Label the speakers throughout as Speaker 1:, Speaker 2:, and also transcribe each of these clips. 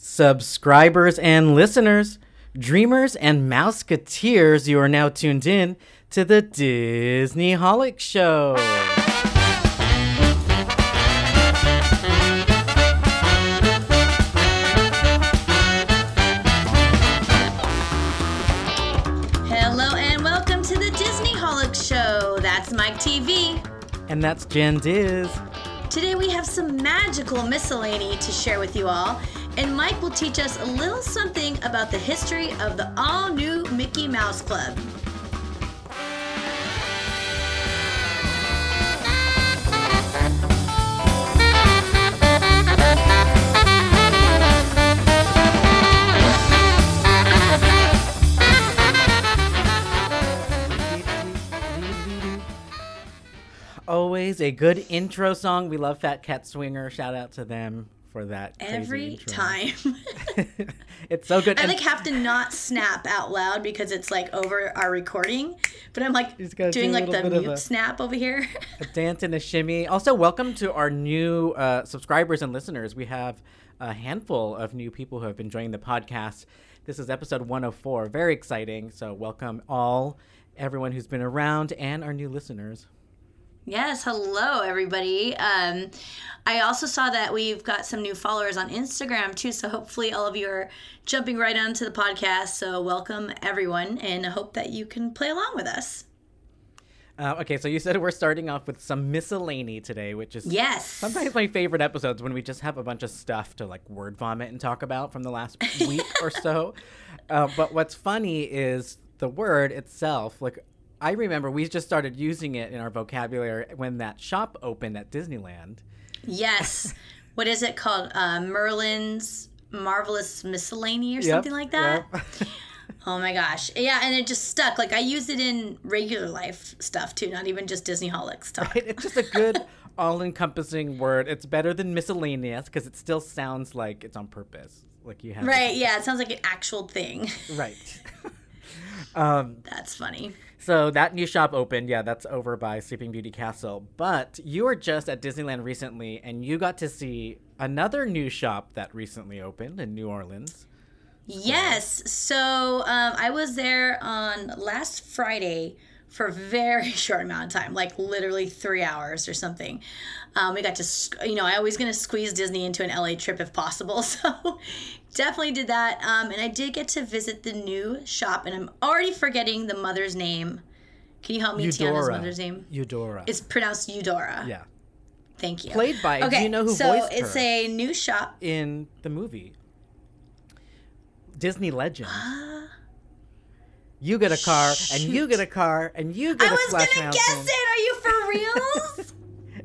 Speaker 1: Subscribers and listeners, dreamers and mouseketeers, you are now tuned in to the Disneyholic Show.
Speaker 2: Hello and welcome to the Disneyholic Show. That's Myke TV.
Speaker 1: And that's Jenn Diz.
Speaker 2: Today we have some magical miscellany to share with you all, and Myke will teach us a little something about the history of the all new Mickey Mouse Club.
Speaker 1: Always a good intro song. We love Phatcat Swinger. Shout out to them for that.
Speaker 2: Every time.
Speaker 1: it's so good.
Speaker 2: I
Speaker 1: And
Speaker 2: like have to not snap out loud because it's like over our recording, but I'm like doing
Speaker 1: do
Speaker 2: like the
Speaker 1: little bit of
Speaker 2: mute
Speaker 1: a-
Speaker 2: snap over here.
Speaker 1: a dance and a shimmy. Also, welcome to our new uh, subscribers and listeners. We have a handful of new people who have been joining the podcast. This is episode 104. Very exciting. So, welcome all, everyone who's been around, and our new listeners.
Speaker 2: Yes, hello everybody. Um, I also saw that we've got some new followers on Instagram too, so hopefully all of you are jumping right onto the podcast. So welcome everyone, and I hope that you can play along with us.
Speaker 1: Uh, okay, so you said we're starting off with some miscellany today, which is
Speaker 2: Yes.
Speaker 1: sometimes my favorite episodes when we just have a bunch of stuff to like word vomit and talk about from the last week or so. Uh, but what's funny is the word itself. Like I remember we just started using it in our vocabulary when that shop opened at Disneyland.
Speaker 2: Yes. what is it called? Uh, Merlin's Marvelous Miscellany or
Speaker 1: Yep,
Speaker 2: something like that.
Speaker 1: yep.
Speaker 2: Oh my gosh. Yeah, and it just stuck. Like I use it in regular life stuff too, not even just Disney Holic stuff.
Speaker 1: it's just a good, all-encompassing word. It's better than miscellaneous because it still sounds like it's on purpose. Like you have
Speaker 2: Right, yeah, it sounds like an actual thing.
Speaker 1: right. Um,
Speaker 2: That's funny.
Speaker 1: So that new shop opened. Yeah, that's over by Sleeping Beauty Castle. But you were just at Disneyland recently, and you got to see another new shop that recently opened in New Orleans.
Speaker 2: Yes. So um, I was there on last Friday for a very short amount of time, like literally three hours or something. Um, we got to, you know, I always going to squeeze Disney into an LA trip if possible. So definitely did that. Um, and I did get to visit the new shop, and I'm already forgetting the mother's name. Can you help me? Tiana's mother's name.
Speaker 1: Eudora.
Speaker 2: It's pronounced Eudora.
Speaker 1: yeah.
Speaker 2: Thank you.
Speaker 1: Played by- do
Speaker 2: Okay,
Speaker 1: you know who
Speaker 2: so
Speaker 1: voiced
Speaker 2: it's
Speaker 1: her?
Speaker 2: a new shop.
Speaker 1: In the movie. Disney Legend. You get a car, and you get a car, and you get
Speaker 2: I
Speaker 1: a
Speaker 2: was
Speaker 1: Splash
Speaker 2: gonna
Speaker 1: Mountain.
Speaker 2: guess it. Are you for reals?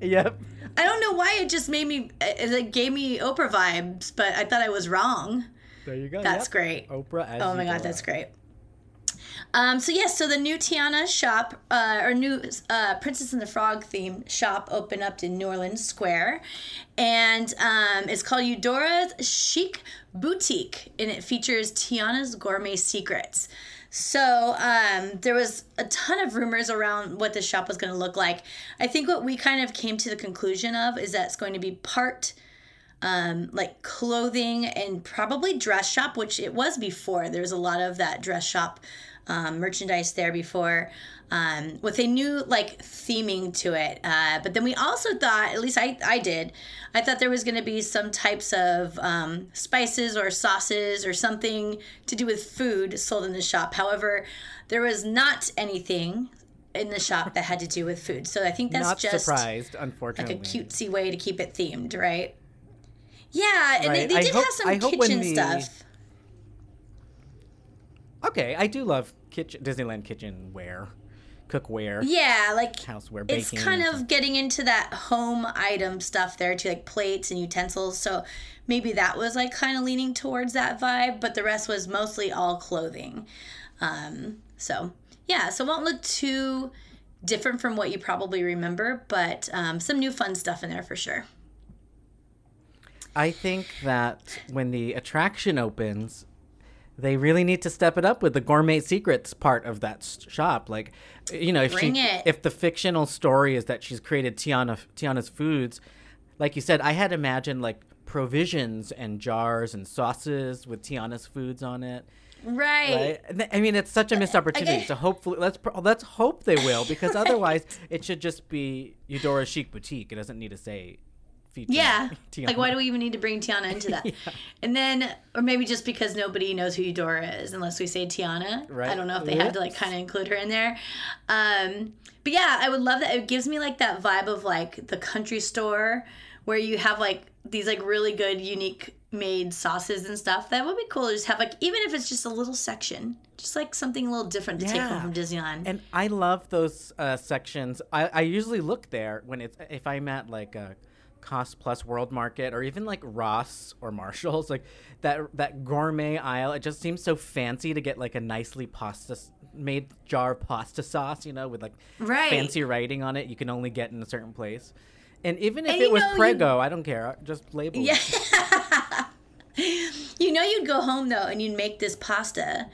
Speaker 1: Yep.
Speaker 2: I don't know why it just made me it it gave me Oprah vibes, but I thought I was wrong.
Speaker 1: There you go.
Speaker 2: That's
Speaker 1: yep.
Speaker 2: great.
Speaker 1: Oprah as
Speaker 2: Oh my god, that's great. Um, so yes, so the new Tiana shop, uh, or new uh, Princess and the Frog themed shop opened up in New Orleans Square, and um, it's called Eudora's Chic Boutique, and it features Tiana's gourmet secrets. So um, there was a ton of rumors around what the shop was going to look like. I think what we kind of came to the conclusion of is that it's going to be part um, like clothing and probably dress shop, which it was before. There was a lot of that dress shop um, merchandise there before, um, with a new like theming to it. Uh, but then we also thought, at least I, I did, I thought there was going to be some types of um, spices or sauces or something to do with food sold in the shop. However, there was not anything in the shop that had to do with food. So I think that's
Speaker 1: Not
Speaker 2: just
Speaker 1: surprised,
Speaker 2: like a cutesy way to keep it themed, right? Yeah, and they,
Speaker 1: Right.
Speaker 2: they
Speaker 1: I
Speaker 2: did
Speaker 1: hope-
Speaker 2: have some
Speaker 1: I
Speaker 2: kitchen
Speaker 1: the-
Speaker 2: stuff.
Speaker 1: Okay, I do love kitchen Disneyland kitchenware, cookware,
Speaker 2: Yeah, like
Speaker 1: houseware, Baking it's
Speaker 2: kind of getting into that home item stuff there too, like plates and utensils. So maybe that was like kind of leaning towards that vibe, but the rest was mostly all clothing. Um, so yeah, so it won't look too different from what you probably remember, but um, some new fun stuff in there for sure.
Speaker 1: I think that when the attraction opens, they really need to step it up with the gourmet secrets part of that shop. Like, you know, if
Speaker 2: Bring
Speaker 1: she,
Speaker 2: it.
Speaker 1: if the fictional story is that she's created Tiana Tiana's foods, like you said, I had imagined like provisions and jars and sauces with Tiana's foods on it.
Speaker 2: Right.
Speaker 1: Right? I mean, it's such a missed opportunity.
Speaker 2: Okay.
Speaker 1: So hopefully, let's let's hope they will, because otherwise, it should just be Eudora Chic Boutique. It doesn't need to say. Featuring
Speaker 2: Yeah.
Speaker 1: Tiana.
Speaker 2: Like, why do we even need to bring Tiana into that? And then, or maybe just because nobody knows who Eudora is unless we say Tiana.
Speaker 1: Right.
Speaker 2: I don't know if they had to like kind of include her in there. Um, but yeah, I would love that. It gives me like that vibe of like the country store where you have like these like really good, unique made sauces and stuff. That would be cool to just have like, even if it's just a little section, just like something a little different to take home from Disneyland.
Speaker 1: And I love those uh, sections. I, I usually look there when it's if I'm at like a cost plus world market or even like Ross or Marshalls, like that that gourmet aisle. It just seems so fancy to get like a nicely pasta made jar of pasta sauce, you know, with like
Speaker 2: Right.
Speaker 1: fancy writing on it. You can only get in a certain place. And even if
Speaker 2: And
Speaker 1: it was
Speaker 2: know, you-
Speaker 1: Prego, I don't care. Just label it.
Speaker 2: Yeah. you know, you'd go home though and you'd make this pasta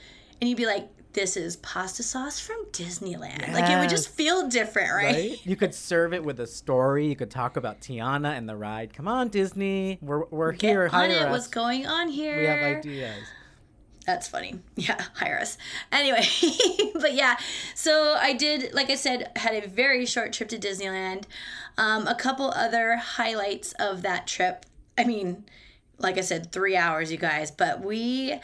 Speaker 2: and you'd be like, this is pasta sauce from Disneyland. Like it would just feel different, right?
Speaker 1: Right? You could serve it with a story. You could talk about Tiana and the ride. Come on, Disney. We're, we're
Speaker 2: Get
Speaker 1: here.
Speaker 2: on it.
Speaker 1: us.
Speaker 2: What's going on here?
Speaker 1: We have ideas.
Speaker 2: That's funny. Yeah, hire us. Anyway, but yeah, so I did, like I said, had a very short trip to Disneyland. Um, a couple other highlights of that trip. I mean, like I said, three hours, you guys, but we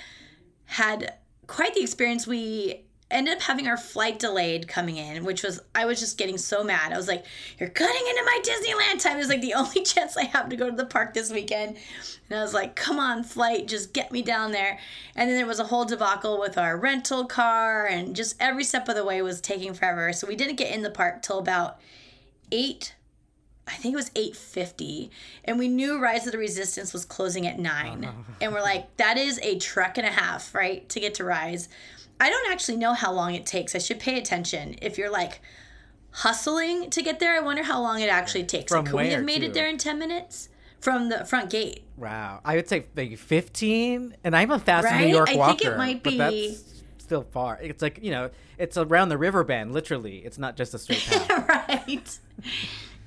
Speaker 2: had quite the experience. We ended up having our flight delayed coming in, which was I was just getting so mad. I was like, "You're cutting into my Disneyland time." It was like the only chance I have to go to the park this weekend, and I was like, "Come on, flight, just get me down there." And then there was a whole debacle with our rental car, and just every step of the way was taking forever. So we didn't get in the park till about eight I think it was 8:50 and we knew Rise of the Resistance was closing at 9. Uh-huh. And we're like that is a trek and a half, right, to get to Rise. I don't actually know how long it takes. I should pay attention. If you're like hustling to get there, I wonder how long it actually takes.
Speaker 1: From
Speaker 2: Like, could we have made
Speaker 1: to?
Speaker 2: it there in 10 minutes from the front gate?
Speaker 1: Wow. I would say maybe 15. And I'm a fast
Speaker 2: Right?
Speaker 1: New York
Speaker 2: I think it might be-
Speaker 1: still far. It's like, you know, it's around the river bend, literally. It's not just a straight path.
Speaker 2: right.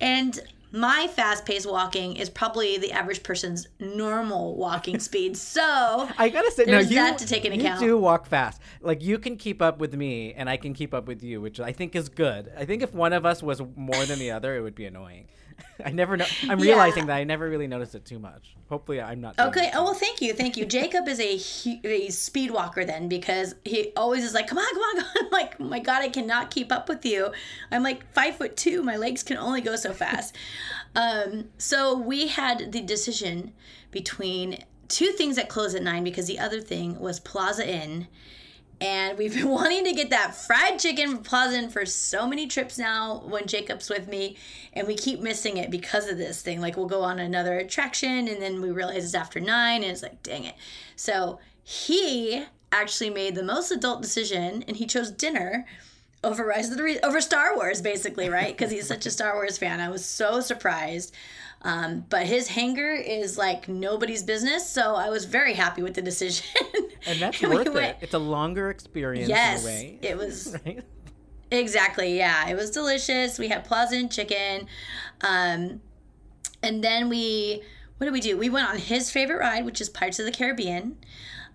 Speaker 2: And my fast paced walking is probably the average person's normal walking speed. So
Speaker 1: I gotta say,
Speaker 2: There's
Speaker 1: no, you,
Speaker 2: that to take into
Speaker 1: you
Speaker 2: account.
Speaker 1: do walk fast. Like you can keep up with me, and I can keep up with you, which I think is good. I think if one of us was more than the other, it would be annoying. I never know. I'm
Speaker 2: Yeah.
Speaker 1: realizing that I never really noticed it too much. Hopefully, I'm not.
Speaker 2: Okay. Oh well, thank you, thank you. Jacob is a a speed walker then because he always is like, "Come on, come on, come on!" I'm like, oh "My God, I cannot keep up with you." I'm like five foot two. My legs can only go so fast. um, so we had the decision between two things that close at nine because the other thing was Plaza Inn. And we've been wanting to get that fried chicken from Plaza for so many trips now when Jacob's with me. And we keep missing it because of this thing. Like, we'll go on another attraction and then we realize it's after nine and it's like, dang it. So he actually made the most adult decision and he chose dinner over Rise of the Re- over Star Wars, basically, right? Because he's such a Star Wars fan. I was so surprised. Um, but his hanger is like nobody's business, so I was very happy with the decision.
Speaker 1: And that's
Speaker 2: we
Speaker 1: worth it.
Speaker 2: went-
Speaker 1: It's a longer experience
Speaker 2: Yes,
Speaker 1: in a way.
Speaker 2: it was
Speaker 1: right?
Speaker 2: exactly yeah. It was delicious. We had pleasant chicken, um, and then we what did we do? We went on his favorite ride, which is Pirates of the Caribbean,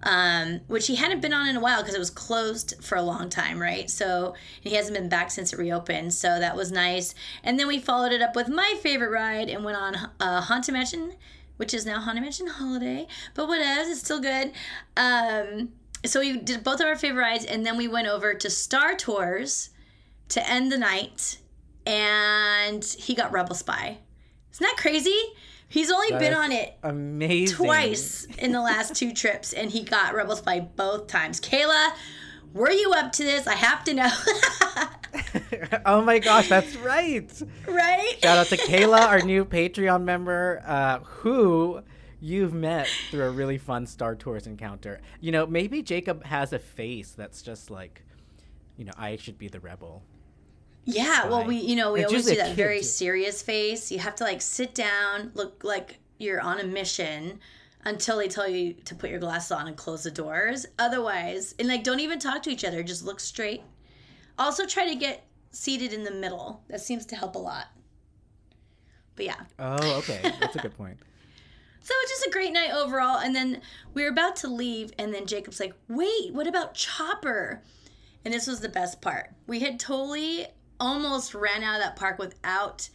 Speaker 2: um, which he hadn't been on in a while because it was closed for a long time, right? So he hasn't been back since it reopened. So that was nice. And then we followed it up with my favorite ride and went on uh, Haunted Mansion, which is now Haunted Mansion Holiday, but whatever, it's still good. Um, so we did both of our favorite rides, and then we went over to Star Tours to end the night, and he got Rebel Spy. Isn't that crazy? He's only been on it
Speaker 1: Amazing.
Speaker 2: twice in the last two trips, and he got Rebel Spy both times. Kayla, were you up to this? I have to know.
Speaker 1: oh my gosh, that's right.
Speaker 2: right?
Speaker 1: Shout out to Kayla, our new Patreon member, uh, who you've met through a really fun Star Tours encounter. You know, maybe Jacob has a face that's just like, you know, I should be the rebel.
Speaker 2: Yeah, well, we, you know, we
Speaker 1: It's
Speaker 2: always do that very serious face. You have to like sit down, look like you're on a mission until they tell you to put your glasses on and close the doors. Otherwise, and like don't even talk to each other, just look straight. Also, try to get seated in the middle. That seems to help a lot. But yeah.
Speaker 1: Oh, okay. That's a good point.
Speaker 2: So it's just a great night overall. And then we were about to leave, and then Jacob's like, wait, what about Chopper? And this was the best part. We had totally almost ran out of that park without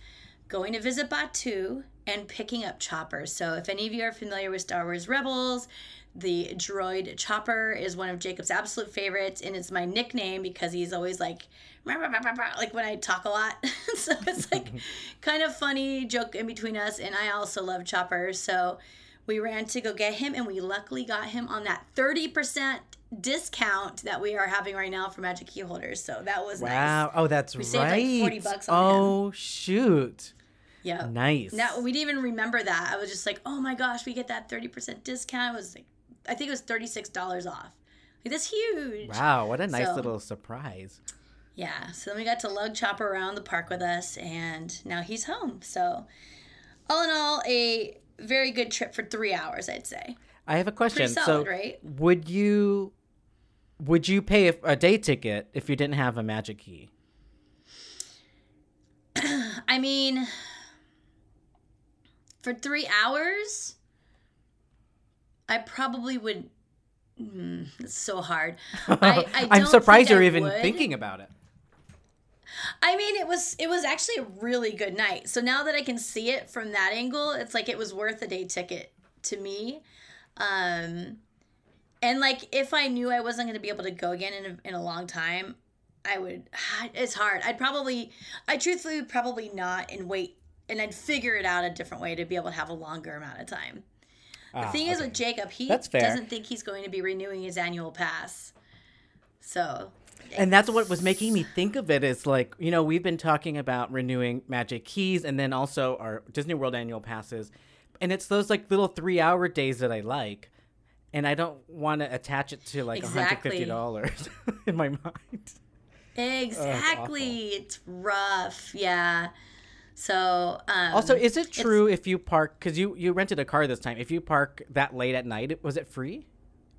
Speaker 2: going to visit Batuu and picking up choppers. So if any of you are familiar with Star Wars Rebels, the droid Chopper is one of Jacob's absolute favorites, and it's my nickname because he's always like, like when I talk a lot. so it's like kind of funny joke in between us, and I also love Chopper. So we ran to go get him, and we luckily got him on that 30% discount that we are having right now for Magic Key holders. So that was
Speaker 1: wow.
Speaker 2: nice.
Speaker 1: Oh, that's
Speaker 2: We
Speaker 1: right.
Speaker 2: saved, like, 40 bucks on
Speaker 1: oh, shoot.
Speaker 2: Yeah.
Speaker 1: Nice.
Speaker 2: Now we didn't even remember that. I was just like, oh my gosh, we get that 30% discount. It was like, I think it was $36 off. Like, that's huge.
Speaker 1: Wow, what a nice
Speaker 2: So-
Speaker 1: little surprise.
Speaker 2: Yeah. So then we got to lug Chopper around the park with us, and now he's home. So, all in all, a very good trip for three hours, I'd say.
Speaker 1: I have a question.
Speaker 2: Pretty solid,
Speaker 1: so,
Speaker 2: right?
Speaker 1: would you would you pay a, a day ticket if you didn't have a magic key?
Speaker 2: I mean, for three hours, I probably would. Hmm, it's so hard. I, I
Speaker 1: I'm surprised you're even
Speaker 2: would.
Speaker 1: thinking about it.
Speaker 2: I mean, it was it was actually a really good night. So now that I can see it from that angle, it's like it was worth a day ticket to me. Um, and like if I knew I wasn't going to be able to go again in a, in a long time, I would. It's hard. I'd probably, I truthfully would probably not and wait, and I'd figure it out a different way to be able to have a longer amount of time. The
Speaker 1: Ah,
Speaker 2: thing is
Speaker 1: okay.
Speaker 2: with Jacob, he doesn't think he's going to be renewing his annual pass. So
Speaker 1: and that's what was making me think of it is like you know we've been talking about renewing magic keys and then also our disney world annual passes and it's those like little three hour days that i like and i don't want to attach it to like
Speaker 2: Exactly.
Speaker 1: $150 in my mind
Speaker 2: Exactly. it's rough. Yeah. So, um,
Speaker 1: also is it true if you park because you you rented a car this time if you park that late at night was it free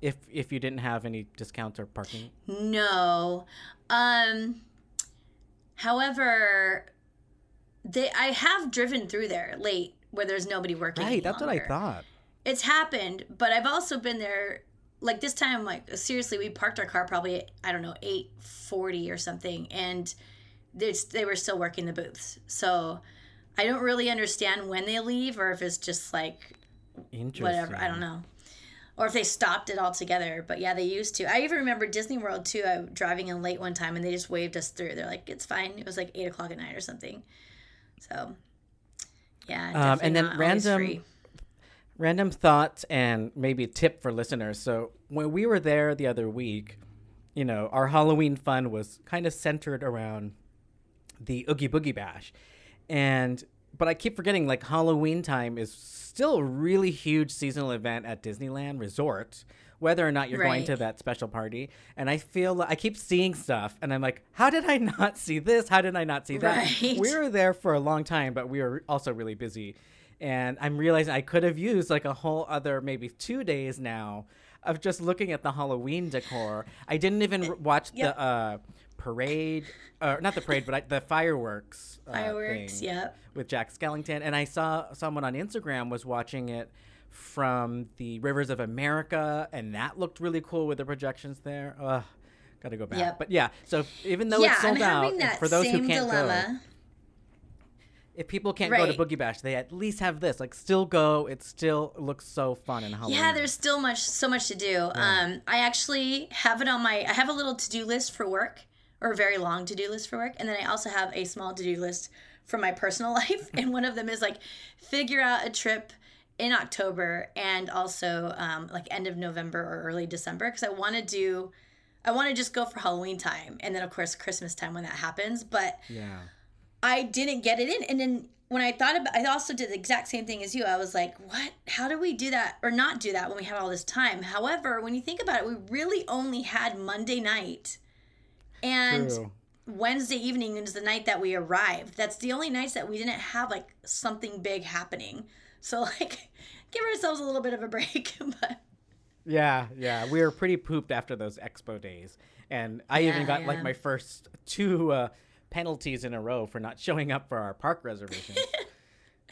Speaker 1: if if you didn't have any discounts or parking
Speaker 2: no. Um, however, they I have driven through there late where there's nobody working.
Speaker 1: right that's what i thought
Speaker 2: It's happened, but I've also been there. Like this time, like seriously, we parked our car probably I don't know eight forty or something, and they they were still working the booths. So I don't really understand when they leave, or if it's just like whatever. I don't know. Or if they stopped it altogether. But yeah, they used to. I even remember Disney World too. I was driving in late one time and they just waved us through. They're like, it's fine. It was like eight o'clock at night or something. So yeah.
Speaker 1: Um, and then random random thoughts and maybe a tip for listeners. So when we were there the other week, you know, our Halloween fun was kind of centered around the Oogie Boogie Bash. And but I keep forgetting like Halloween time is still a really huge seasonal event at Disneyland Resort, whether or not you're going to that special party. And I feel like I keep seeing stuff and I'm like, how did I not see this? How did I not see that?
Speaker 2: Right.
Speaker 1: We were there for a long time, but we were also really busy. And I'm realizing I could have used like a whole other maybe two days now of just looking at the Halloween decor. I didn't even watch
Speaker 2: yep.
Speaker 1: the uh, parade, uh, not the parade, but I, the fireworks. Uh,
Speaker 2: Fireworks, yep.
Speaker 1: With Jack Skellington, and I saw someone on Instagram was watching it from the Rivers of America, and that looked really cool with the projections there. Ugh, gotta go back.
Speaker 2: Yep.
Speaker 1: But yeah, so even though
Speaker 2: yeah,
Speaker 1: it's sold out, for those who can't go, if people can't go to Boogie Bash, they at least have this. Like, still go. It still looks so fun and Halloween.
Speaker 2: Yeah, there's still much, so much to do. Um, I actually have it on my. I have a little to do list for work, or a very long to do list for work, and then I also have a small to do list for my personal life. and one of them is like figure out a trip in October and also um, like end of November or early December because I want to do. I want to just go for Halloween time, and then of course Christmas time when that happens. But
Speaker 1: Yeah.
Speaker 2: I didn't get it in. And then when I thought about I also did the exact same thing as you. I was like, what? How do we do that or not do that when we have all this time? However, when you think about it, we really only had Monday night and
Speaker 1: True.
Speaker 2: Wednesday evening is the night that we arrived. That's the only nights that we didn't have like something big happening. So like give ourselves a little bit of a break. but
Speaker 1: Yeah, yeah. We were pretty pooped after those expo days. And I even
Speaker 2: Yeah,
Speaker 1: got like my first two uh, penalties in a row for not showing up for our park reservations.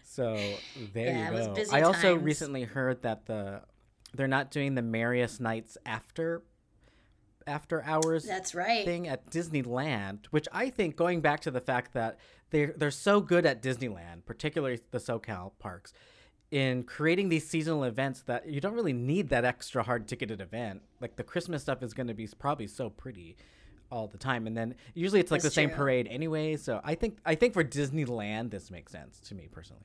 Speaker 1: So there
Speaker 2: Yeah,
Speaker 1: you go. I also recently heard that the they're not doing the merriest nights after after hours
Speaker 2: That's right.
Speaker 1: thing at Disneyland, which I think going back to the fact that they're they're so good at Disneyland, particularly the SoCal parks, in creating these seasonal events that you don't really need that extra hard ticketed event. Like the Christmas stuff is going to be probably so pretty all the time, and then usually it's like
Speaker 2: That's
Speaker 1: the same parade anyway. So I think I think for Disneyland this makes sense to me personally.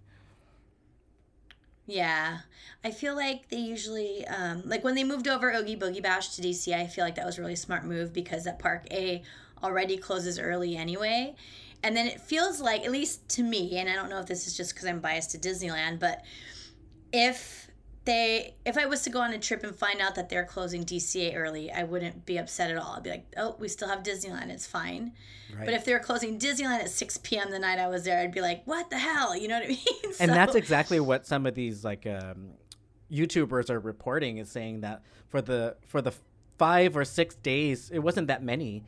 Speaker 2: Yeah, I feel like they usually um, like when they moved over Oogie Boogie Bash to DC. I feel like that was a really smart move because that park A already closes early anyway, and then it feels like at least to me, and I don't know if this is just because I'm biased to Disneyland, but if they if I was to go on a trip and find out that they're closing DCA early, I wouldn't be upset at all. I'd be like, oh, we still have Disneyland, it's fine.
Speaker 1: Right.
Speaker 2: But if they were closing Disneyland at 6 p.m. the night I was there, I'd be like, what the hell? You know what I mean?
Speaker 1: and
Speaker 2: So-
Speaker 1: that's exactly what some of these like um, YouTubers are reporting is saying that for the for the five or six days, it wasn't that many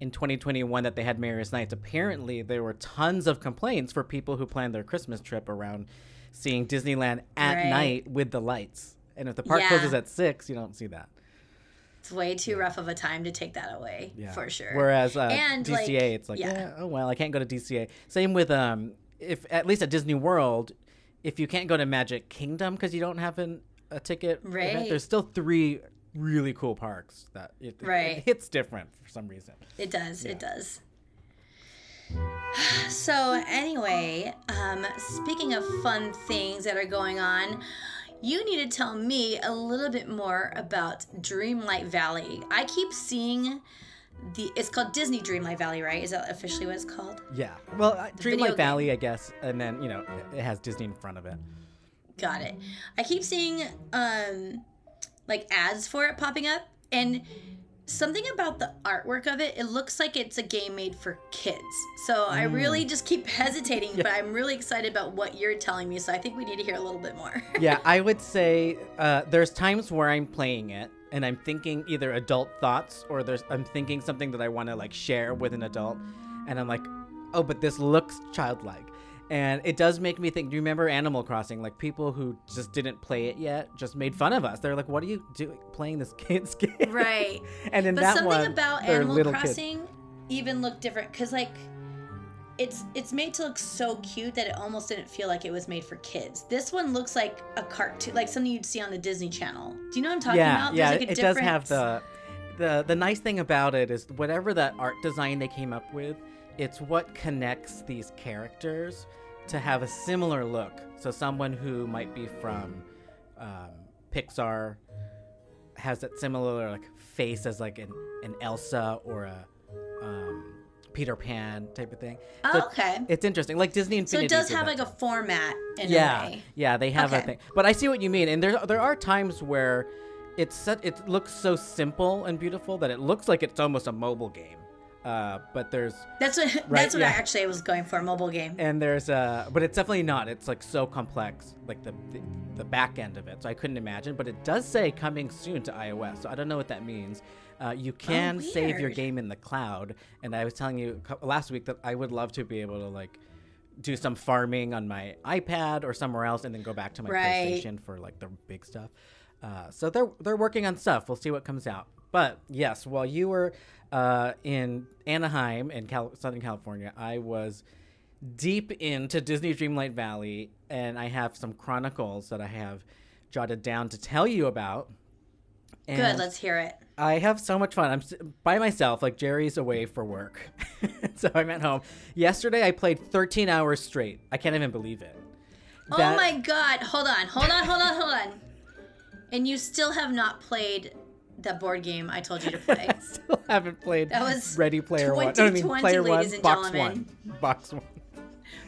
Speaker 1: in 2021 that they had Merriest Nites. Apparently, there were tons of complaints for people who planned their Christmas trip around seeing Disneyland at
Speaker 2: Right.
Speaker 1: night with the lights. And if the park
Speaker 2: Yeah.
Speaker 1: closes at six, you don't see that.
Speaker 2: It's way too rough of a time to take that away,
Speaker 1: Yeah.
Speaker 2: for sure.
Speaker 1: Whereas uh,
Speaker 2: And,
Speaker 1: DCA,
Speaker 2: like,
Speaker 1: it's like,
Speaker 2: yeah.
Speaker 1: yeah. oh well, I can't go to DCA. Same with um, if at least at Disney World, if you can't go to Magic Kingdom because you don't have an, a ticket, event,
Speaker 2: Right.
Speaker 1: there's still three really cool parks that it, it-
Speaker 2: Right.
Speaker 1: it hits different for some reason.
Speaker 2: It does. It does. So anyway, um, speaking of fun things that are going on, you need to tell me a little bit more about Dreamlight Valley. I keep seeing the. It's called Disney Dreamlight Valley, right? Is that officially what it's called?
Speaker 1: Yeah. Well, uh, Dreamlight Valley, I guess, and then you know it, it has Disney in front of it.
Speaker 2: Got it. I keep seeing um like ads for it popping up and something about the artwork of it, it looks like it's a game made for kids. So I
Speaker 1: Mm.
Speaker 2: really just keep hesitating, but I'm really excited about what you're telling me. So I think we need to hear a little bit more.
Speaker 1: yeah, I would say uh, there's times where I'm playing it and I'm thinking either adult thoughts or there's I'm thinking something that I want to like share with an adult, and I'm like, oh, but this looks childlike, and it does make me think. Do you remember Animal Crossing? Like people who just didn't play it yet just made fun of us. They're like, what are you doing playing this kid's game?
Speaker 2: right.
Speaker 1: And in
Speaker 2: But
Speaker 1: that
Speaker 2: something
Speaker 1: one,
Speaker 2: about Animal
Speaker 1: kids.
Speaker 2: Crossing even looked different cuz like it's it's made to look so cute that it almost didn't feel like it was made for kids. This one looks like a cartoon, like something you'd see on the Disney Channel. Do you know what I'm talking
Speaker 1: yeah,
Speaker 2: about?
Speaker 1: yeah,
Speaker 2: There's, like, a
Speaker 1: it does have the the the nice thing about it is whatever that art design they came up with, it's what connects these characters to have a similar look. So someone who might be from um, Pixar has that similar like face as like an, an Elsa or a um, Peter Pan type of thing.
Speaker 2: Oh,
Speaker 1: So
Speaker 2: okay.
Speaker 1: It's interesting, like Disney Infinity.
Speaker 2: So it does have like a format in
Speaker 1: yeah,
Speaker 2: a way.
Speaker 1: yeah, they have a thing. But I see what you mean, and there there are times where it's such, it looks so simple and beautiful that it looks like it's almost a mobile game. Uh, but there's
Speaker 2: That's what
Speaker 1: Right,
Speaker 2: that's what I actually was going for, a mobile game.
Speaker 1: and there's uh, but it's definitely not. It's like so complex, like the, the the back end of it. So I couldn't imagine. But it does say coming soon to iOS. So I don't know what that means. Uh, you can save your game in the cloud, and I was telling you last week that I would love to be able to like do some farming on my iPad or somewhere else, and then go back to my
Speaker 2: Right.
Speaker 1: PlayStation for like the big stuff. Uh, so they're they're working on stuff. We'll see what comes out. But yes, while you were uh, in Anaheim in Cal- Southern California, I was deep into Disney Dreamlight Valley, and I have some chronicles that I have jotted down to tell you about.
Speaker 2: Good, let's hear it.
Speaker 1: I have so much fun. I'm by myself, like Jerry's away for work. so I'm at home. Yesterday, I played 13 hours straight. I can't even believe it.
Speaker 2: oh my god, hold on, hold on, hold on, hold on. And you still have not played the board game I told you to play.
Speaker 1: I still haven't played
Speaker 2: That was
Speaker 1: Ready Player One. No, I mean
Speaker 2: 2020,
Speaker 1: Player One,
Speaker 2: ladies and
Speaker 1: Box
Speaker 2: gentlemen.
Speaker 1: One, Box One.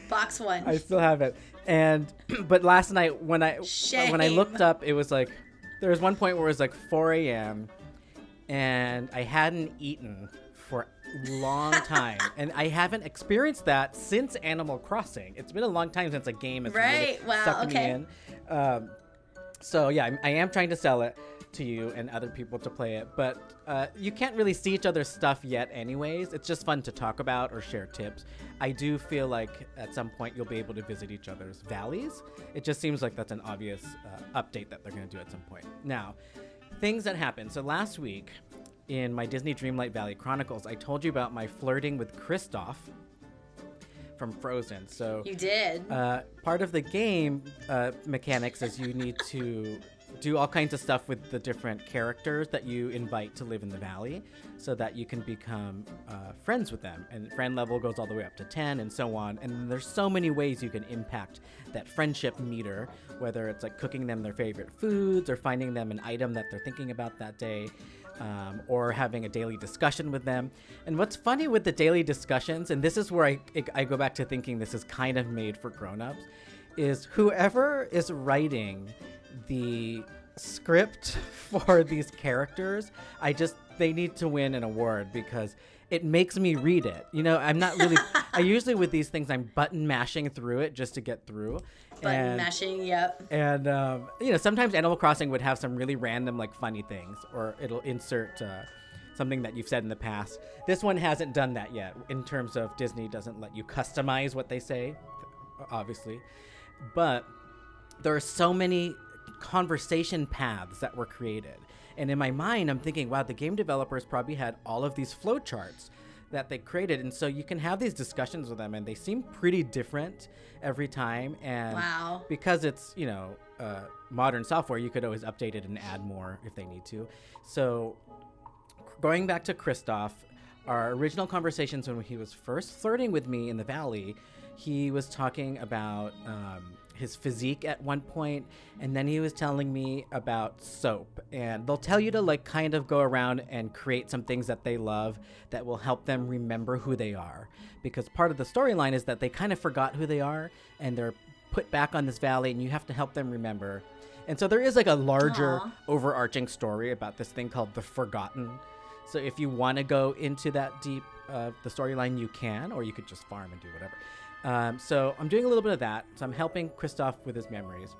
Speaker 2: Box one.
Speaker 1: I still have it. And but last night when I when I looked up, it was like there was one point where it was like 4 a.m. and I hadn't eaten for a long time, and I haven't experienced that since Animal Crossing. It's been a long time since a game has
Speaker 2: Right.
Speaker 1: really
Speaker 2: Wow,
Speaker 1: sucked
Speaker 2: okay.
Speaker 1: me in. Um, so yeah, I'm, I am trying to sell it. To you and other people to play it, but uh, you can't really see each other's stuff yet, anyways. It's just fun to talk about or share tips. I do feel like at some point you'll be able to visit each other's valleys. It just seems like that's an obvious uh, update that they're going to do at some point. Now, things that happened. So last week in my Disney Dreamlight Valley Chronicles, I told you about my flirting with Kristoff from Frozen. So
Speaker 2: You did.
Speaker 1: uh, part of the game uh, mechanics is you need to do all kinds of stuff with the different characters that you invite to live in the valley so that you can become uh, friends with them and friend level goes all the way up to 10 and so on and there's so many ways you can impact that friendship meter whether it's like cooking them their favorite foods or finding them an item that they're thinking about that day um, or having a daily discussion with them. And what's funny with the daily discussions, and this is where I, I go back to thinking this is kind of made for grown-ups, is whoever is writing the script for these characters, I just they need to win an award because it makes me read it. You know, I'm not really. I usually with these things, I'm button mashing through it just to get through.
Speaker 2: Button
Speaker 1: and,
Speaker 2: mashing, yep.
Speaker 1: and um, you know, sometimes Animal Crossing would have some really random, like funny things, or it'll insert uh, something that you've said in the past. This one hasn't done that yet. In terms of Disney, doesn't let you customize what they say, obviously, but there are so many conversation paths that were created. And in my mind, I'm thinking, wow, the game developers probably had all of these flowcharts that they created. And so you can have these discussions with them, and they seem pretty different every time. And
Speaker 2: Wow.
Speaker 1: because it's, you know, uh, modern software, you could always update it and add more if they need to. So going back to Kristoff, our original conversations when he was first flirting with me in the valley, he was talking about um, his physique at one point, and then he was telling me about soap. And they'll tell you to like kind of go around and create some things that they love that will help them remember who they are. Because part of the storyline is that they kind of forgot who they are, and they're put back on this valley, and you have to help them remember. And so there is like a larger
Speaker 2: Aw.
Speaker 1: overarching story about this thing called the Forgotten. So if you want to go into that deep of the storyline, you can, or you could just farm and do whatever. Um, so I'm doing a little bit of that. So I'm helping Kristoff with his memories.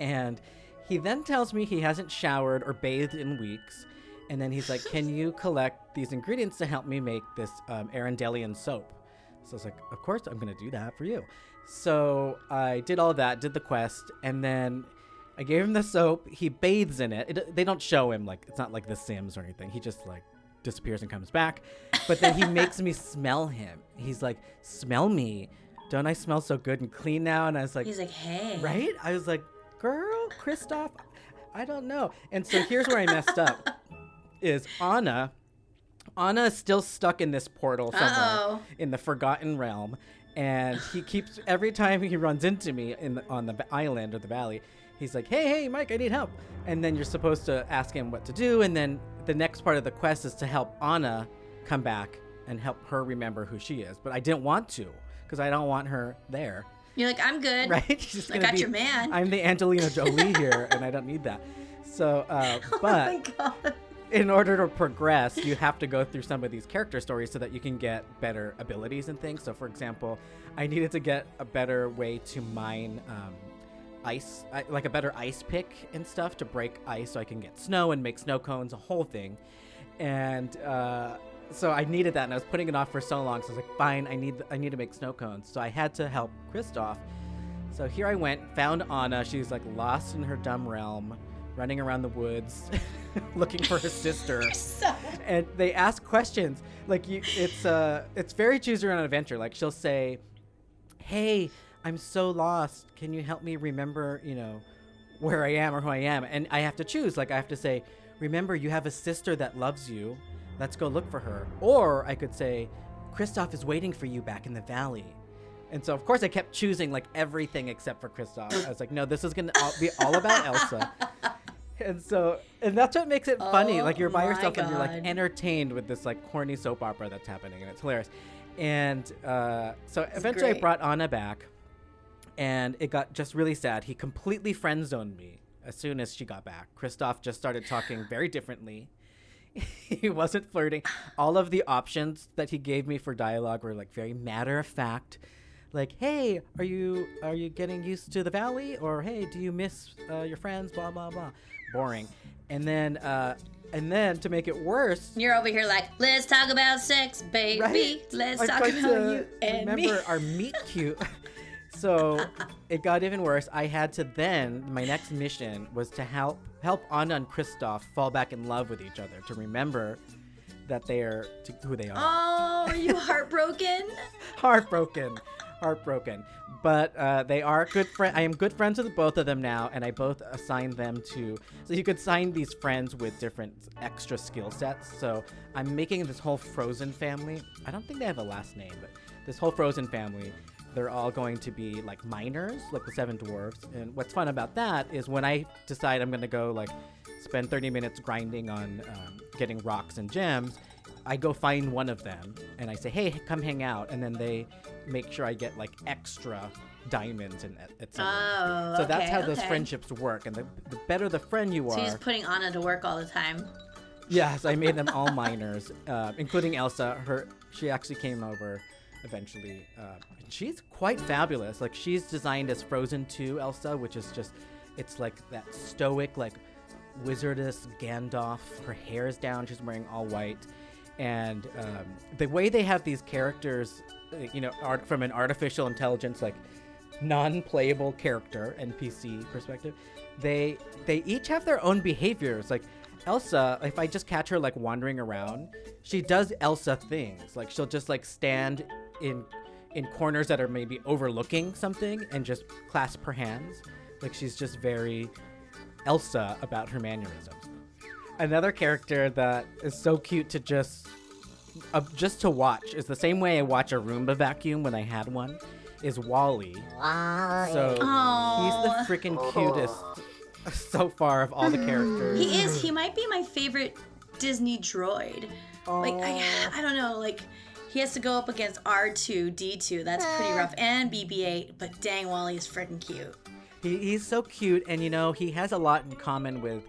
Speaker 1: And he then tells me he hasn't showered or bathed in weeks. And then he's like, Can you collect these ingredients to help me make this um, Arendellian soap? So I was like, Of course, I'm going to do that for you. So I did all that, did the quest, and then I gave him the soap. He bathes in it. it. They don't show him, like, it's not like The Sims or anything. He just, like, disappears and comes back. But then he makes me smell him. He's like, Smell me. Don't I smell so good and clean now? And I was like,
Speaker 2: He's like, hey.
Speaker 1: Right? I was like, girl, Kristoff, I don't know. And so here's where I messed up is Anna. Anna is still stuck in this portal somewhere
Speaker 2: Uh-oh.
Speaker 1: in the Forgotten Realm. And he keeps every time he runs into me in the, on the island or the valley, he's like, "Hey, hey, Myke, I need help." And then you're supposed to ask him what to do, and then the next part of the quest is to help Anna come back and help her remember who she is. But I didn't want to because I don't want her there.
Speaker 2: You're like, I'm good.
Speaker 1: Right? She's
Speaker 2: I got
Speaker 1: be-
Speaker 2: your man.
Speaker 1: I'm the Angelina Jolie here, and I don't need that. So, uh,
Speaker 2: oh
Speaker 1: but
Speaker 2: god.
Speaker 1: in order to progress, you have to go through some of these character stories so that you can get better abilities and things. So, for example, I needed to get a better way to mine um, ice, like a better ice pick and stuff to break ice so I can get snow and make snow cones, a whole thing. And uh, so I needed that, and I was putting it off for so long. So I was like, fine, I need I need to make snow cones. So I had to help Kristoff. So here I went, found Anna. She's like lost in her dumb realm, running around the woods, looking for her sister.
Speaker 2: So
Speaker 1: And they ask questions like you. It's uh, it's very choose your own adventure. Like she'll say, "Hey, I'm so lost. Can you help me remember? You know, where I am or who I am?" And I have to choose. Like I have to say, "Remember, you have a sister that loves you. Let's go look for her." Or I could say, "Kristoff is waiting for you back in the valley." And so, of course, I kept choosing like everything except for Kristoff. I was like, no, this is going to be all about Elsa. And so, and that's what makes it funny.
Speaker 2: Oh
Speaker 1: Like you're by
Speaker 2: my
Speaker 1: yourself and you're like entertained with this like corny soap opera that's happening, and it's hilarious. And uh, so eventually, I brought Anna back, and it got just really sad. He completely friend zoned me as soon as she got back. Kristoff just started talking very differently. he wasn't flirting. All of the options that he gave me for dialogue were like very matter of fact. Like, hey, are you are you getting used to the valley? Or hey, do you miss uh, your friends? Blah blah blah. Boring. And then, uh, and then to make it worse,
Speaker 2: You're over here like, let's talk about sex, baby.
Speaker 1: right?
Speaker 2: Let's
Speaker 1: I
Speaker 2: talk about you and
Speaker 1: remember
Speaker 2: me.
Speaker 1: our meet cute. so it got even worse. I had to then my next mission was to help help Anna and Kristoff fall back in love with each other to remember that they are to who they are.
Speaker 2: Oh, are you heartbroken?
Speaker 1: heartbroken heartbroken but uh, they are good friends i am good friends with both of them now and i both assigned them to so you could assign these friends with different extra skill sets so i'm making this whole frozen family i don't think they have a last name but this whole frozen family they're all going to be like miners like the seven dwarfs and what's fun about that is when i decide i'm going to go like spend 30 minutes grinding on um, getting rocks and gems I go find one of them and I say, "Hey, come hang out," and then they make sure I get like extra diamonds and etc.
Speaker 2: Oh,
Speaker 1: so that's
Speaker 2: okay,
Speaker 1: how those friendships work, and the, the better the friend you
Speaker 2: So
Speaker 1: are,
Speaker 2: he's putting Anna to work all the time.
Speaker 1: yes, I made them all minors, uh, including Elsa. Her she actually came over eventually. Uh, she's quite fabulous. Like she's designed as Frozen 2 Elsa, which is just it's like that stoic like wizardess Gandalf. Her hair is down. She's wearing all white, and um, the way they have these characters, uh, you know, art from an artificial intelligence like non-playable character NPC perspective, they they each have their own behaviors. Like Elsa, if I just catch her like wandering around, she does Elsa things. Like she'll just like stand in in corners that are maybe overlooking something and just clasp her hands. Like she's just very Elsa about her mannerisms. Another character that is so cute to just uh, just to watch is the same way I watch a Roomba vacuum when I had one. Is WALL-E. So
Speaker 2: Aw.
Speaker 1: he's the freaking cutest so far of all the characters.
Speaker 2: He is. He might be my favorite Disney droid. Like I, I don't know. Like he has to go up against R2 D2. That's pretty rough. And BB-8. But dang, WALL-E is freaking cute.
Speaker 1: He, he's so cute, and you know he has a lot in common with,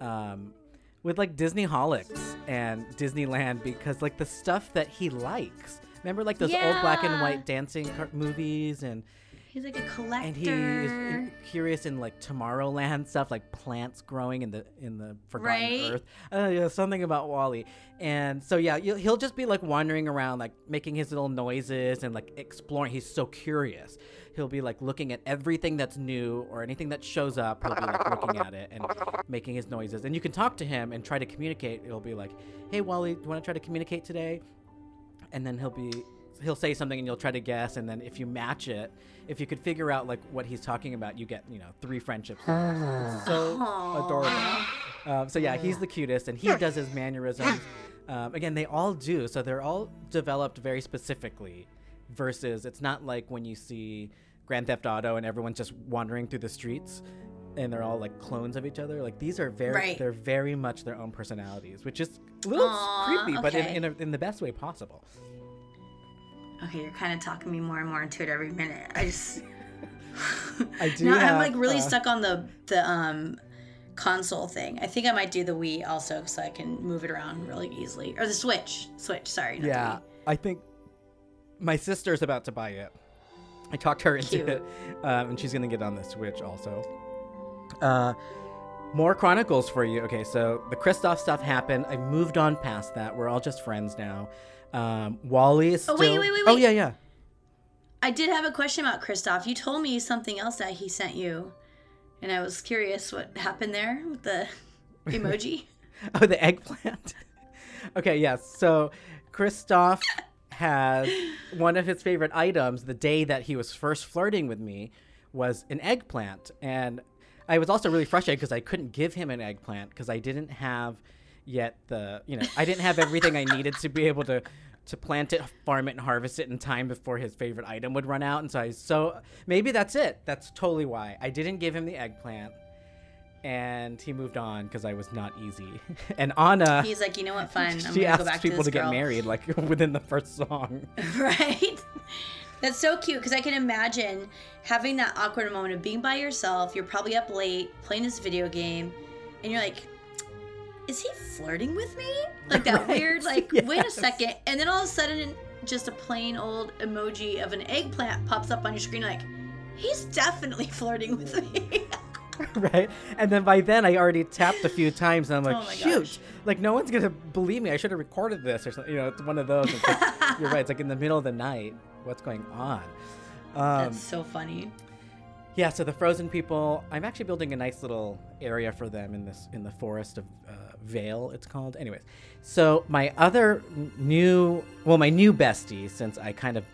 Speaker 1: um, with like Disney holics and Disneyland because like the stuff that he likes. Remember like those old black and white dancing car- movies and
Speaker 2: He's like a collector.
Speaker 1: and he is in- curious in like Tomorrowland stuff, like plants growing in the in the Forgotten
Speaker 2: Right?
Speaker 1: Earth. Uh, yeah, something about WALL-E. And so yeah, you'll, he'll just be like wandering around, like making his little noises and like exploring. He's so curious. He'll be like looking at everything that's new or anything that shows up. He'll be like looking at it and making his noises. And you can talk to him and try to communicate. It'll be like, "Hey WALL-E, do you want to try to communicate today?" and then he'll be he'll say something and you'll try to guess and then if you match it if you could figure out like what he's talking about you get you know three friendships. It's so adorable. Um, so yeah he's the cutest and he does his mannerisms. Um, again they all do so they're all developed very specifically versus it's not like when you see grand theft auto and everyone's just wandering through the streets and they're all like clones of each other. Like these are very
Speaker 2: Right.
Speaker 1: they're very much their own personalities which is a little
Speaker 2: Aw,
Speaker 1: creepy but in, in, a, in the best way possible
Speaker 2: Okay, you're kind of talking me more and more into it every minute. I just.
Speaker 1: I do
Speaker 2: now I'm like really
Speaker 1: uh,
Speaker 2: stuck on the the um console thing. I think I might do the Wii also so I can move it around really easily. Or the Switch. Switch, sorry. Not the
Speaker 1: Yeah,
Speaker 2: Wii.
Speaker 1: I think my sister's about to buy it. I talked her into
Speaker 2: Cute.
Speaker 1: it, um, and she's gonna get on the Switch also. Uh, more chronicles for you. Okay, so the Kristoff stuff happened. I moved on past that. We're all just friends now. Um, WALL-E is still.
Speaker 2: Oh, wait, wait, wait,
Speaker 1: Oh yeah, yeah.
Speaker 2: I did have a question about Kristoff. You told me something else that he sent you. And I was curious what happened there with the emoji.
Speaker 1: Oh, the eggplant. okay, yes. So Kristoff has one of his favorite items the day that he was first flirting with me was an eggplant. And I was also really frustrated because I couldn't give him an eggplant because I didn't have yet the, you know, I didn't have everything I needed to be able to to plant it, farm it, and harvest it in time before his favorite item would run out. And so I so maybe that's it. That's totally why I didn't give him the eggplant and he moved on because I was not easy. and Anna,
Speaker 2: He's like, you know what, fine. I'm
Speaker 1: she
Speaker 2: gonna go back
Speaker 1: people
Speaker 2: to,
Speaker 1: to, get married like within the first song.
Speaker 2: right? That's so cute because I can imagine having that awkward moment of being by yourself. You're probably up late playing this video game, and you're like, "Is he flirting with me?" Like that
Speaker 1: Right,
Speaker 2: weird, like, wait a second, and then all of a sudden, just a plain old emoji of an eggplant pops up on your screen. Like, he's definitely flirting with me.
Speaker 1: right? And then by then I already tapped a few times, and I'm like,
Speaker 2: Oh
Speaker 1: shoot,
Speaker 2: gosh.
Speaker 1: like no one's gonna believe me. I should have recorded this or something. You know, it's one of those. Like, you're right. It's like in the middle of the night. What's going on? Um,
Speaker 2: That's so funny.
Speaker 1: Yeah. So the frozen people. I'm actually building a nice little area for them in this in the forest of uh, Valor. It's called. Anyways, so my other new, well, my new bestie since I kind of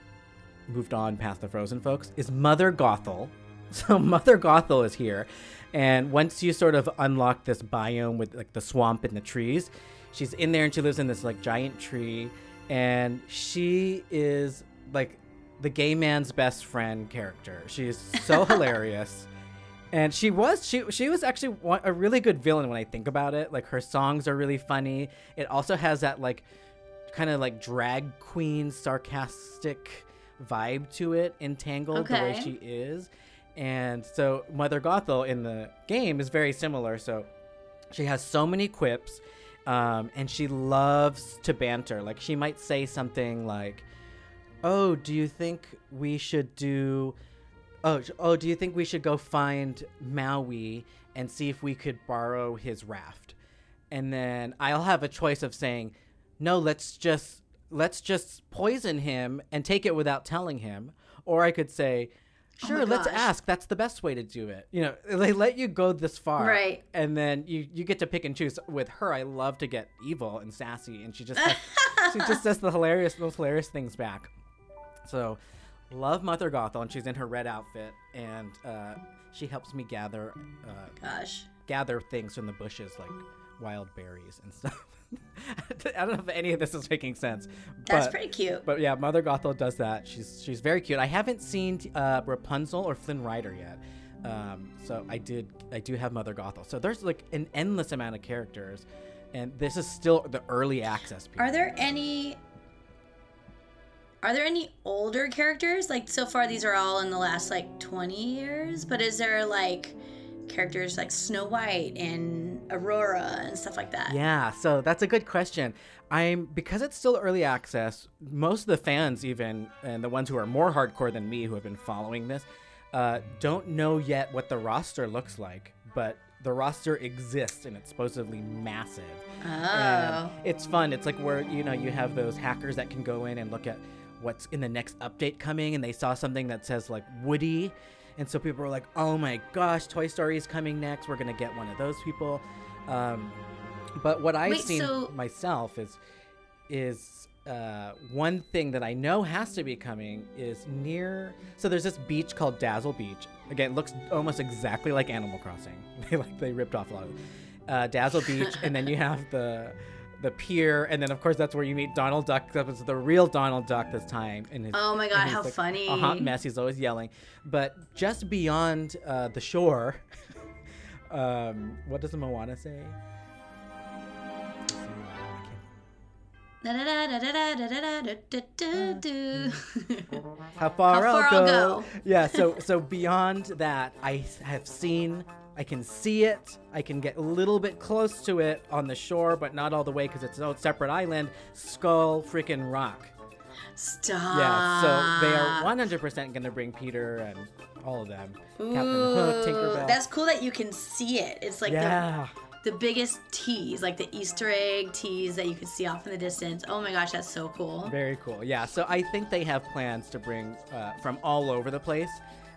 Speaker 1: moved on past the frozen folks is Mother Gothel. So Mother Gothel is here, and once you sort of unlock this biome with like the swamp and the trees, she's in there and she lives in this like giant tree, and she is like the gay man's best friend character. She is so hilarious. And she was she she was actually one, a really good villain when I think about it. Like her songs are really funny. It also has that like kind of like drag queen sarcastic vibe to it, entangled the way she is. And so Mother Gothel in the game is very similar. So she has so many quips, um, and she loves to banter. Like she might say something like, "Oh, do you think we should do? Oh, oh, do you think we should go find Maui and see if we could borrow his raft?" And then I'll have a choice of saying, "No, let's just let's just poison him and take it without telling him," or I could say.
Speaker 2: Oh
Speaker 1: Sure,
Speaker 2: my
Speaker 1: let's ask. That's the best way to do it. You know, they let you go this far,
Speaker 2: Right.
Speaker 1: And then you you get to pick and choose. With her, I love to get evil and sassy, and she just says, she just says the hilarious those hilarious things back. So, love Mother Gothel, and she's in her red outfit, and uh, she helps me gather uh,
Speaker 2: Gosh.
Speaker 1: gather things from the bushes like wild berries and stuff. I don't know if any of this is making sense.
Speaker 2: That's
Speaker 1: but-
Speaker 2: pretty cute.
Speaker 1: but yeah, Mother Gothel does that. She's she's very cute. I haven't seen uh, Rapunzel or Flynn Rider yet, um, so I did I do have Mother Gothel. So there's like an endless amount of characters, and this is still the early access. Period.
Speaker 2: Are there any Are there any older characters? Like so far these are all in the last like 20 years, but is there like characters like Snow White and Aurora and stuff like that?
Speaker 1: Yeah, so that's a good question. I'm because it's still early access. Most of the fans, even and the ones who are more hardcore than me, who have been following this, uh, don't know yet what the roster looks like. But the roster exists and it's supposedly massive. And
Speaker 2: Oh.
Speaker 1: it's fun. It's like where you know you have those hackers that can go in and look at what's in the next update coming, and they saw something that says like Woody, and so people were like, "Oh my gosh, Toy Story is coming next. We're gonna get one of those people." Um, but what I've
Speaker 2: Wait,
Speaker 1: seen
Speaker 2: so-
Speaker 1: myself is is uh, one thing that I know has to be coming is near. So there's this beach called Dazzle Beach. Again, it looks almost exactly like Animal Crossing. they like they ripped off a lot of it. Uh, Dazzle Beach, and then you have the the pier, and then of course that's where you meet Donald Duck. That was the real Donald Duck this time. In his,
Speaker 2: oh my god,
Speaker 1: his,
Speaker 2: how
Speaker 1: like,
Speaker 2: funny!
Speaker 1: A hot mess. He's always yelling. But just beyond uh, the shore, um, what does Moana say? How far,
Speaker 2: How far
Speaker 1: I'll, go.
Speaker 2: I'll
Speaker 1: go. yeah, so so beyond that, I have seen I can see it. I can get a little bit close to it on the shore, but not all the way because it's a separate island. Skull freaking Rock.
Speaker 2: Stop.
Speaker 1: Yeah. So they are 100% going to bring Peter and all of them. Captain Hook,
Speaker 2: Ooh,
Speaker 1: Tinkerbell.
Speaker 2: That's cool that you can see it. It's like
Speaker 1: yeah.
Speaker 2: the, the biggest tease, like the Easter egg tease that you can see off in the distance. Oh my gosh, that's so cool.
Speaker 1: Very cool. Yeah. So I think they have plans to bring uh, from all over the place.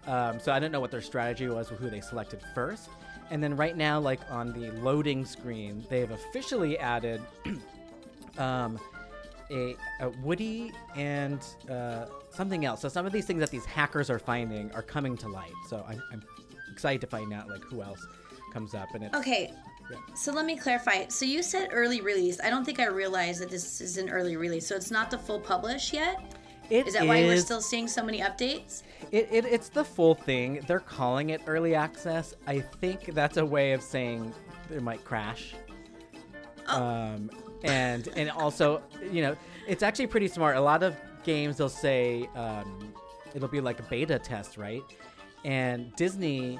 Speaker 1: Um, so I don't know what their strategy was with who they selected first. And then right now, like on the loading screen, they have officially added um, a, a Woody and uh, something else. So some of these things that these hackers are finding are coming to light. So I'm, I'm excited to find out like who else comes up. And it's
Speaker 2: Okay,
Speaker 1: Yeah.
Speaker 2: so let me clarify. So you said early release. I don't think I realized that this is an early release. So it's not the full publish yet.
Speaker 1: It
Speaker 2: Is that why we're still seeing so many updates?
Speaker 1: It, it, it's the full thing. They're calling it early access. I think that's a way of saying it might crash.
Speaker 2: Oh.
Speaker 1: Um, and and also, you know, it's actually pretty smart. A lot of games they'll say um, it'll be like a beta test, right? And Disney,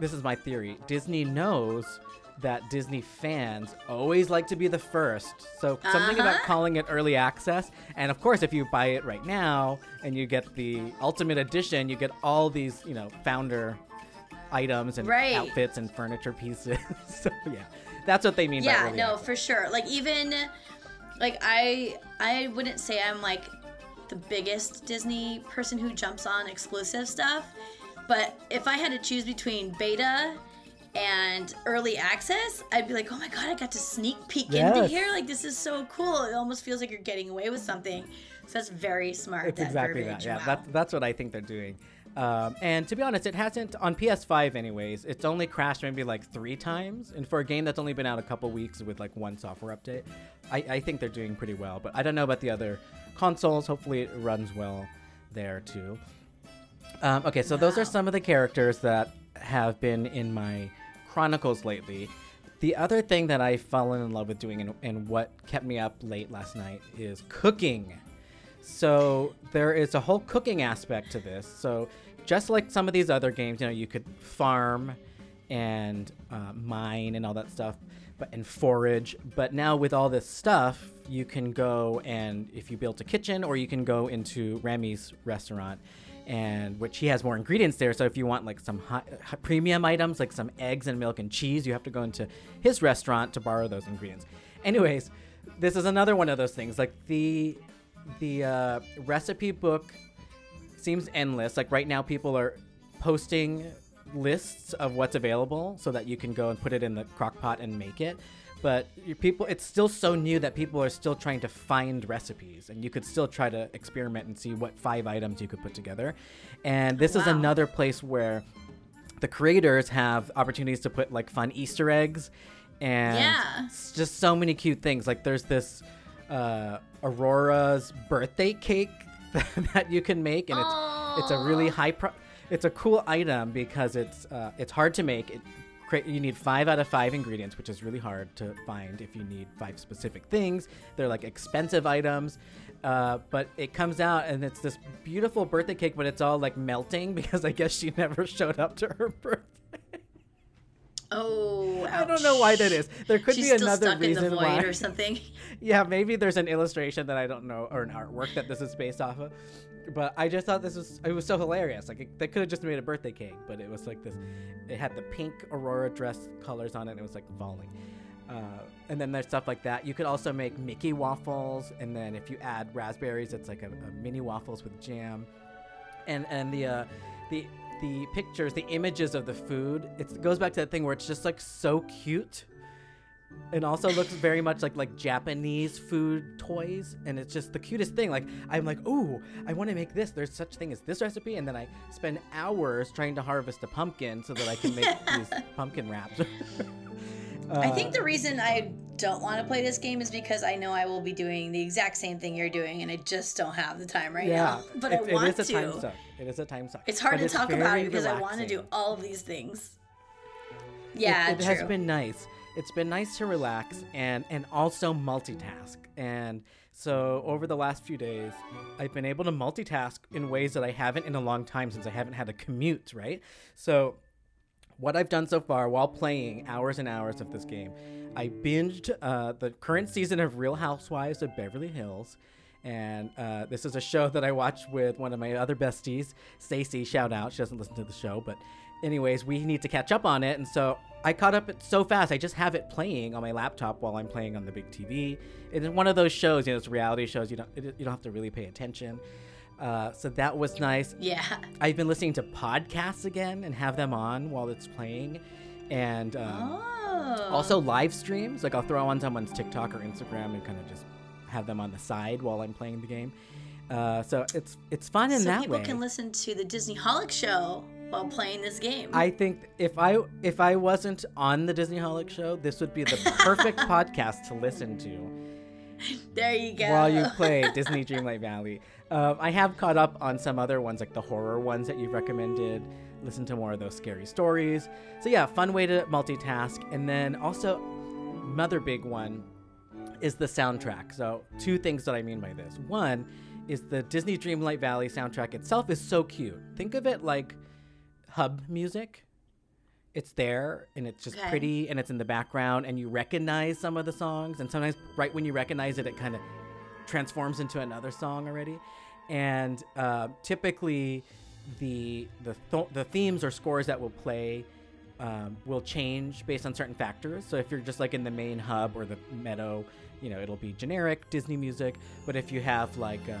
Speaker 1: this is my theory. Disney knows that Disney fans always like to be the first. So something about
Speaker 2: Uh-huh.
Speaker 1: calling it early access. And of course, if you buy it right now and you get the ultimate edition, you get all these, you know, founder items and
Speaker 2: Right.
Speaker 1: outfits and furniture pieces. so yeah, that's what they mean by
Speaker 2: yeah no
Speaker 1: access.
Speaker 2: for sure like even like i i wouldn't say i'm like the biggest disney person who jumps on exclusive stuff but if i had to choose between beta and early access i'd be like oh my god i got to sneak peek into here like this is so cool it almost feels like you're getting away with something so that's very smart
Speaker 1: It's
Speaker 2: that
Speaker 1: exactly
Speaker 2: verbiage.
Speaker 1: that. Yeah,
Speaker 2: wow.
Speaker 1: that's that's what I think they're doing. Um, and to be honest, it hasn't on PS5 anyways. It's only crashed maybe like three times, and for a game that's only been out a couple weeks with like one software update, I, I think they're doing pretty well. But I don't know about the other consoles. Hopefully, it runs well there too. Um, okay, so those are some of the characters that have been in my chronicles lately. The other thing that I've fallen in love with doing and, and what kept me up late last night is cooking. So there is a whole cooking aspect to this. So just like some of these other games, you know, you could farm and uh, mine and all that stuff, but and forage. But now with all this stuff, you can go and if you built a kitchen, or you can go into Remy's restaurant, and which he has more ingredients there. So if you want like some high, hi- premium items, like some eggs and milk and cheese, you have to go into his restaurant to borrow those ingredients. Anyways, this is another one of those things. Like the the uh, recipe book seems endless. Like right now, people are posting lists of what's available so that you can go and put it in the crock pot and make it. But people, it's still so new that people are still trying to find recipes, and you could still try to experiment and see what five items you could put together. And this is another place where the creators have opportunities to put like fun Easter eggs and
Speaker 2: Yeah.
Speaker 1: just so many cute things. Like there's this uh, Aurora's birthday cake that you can make, and it's it's a really high pro. It's a cool item because it's uh, it's hard to make. It you need five out of five ingredients, which is really hard to find if you need five specific things. They're like expensive items. Uh, but it comes out and it's this beautiful birthday cake, but it's all like melting because I guess she never showed up to her birthday.
Speaker 2: oh
Speaker 1: I don't know why that is. There could
Speaker 2: She's
Speaker 1: be another reason why.
Speaker 2: or something
Speaker 1: yeah, maybe there's an illustration that I don't know or an artwork that this is based off of. But I just thought this was it was so hilarious. Like it, they could have just made a birthday cake, but it was like this. It had the pink Aurora dress colors on it. and It was like falling. Uh, and then there's stuff like that. You could also make Mickey waffles, and then if you add raspberries, it's like a, a mini waffles with jam. And and the uh, the the pictures, the images of the food, it goes back to that thing where it's just like so cute and also looks very much like like Japanese food toys, and it's just the cutest thing. Like I'm like, ooh, I want to make this. There's such thing as this recipe, and then I spend hours trying to harvest a pumpkin so that I can make these pumpkin wraps.
Speaker 2: I
Speaker 1: Uh,
Speaker 2: think the reason I don't want to play this game is because I know I will be doing the exact same thing you're doing, and I just don't have the time right
Speaker 1: yeah,
Speaker 2: now. But
Speaker 1: it,
Speaker 2: I want to.
Speaker 1: it is a time
Speaker 2: to.
Speaker 1: suck. It is a time suck.
Speaker 2: It's hard
Speaker 1: But
Speaker 2: to talk about it because I want to do all of these things.
Speaker 1: It-
Speaker 2: Yeah,
Speaker 1: it,
Speaker 2: true.
Speaker 1: has been nice. It's been nice to relax and and also multitask. And so over the last few days, I've been able to multitask in ways that I haven't in a long time since I haven't had a commute, right? So what I've done so far while playing hours and hours of this game, I binged uh, the current season of Real Housewives of Beverly Hills. And uh, this is a show that I watched with one of my other besties, Stacey. Shout out. She doesn't listen to the show, but anyways, we need to catch up on it. And so I caught up so fast. I just have it playing on my laptop while I'm playing on the big TV. It's one of those shows, you know, it's reality shows. You don't you don't have to really pay attention. Uh, so that was nice.
Speaker 2: Yeah.
Speaker 1: I've been listening to podcasts again and have them on while it's playing, and um,
Speaker 2: Oh.
Speaker 1: also live streams. Like I'll throw on someone's TikTok or Instagram and kind of just have them on the side while I'm playing the game. Uh, so it's it's fun in
Speaker 2: so
Speaker 1: that
Speaker 2: people
Speaker 1: way.
Speaker 2: can listen to the Disneyholic show while playing this game.
Speaker 1: I think if I if I wasn't on the Disneyholic show, this would be the perfect podcast to listen to.
Speaker 2: there you go.
Speaker 1: while you play Disney Dreamlight Valley. Um, I have caught up on some other ones, like the horror ones that you've recommended. Listen to more of those scary stories. So yeah, fun way to multitask. And then also, another big one is the soundtrack. So two things that I mean by this. One is the Disney Dreamlight Valley soundtrack itself is so cute. Think of it like hub music. It's there and it's just
Speaker 2: Okay.
Speaker 1: pretty and it's in the background and you recognize some of the songs and sometimes right when you recognize it it kind of transforms into another song already. And uh, typically the the th- the themes or scores that will play um, will change based on certain factors. So if you're just like in the main hub or the meadow, you know, it'll be generic Disney music. But if you have like um,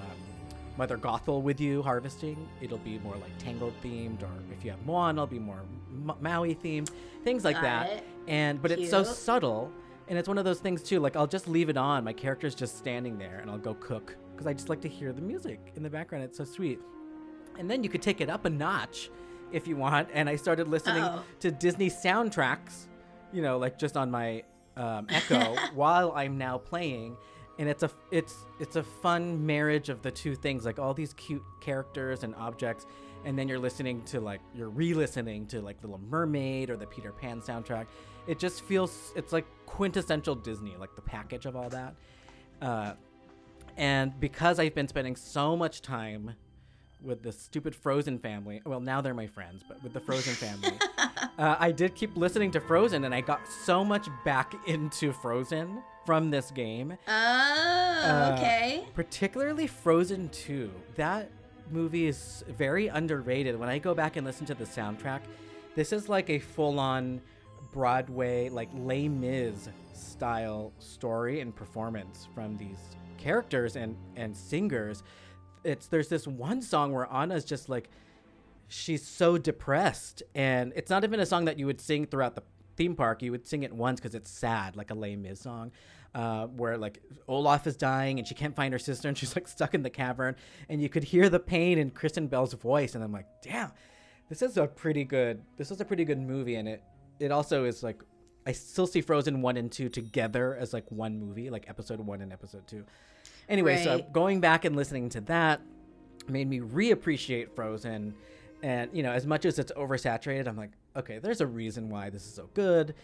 Speaker 1: Mother Gothel with you harvesting, it'll be more like Tangled themed. Or if you have Moana, it'll be more Ma- Maui themed, things like
Speaker 2: Got
Speaker 1: that.
Speaker 2: it.
Speaker 1: And but it's so subtle, and it's one of those things too. Like I'll just leave it on. My character's just standing there, and I'll go cook because I just like to hear the music in the background. It's so sweet. And then you could take it up a notch if you want. And I started listening
Speaker 2: Uh-oh.
Speaker 1: to Disney soundtracks, you know, like just on my um, Echo while I'm now playing. And it's a it's it's a fun marriage of the two things, like all these cute characters and objects, and then you're listening to like you're re-listening to like Little Mermaid or the Peter Pan soundtrack. It just feels it's like quintessential Disney, like the package of all that. Uh, and because I've been spending so much time with the stupid Frozen family, well, now they're my friends, but with the Frozen family, uh, I did keep listening to Frozen, and I got so much back into Frozen from this game.
Speaker 2: Oh,
Speaker 1: Uh,
Speaker 2: okay.
Speaker 1: Particularly Frozen 2. That movie is very underrated. When I go back and listen to the soundtrack, this is like a full on Broadway, like Les Mis style story and performance from these characters and, and singers. It's there's this one song where Anna's just like she's so depressed and it's not even a song that you would sing throughout the theme park you would sing it once because it's sad like a Les Mis song uh, where like Olaf is dying and she can't find her sister and she's like stuck in the cavern. And you could hear the pain in Kristen Bell's voice and I'm like damn this is a pretty good this is a pretty good movie. And it it also is like I still see Frozen 1 and 2 together as like one movie like episode 1 and episode 2 anyway so going back and listening to that made me reappreciate Frozen. And, you know, as much as it's oversaturated, I'm like, okay, there's a reason why this is so good.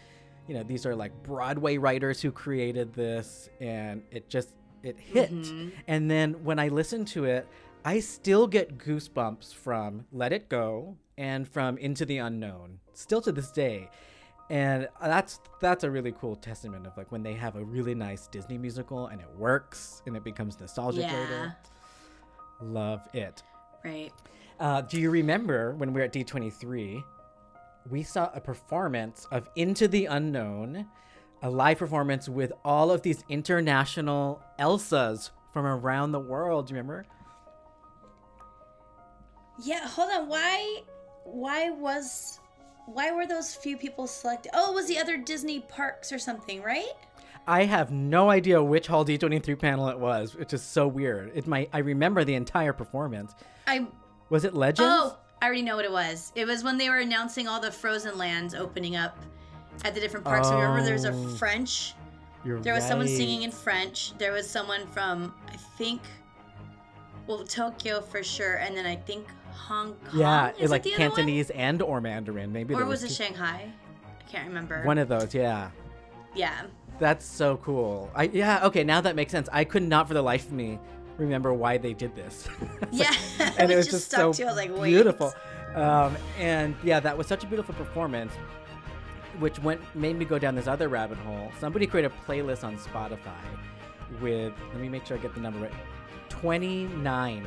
Speaker 1: You know, these are like Broadway writers who created this, and it just, it hit. And then when I listen to it, I still get goosebumps from Let It Go and from Into the Unknown, still to this day. And that's that's a really cool testament of like when they have a really nice Disney musical and it works and it becomes nostalgic
Speaker 2: Yeah.
Speaker 1: later. Love it.
Speaker 2: Right.
Speaker 1: Uh, do you remember when we were at D23? We saw a performance of Into the Unknown, a live performance with all of these international Elsas from around the world. Do you remember?
Speaker 2: Yeah, hold on. Why why was why were those few people selected? Oh, it was the other Disney parks or something, right?
Speaker 1: I have no idea which Hall D23 panel it was, which is so weird. It might I remember the entire performance.
Speaker 2: I
Speaker 1: Was it Legends?
Speaker 2: Oh, I already know what it was. It was when they were announcing all the Frozen lands opening up at the different parks. Remember there was a
Speaker 1: Oh.
Speaker 2: French There was someone singing in French. There was someone from I think well, Tokyo for sure, and then I think Hong Kong.
Speaker 1: Yeah,
Speaker 2: Is
Speaker 1: it, like
Speaker 2: it the other one?
Speaker 1: Cantonese and or Mandarin. Maybe
Speaker 2: Or
Speaker 1: there
Speaker 2: was it
Speaker 1: two-
Speaker 2: Shanghai? I can't remember.
Speaker 1: one of those? Yeah.
Speaker 2: yeah.
Speaker 1: That's so cool. I yeah, okay, now that makes sense. I could not for the life of me remember why they did this.
Speaker 2: Yeah.
Speaker 1: and it was just, so
Speaker 2: stuck to. Like,
Speaker 1: beautiful. Um, and yeah, that was such a beautiful performance, which went made me go down this other rabbit hole. Somebody created a playlist on Spotify with let me make sure I get the number right. 29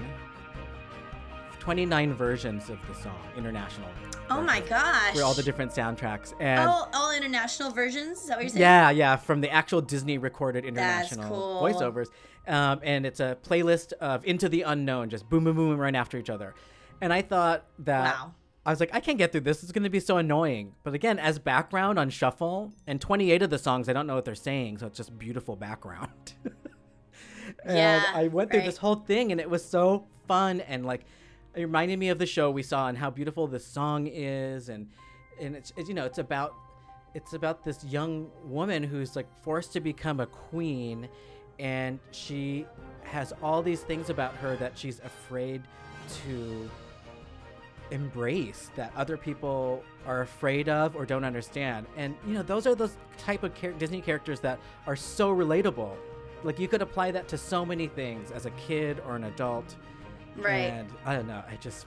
Speaker 1: 29 versions of the song, international.
Speaker 2: Oh my gosh.
Speaker 1: For all the different soundtracks. And
Speaker 2: all, all international versions? Is that what you're saying?
Speaker 1: yeah, yeah, from the actual Disney recorded international
Speaker 2: cool.
Speaker 1: voiceovers. Um, and it's a playlist of Into the Unknown, just boom, boom, boom, right after each other. And I thought that
Speaker 2: Wow.
Speaker 1: I was like, I can't get through this. It's going to be so annoying. But again, as background on shuffle, and 28 of the songs, I don't know what they're saying, so it's just beautiful background. and
Speaker 2: Yeah,
Speaker 1: I went through
Speaker 2: right.
Speaker 1: this whole thing, and it was so fun and like it reminded me of the show we saw and how beautiful this song is, and and it's, you know it's about it's about this young woman who's like forced to become a queen and she has all these things about her that she's afraid to embrace that other people are afraid of or don't understand. And you know those are those type of char- disney characters that are so relatable. Like you could apply that to so many things as a kid or an adult
Speaker 2: Right.
Speaker 1: and i don't know i just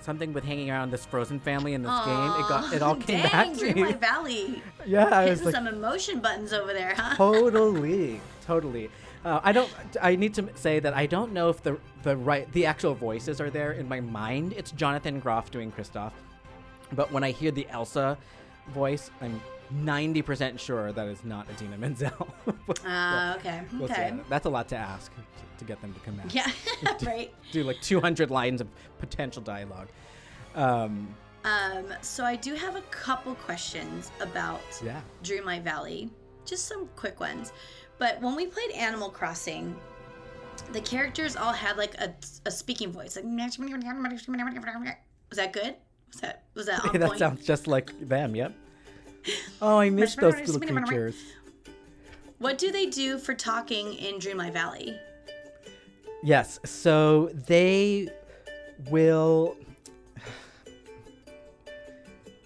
Speaker 1: something with hanging around this frozen family in this game it got it all came
Speaker 2: dang,
Speaker 1: back to
Speaker 2: Green
Speaker 1: me
Speaker 2: Valley.
Speaker 1: yeah i was like
Speaker 2: some emotion buttons over there, huh?
Speaker 1: totally totally. Uh, I don't. I need to say that I don't know if the the right the actual voices are there in my mind. It's Jonathan Groff doing Kristoff, but when I hear the Elsa voice, I'm 90% sure that is not Idina Menzel.
Speaker 2: Ah, okay.
Speaker 1: We'll see.
Speaker 2: Okay.
Speaker 1: That's a lot to ask to, get them to come out.
Speaker 2: Yeah, right.
Speaker 1: Do like 200 lines of potential dialogue. Um,
Speaker 2: Um, so I do have a couple questions about
Speaker 1: yeah.
Speaker 2: Dreamlight Valley. Just some quick ones. But when we played Animal Crossing, the characters all had like a, a speaking voice. Like, was that good? Was that was that on
Speaker 1: that
Speaker 2: point?
Speaker 1: sounds just like them. Yep. Oh, I miss those little creatures.
Speaker 2: What do they do for talking in Dreamlight Valley?
Speaker 1: Yes. So they will.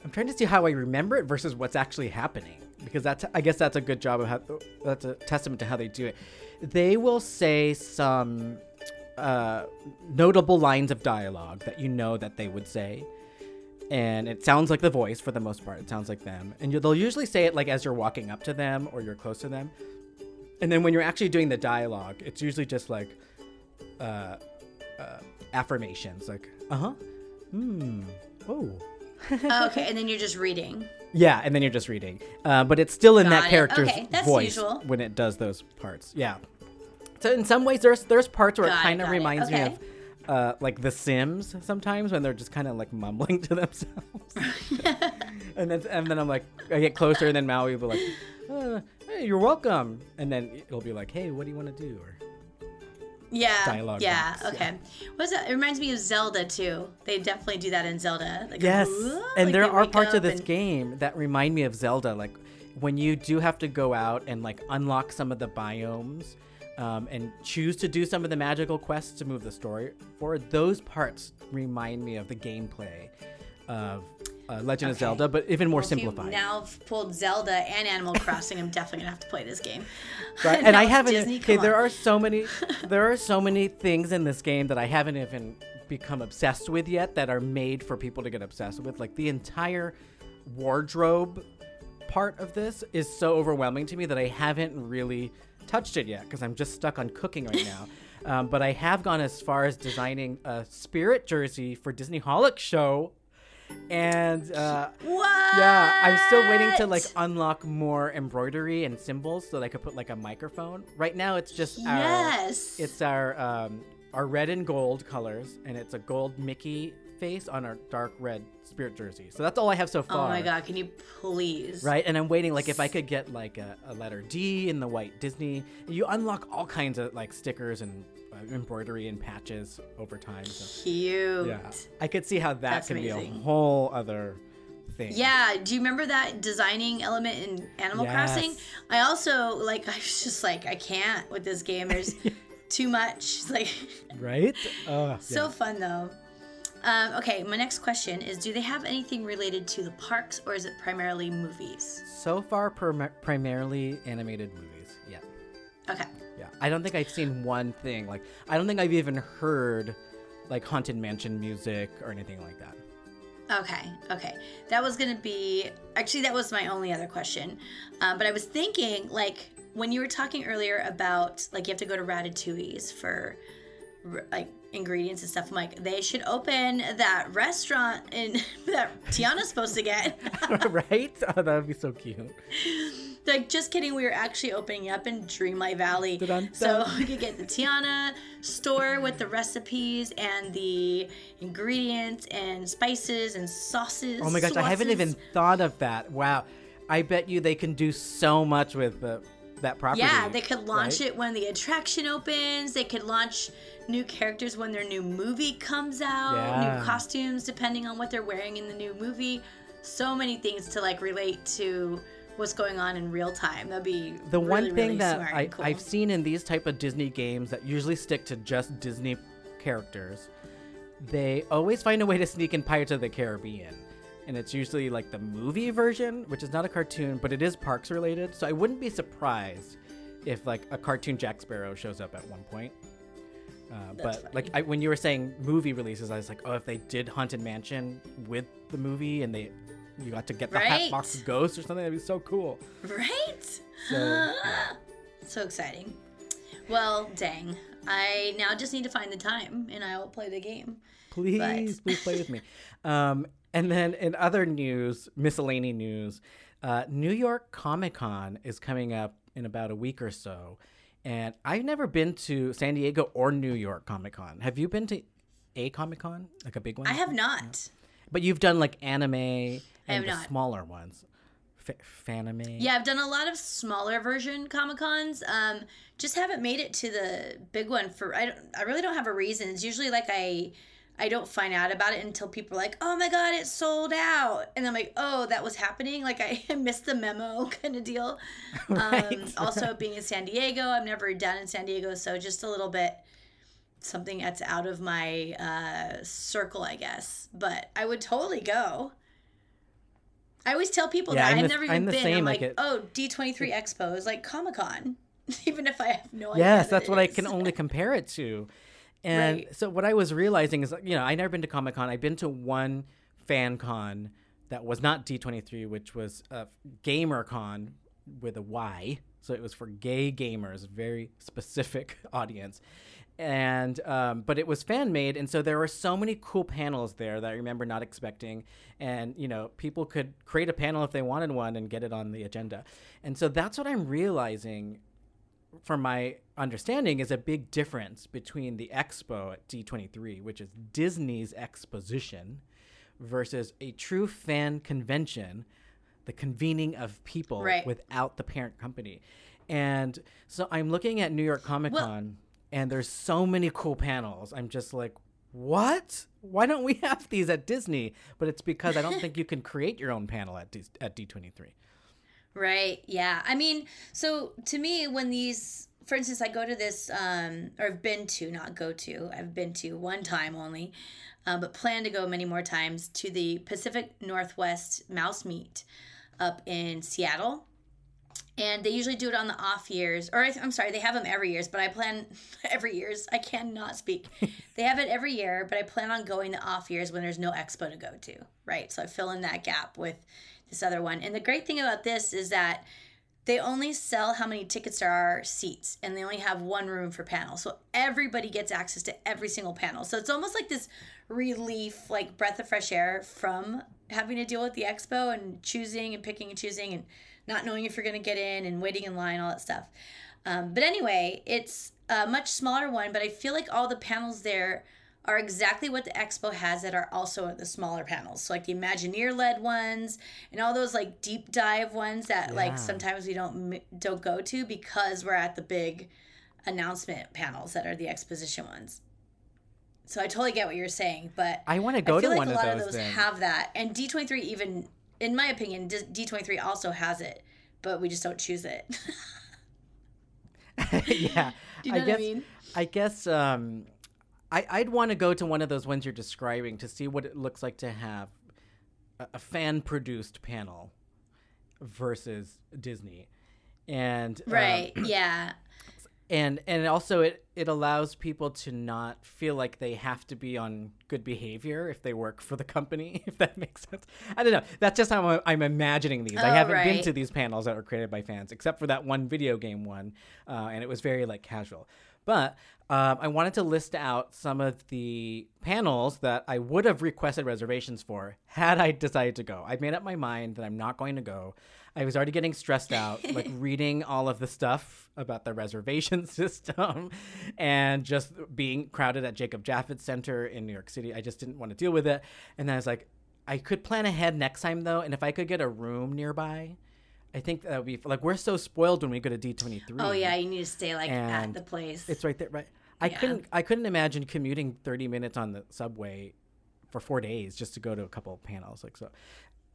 Speaker 1: I'm trying to see how I remember it versus what's actually happening because that's I guess that's a good job of how that's a testament to how they do it. They will say some uh, notable lines of dialogue that you know that they would say, and it sounds like the voice for the most part. It sounds like them, and you, they'll usually say it like as you're walking up to them or you're close to them, and then when you're actually doing the dialogue, it's usually just like uh, uh, affirmations, like uh huh, hmm, oh.
Speaker 2: Oh, okay, and then you're just reading.
Speaker 1: Yeah, and then you're just reading. Uh, but it's still in
Speaker 2: Got
Speaker 1: that
Speaker 2: it.
Speaker 1: character's
Speaker 2: Okay, that's
Speaker 1: voice
Speaker 2: usual.
Speaker 1: when it does those parts. Yeah. So in some ways, there's there's parts where
Speaker 2: Got
Speaker 1: it kind of reminds me of uh, like The Sims sometimes when they're just kind of like mumbling to themselves. and then and then I'm like, I get closer, and then Maui will be like, uh, "Hey, you're welcome," and then it'll be like, "Hey, what do you want to do?" Or
Speaker 2: Yeah.
Speaker 1: Dialogue
Speaker 2: yeah.
Speaker 1: box, yeah.
Speaker 2: Okay. What's that? It reminds me of Zelda too. They definitely do that in Zelda. Like,
Speaker 1: Yes, and
Speaker 2: like
Speaker 1: there are parts of this
Speaker 2: and-
Speaker 1: game that remind me of Zelda, like when you do have to go out and like unlock some of the biomes um, and choose to do some of the magical quests to move the story forward. Those parts remind me of the gameplay of uh, Legend of Zelda, but even more
Speaker 2: Well,
Speaker 1: simplified.
Speaker 2: now I've pulled Zelda and Animal Crossing, I'm definitely gonna have to play this game.
Speaker 1: Right, and I haven't.
Speaker 2: Disney,
Speaker 1: okay, there are so many. there are so many things in this game that I haven't even become obsessed with yet that are made for people to get obsessed with. Like the entire wardrobe part of this is so overwhelming to me that I haven't really touched it yet because I'm just stuck on cooking right now. Um, but I have gone as far as designing a spirit jersey for Disneyholic show, and uh, yeah, I'm still waiting to like unlock more embroidery and symbols so that I could put like a microphone. Right now, it's just
Speaker 2: Yes.
Speaker 1: our it's our um, our red and gold colors, and it's a gold Mickey face on our dark red spirit jersey. So that's all I have so far.
Speaker 2: Oh my god, can you please?
Speaker 1: Right, and I'm waiting like if I could get like a, a letter D in the white Disney. You unlock all kinds of like stickers and embroidery and patches over time. So
Speaker 2: Cute.
Speaker 1: yeah, I could see how that
Speaker 2: That's
Speaker 1: could be a whole other thing.
Speaker 2: Yeah, do you remember that designing element in Animal Crossing? I also like I was just like I can't with this game. There's too much. Like
Speaker 1: Right? Uh,
Speaker 2: so
Speaker 1: yeah.
Speaker 2: fun though. Um, okay, my next question is: Do they have anything related to the parks, or is it primarily movies?
Speaker 1: So far, prim- primarily animated movies. Yeah.
Speaker 2: Okay.
Speaker 1: I don't think I've seen one thing. Like, I don't think I've even heard like Haunted Mansion music or anything like that.
Speaker 2: Okay, okay. That was gonna be actually that was my only other question, um, but I was thinking like when you were talking earlier about like you have to go to Ratatouille's for like ingredients and stuff. I'm like they should open that restaurant in that Tiana's supposed to get.
Speaker 1: right? Oh, that would be so cute.
Speaker 2: like just kidding, we were actually opening up in Dreamlight Valley,
Speaker 1: Dun-dun-dun.
Speaker 2: so we could get the Tiana store with the recipes and the ingredients and spices and sauces.
Speaker 1: Oh my gosh, I haven't even thought of that. Wow. I bet you they can do so much with the, that property.
Speaker 2: Yeah, they could launch
Speaker 1: right?
Speaker 2: it when the attraction opens. They could launch new characters when their new movie comes out,
Speaker 1: Yeah.
Speaker 2: new costumes depending on what they're wearing in the new movie. So many things to like relate to what's going on in real time. That'd be
Speaker 1: The
Speaker 2: really,
Speaker 1: one thing
Speaker 2: really
Speaker 1: that I,
Speaker 2: cool.
Speaker 1: I've seen in these type of Disney games that usually stick to just Disney characters, they always find a way to sneak in Pirates of the Caribbean. And it's usually like the movie version, which is not a cartoon, but it is parks related. So I wouldn't be surprised if like a cartoon Jack Sparrow shows up at one point. Uh, but like I, when you were saying movie releases, I was like, oh, if they did Haunted Mansion with the movie and they you got to get the
Speaker 2: Right.
Speaker 1: Hatbox Ghost or something, that'd be so cool.
Speaker 2: right?
Speaker 1: So, yeah.
Speaker 2: So exciting. Well, dang. I now just need to find the time and I will play the game.
Speaker 1: Please, but... please play with me. Um, and then in other news, miscellaneous news, uh, New York Comic Con is coming up in about a week or so. And I've never been to San Diego or New York Comic Con. Have you been to a Comic Con, like a big one?
Speaker 2: I have not.
Speaker 1: But you've done like anime and the not. smaller ones. F- Fanime.
Speaker 2: Yeah, I've done a lot of smaller version Comic Cons. Um, just haven't made it to the big one for. I don't. I really don't have a reason. It's usually like I I don't find out about it until people are like, "Oh my god, it sold out," and I'm like, "Oh, that was happening." Like I missed the memo, kind of deal. right, um, also, being in San Diego, I've never done in San Diego, so just a little bit something that's out of my uh, circle, I guess. But I would totally go. I always tell people yeah, that I've the, never even I'm been. Same, I'm like, like it, oh, D23 Expo is like Comic Con, even if I have no idea.
Speaker 1: Yes, that's what is. I can only compare it to. And right. so what I was realizing is, you know, I never been to Comic Con. I've been to one fan con that was not D23, which was a gamer con with a Y. So it was for gay gamers, very specific audience. And um, but it was fan made, and so there were so many cool panels there that I remember not expecting. And you know, people could create a panel if they wanted one and get it on the agenda. And so that's what I'm realizing from my understanding, is a big difference between the expo at D23, which is Disney's exposition, versus a true fan convention, the convening of people right. without the parent company. And so I'm looking at New York Comic Con, well, and there's so many cool panels. I'm just like, what? Why don't we have these at Disney? But it's because I don't think you can create your own panel at D- at D23.
Speaker 2: Right. Yeah. I mean, so to me, when these, for instance, I go to this, um, or I've been to, not go to, I've been to one time only, uh, but plan to go many more times to the Pacific Northwest Mouse Meet up in Seattle. And they usually do it on the off years, or I'm sorry, they have them every years, but I plan every years. I cannot speak. they have it every year, but I plan on going the off years when there's no expo to go to, right? So I fill in that gap with this other one. And the great thing about this is that they only sell how many tickets there are seats and they only have one room for panels. So everybody gets access to every single panel. So it's almost like this relief, like breath of fresh air from having to deal with the expo and choosing and picking and choosing and not knowing if you're going to get in and waiting in line, all that stuff. Um, but anyway, it's a much smaller one, but I feel like all the panels there are exactly what the expo has that are also the smaller panels. So like the Imagineer led ones and all those like deep dive ones that yeah. like sometimes we don't don't go to because we're at the big announcement panels that are the exposition ones. So I totally get what you're saying, but
Speaker 1: I want to go to like one
Speaker 2: of
Speaker 1: those. A
Speaker 2: lot of those then. have that, and D23 even, in my opinion, D23 also has it, but we just don't choose it.
Speaker 1: yeah,
Speaker 2: Do you know
Speaker 1: I guess, I
Speaker 2: mean?
Speaker 1: I guess um, I, I'd want to go to one of those ones you're describing to see what it looks like to have a, a fan produced panel versus Disney. And
Speaker 2: um, right, yeah.
Speaker 1: And and also it it allows people to not feel like they have to be on good behavior if they work for the company, if that makes sense. I don't know. That's just how I'm, I'm imagining these. Oh, I haven't right. been to these panels that were created by fans, except for that one video game one, uh, and it was very like casual. But um, I wanted to list out some of the panels that I would have requested reservations for had I decided to go. I've made up my mind that I'm not going to go. I was already getting stressed out, like reading all of the stuff about the reservation system and just being crowded at Jacob Javits Center in New York City. I just didn't want to deal with it. And then I was like, I could plan ahead next time though, and if I could get a room nearby, I think that would be like we're so spoiled when we go to D twenty three.
Speaker 2: Oh yeah, you need to stay like at the place.
Speaker 1: It's right there, right? I yeah. couldn't I couldn't imagine commuting thirty minutes on the subway for four days just to go to a couple of panels. Like so,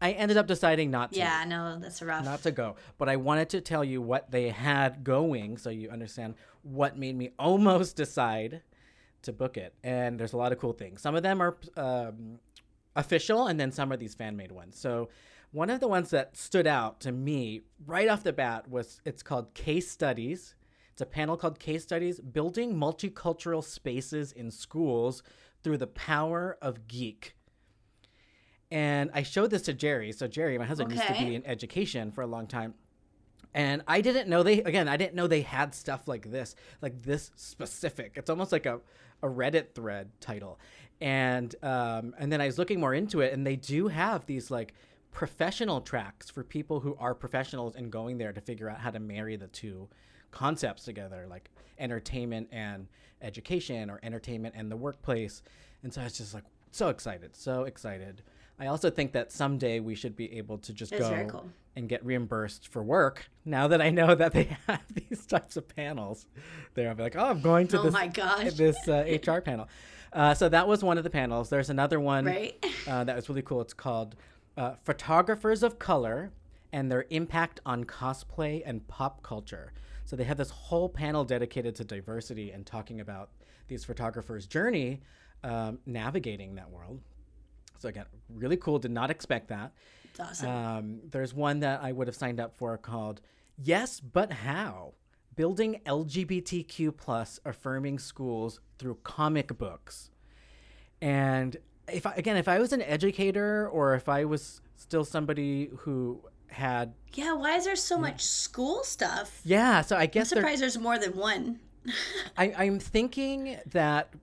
Speaker 1: I ended up deciding not to.
Speaker 2: Yeah, no, that's rough.
Speaker 1: Not to go, but I wanted to tell you what they had going so you understand what made me almost decide to book it. And there's a lot of cool things. Some of them are um, official, and then some are these fan made ones. So one of the ones that stood out to me right off the bat was it's called Case Studies. It's a panel called Case Studies Building Multicultural Spaces in Schools Through the Power of Geek. And I showed this to Jerry. So, Jerry, my husband, okay. used to be in education for a long time. And I didn't know they again, I didn't know they had stuff like this, like this specific. It's almost like a, a Reddit thread title. And um, and then I was looking more into it and they do have these like professional tracks for people who are professionals and going there to figure out how to marry the two concepts together, like entertainment and education or entertainment and the workplace. And so I was just like so excited, so excited. I also think that someday we should be able to just
Speaker 2: That's
Speaker 1: go
Speaker 2: cool.
Speaker 1: and get reimbursed for work. Now that I know that they have these types of panels, there I'll be like, oh, I'm going to
Speaker 2: Oh
Speaker 1: this
Speaker 2: my gosh.
Speaker 1: this uh, HR panel. Uh, so that was one of the panels. There's another one
Speaker 2: Right.
Speaker 1: uh, that was really cool. It's called uh, "Photographers of Color and Their Impact on Cosplay and Pop Culture." So they have this whole panel dedicated to diversity and talking about these photographers' journey um, navigating that world. So again, really cool. Did not expect that.
Speaker 2: It's awesome.
Speaker 1: Um, there's one that I would have signed up for called "Yes, but How." Building LGBTQ plus affirming schools through comic books. And if I, again, if I was an educator or if I was still somebody who had,
Speaker 2: yeah, why is there so much school stuff?
Speaker 1: yeah, so I guess I'm
Speaker 2: surprised there's more than one.
Speaker 1: I, I'm thinking that,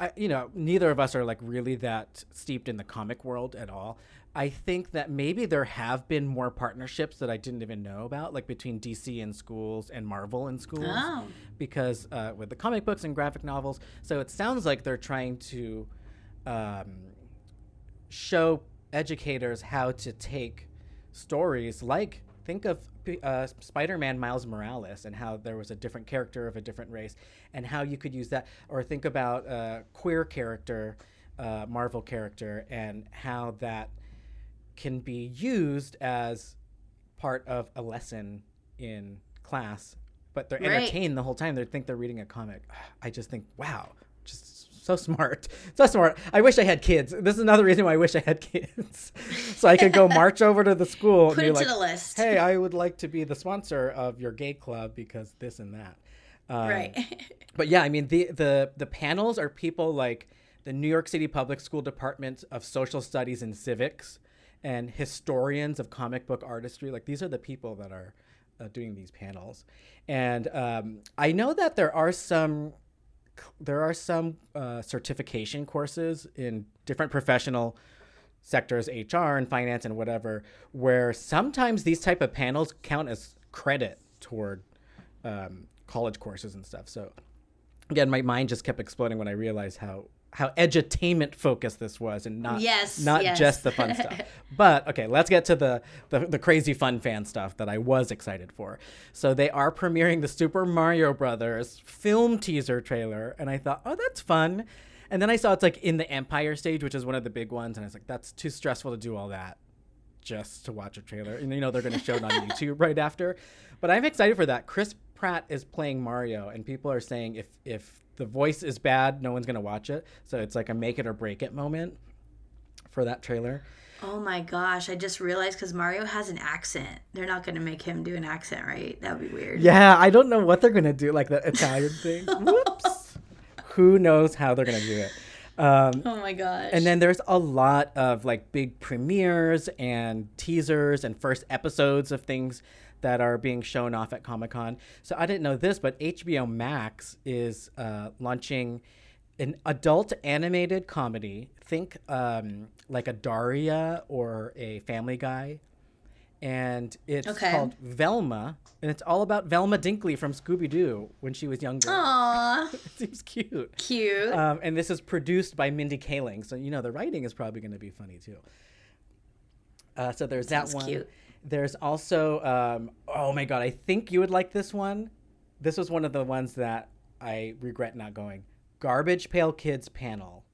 Speaker 1: I, you know, neither of us are like really that steeped in the comic world at all. I think that maybe there have been more partnerships that I didn't even know about, like between DC and schools and Marvel and schools,
Speaker 2: Oh.
Speaker 1: because uh, with the comic books and graphic novels. So it sounds like they're trying to um, show educators how to take stories like think of uh, spider-man miles morales and how there was a different character of a different race and how you could use that or think about a queer character uh, marvel character and how that can be used as part of a lesson in class but they're
Speaker 2: Right.
Speaker 1: entertained the whole time they think they're reading a comic i just think wow just so smart so smart i wish i had kids this is another reason why i wish i had kids so i could go march over to the school
Speaker 2: Put
Speaker 1: and
Speaker 2: it
Speaker 1: be
Speaker 2: to
Speaker 1: like
Speaker 2: the list.
Speaker 1: hey i would like to be the sponsor of your gay club because this and that um,
Speaker 2: right.
Speaker 1: but yeah, I mean the the the panels are people like the New York City Public School Department of Social Studies and Civics and historians of comic book artistry. Like these are the people that are uh, doing these panels, and um, I know that there are some there are some uh, certification courses in different professional sectors hr and finance and whatever where sometimes these type of panels count as credit toward um, college courses and stuff. So again my mind just kept exploding when i realized how how edutainment focused this was and not
Speaker 2: Yes,
Speaker 1: not
Speaker 2: yes.
Speaker 1: just the fun stuff but okay let's get to the, the the crazy fun fan stuff that i was excited for so they are premiering the super mario brothers film teaser trailer and i thought oh that's fun and then i saw it's like in the empire stage which is one of the big ones and i was like that's too stressful to do all that just to watch a trailer. And you know they're going to show it on YouTube right after. But I'm excited for that. Chris Pratt is playing Mario, and people are saying if if the voice is bad, no one's going to watch it. So it's like a make it or break it moment for that trailer.
Speaker 2: Oh my gosh, I just realized because Mario has an accent. They're not going to make him do an accent, right? That would be weird.
Speaker 1: Yeah, I don't know what they're going to do, like the Italian thing. Whoops. Who knows how they're going to do it? Um,
Speaker 2: Oh my gosh.
Speaker 1: And then there's a lot of like big premieres and teasers and first episodes of things that are being shown off at Comic Con. So I didn't know this, but HBO Max is uh, launching an adult animated comedy. Think um, like a Daria or a Family Guy. And it's
Speaker 2: Okay.
Speaker 1: called Velma. And it's all about Velma Dinkley from Scooby Doo when she was younger.
Speaker 2: Aw,
Speaker 1: It seems cute.
Speaker 2: cute.
Speaker 1: Um, and this is produced by Mindy Kaling, so you know the writing is probably going to be funny too. Uh, so there's that
Speaker 2: Sounds
Speaker 1: one.
Speaker 2: cute.
Speaker 1: There's also um, oh my god, I think you would like this one. This was one of the ones that I regret not going. Garbage Pail Kids panel.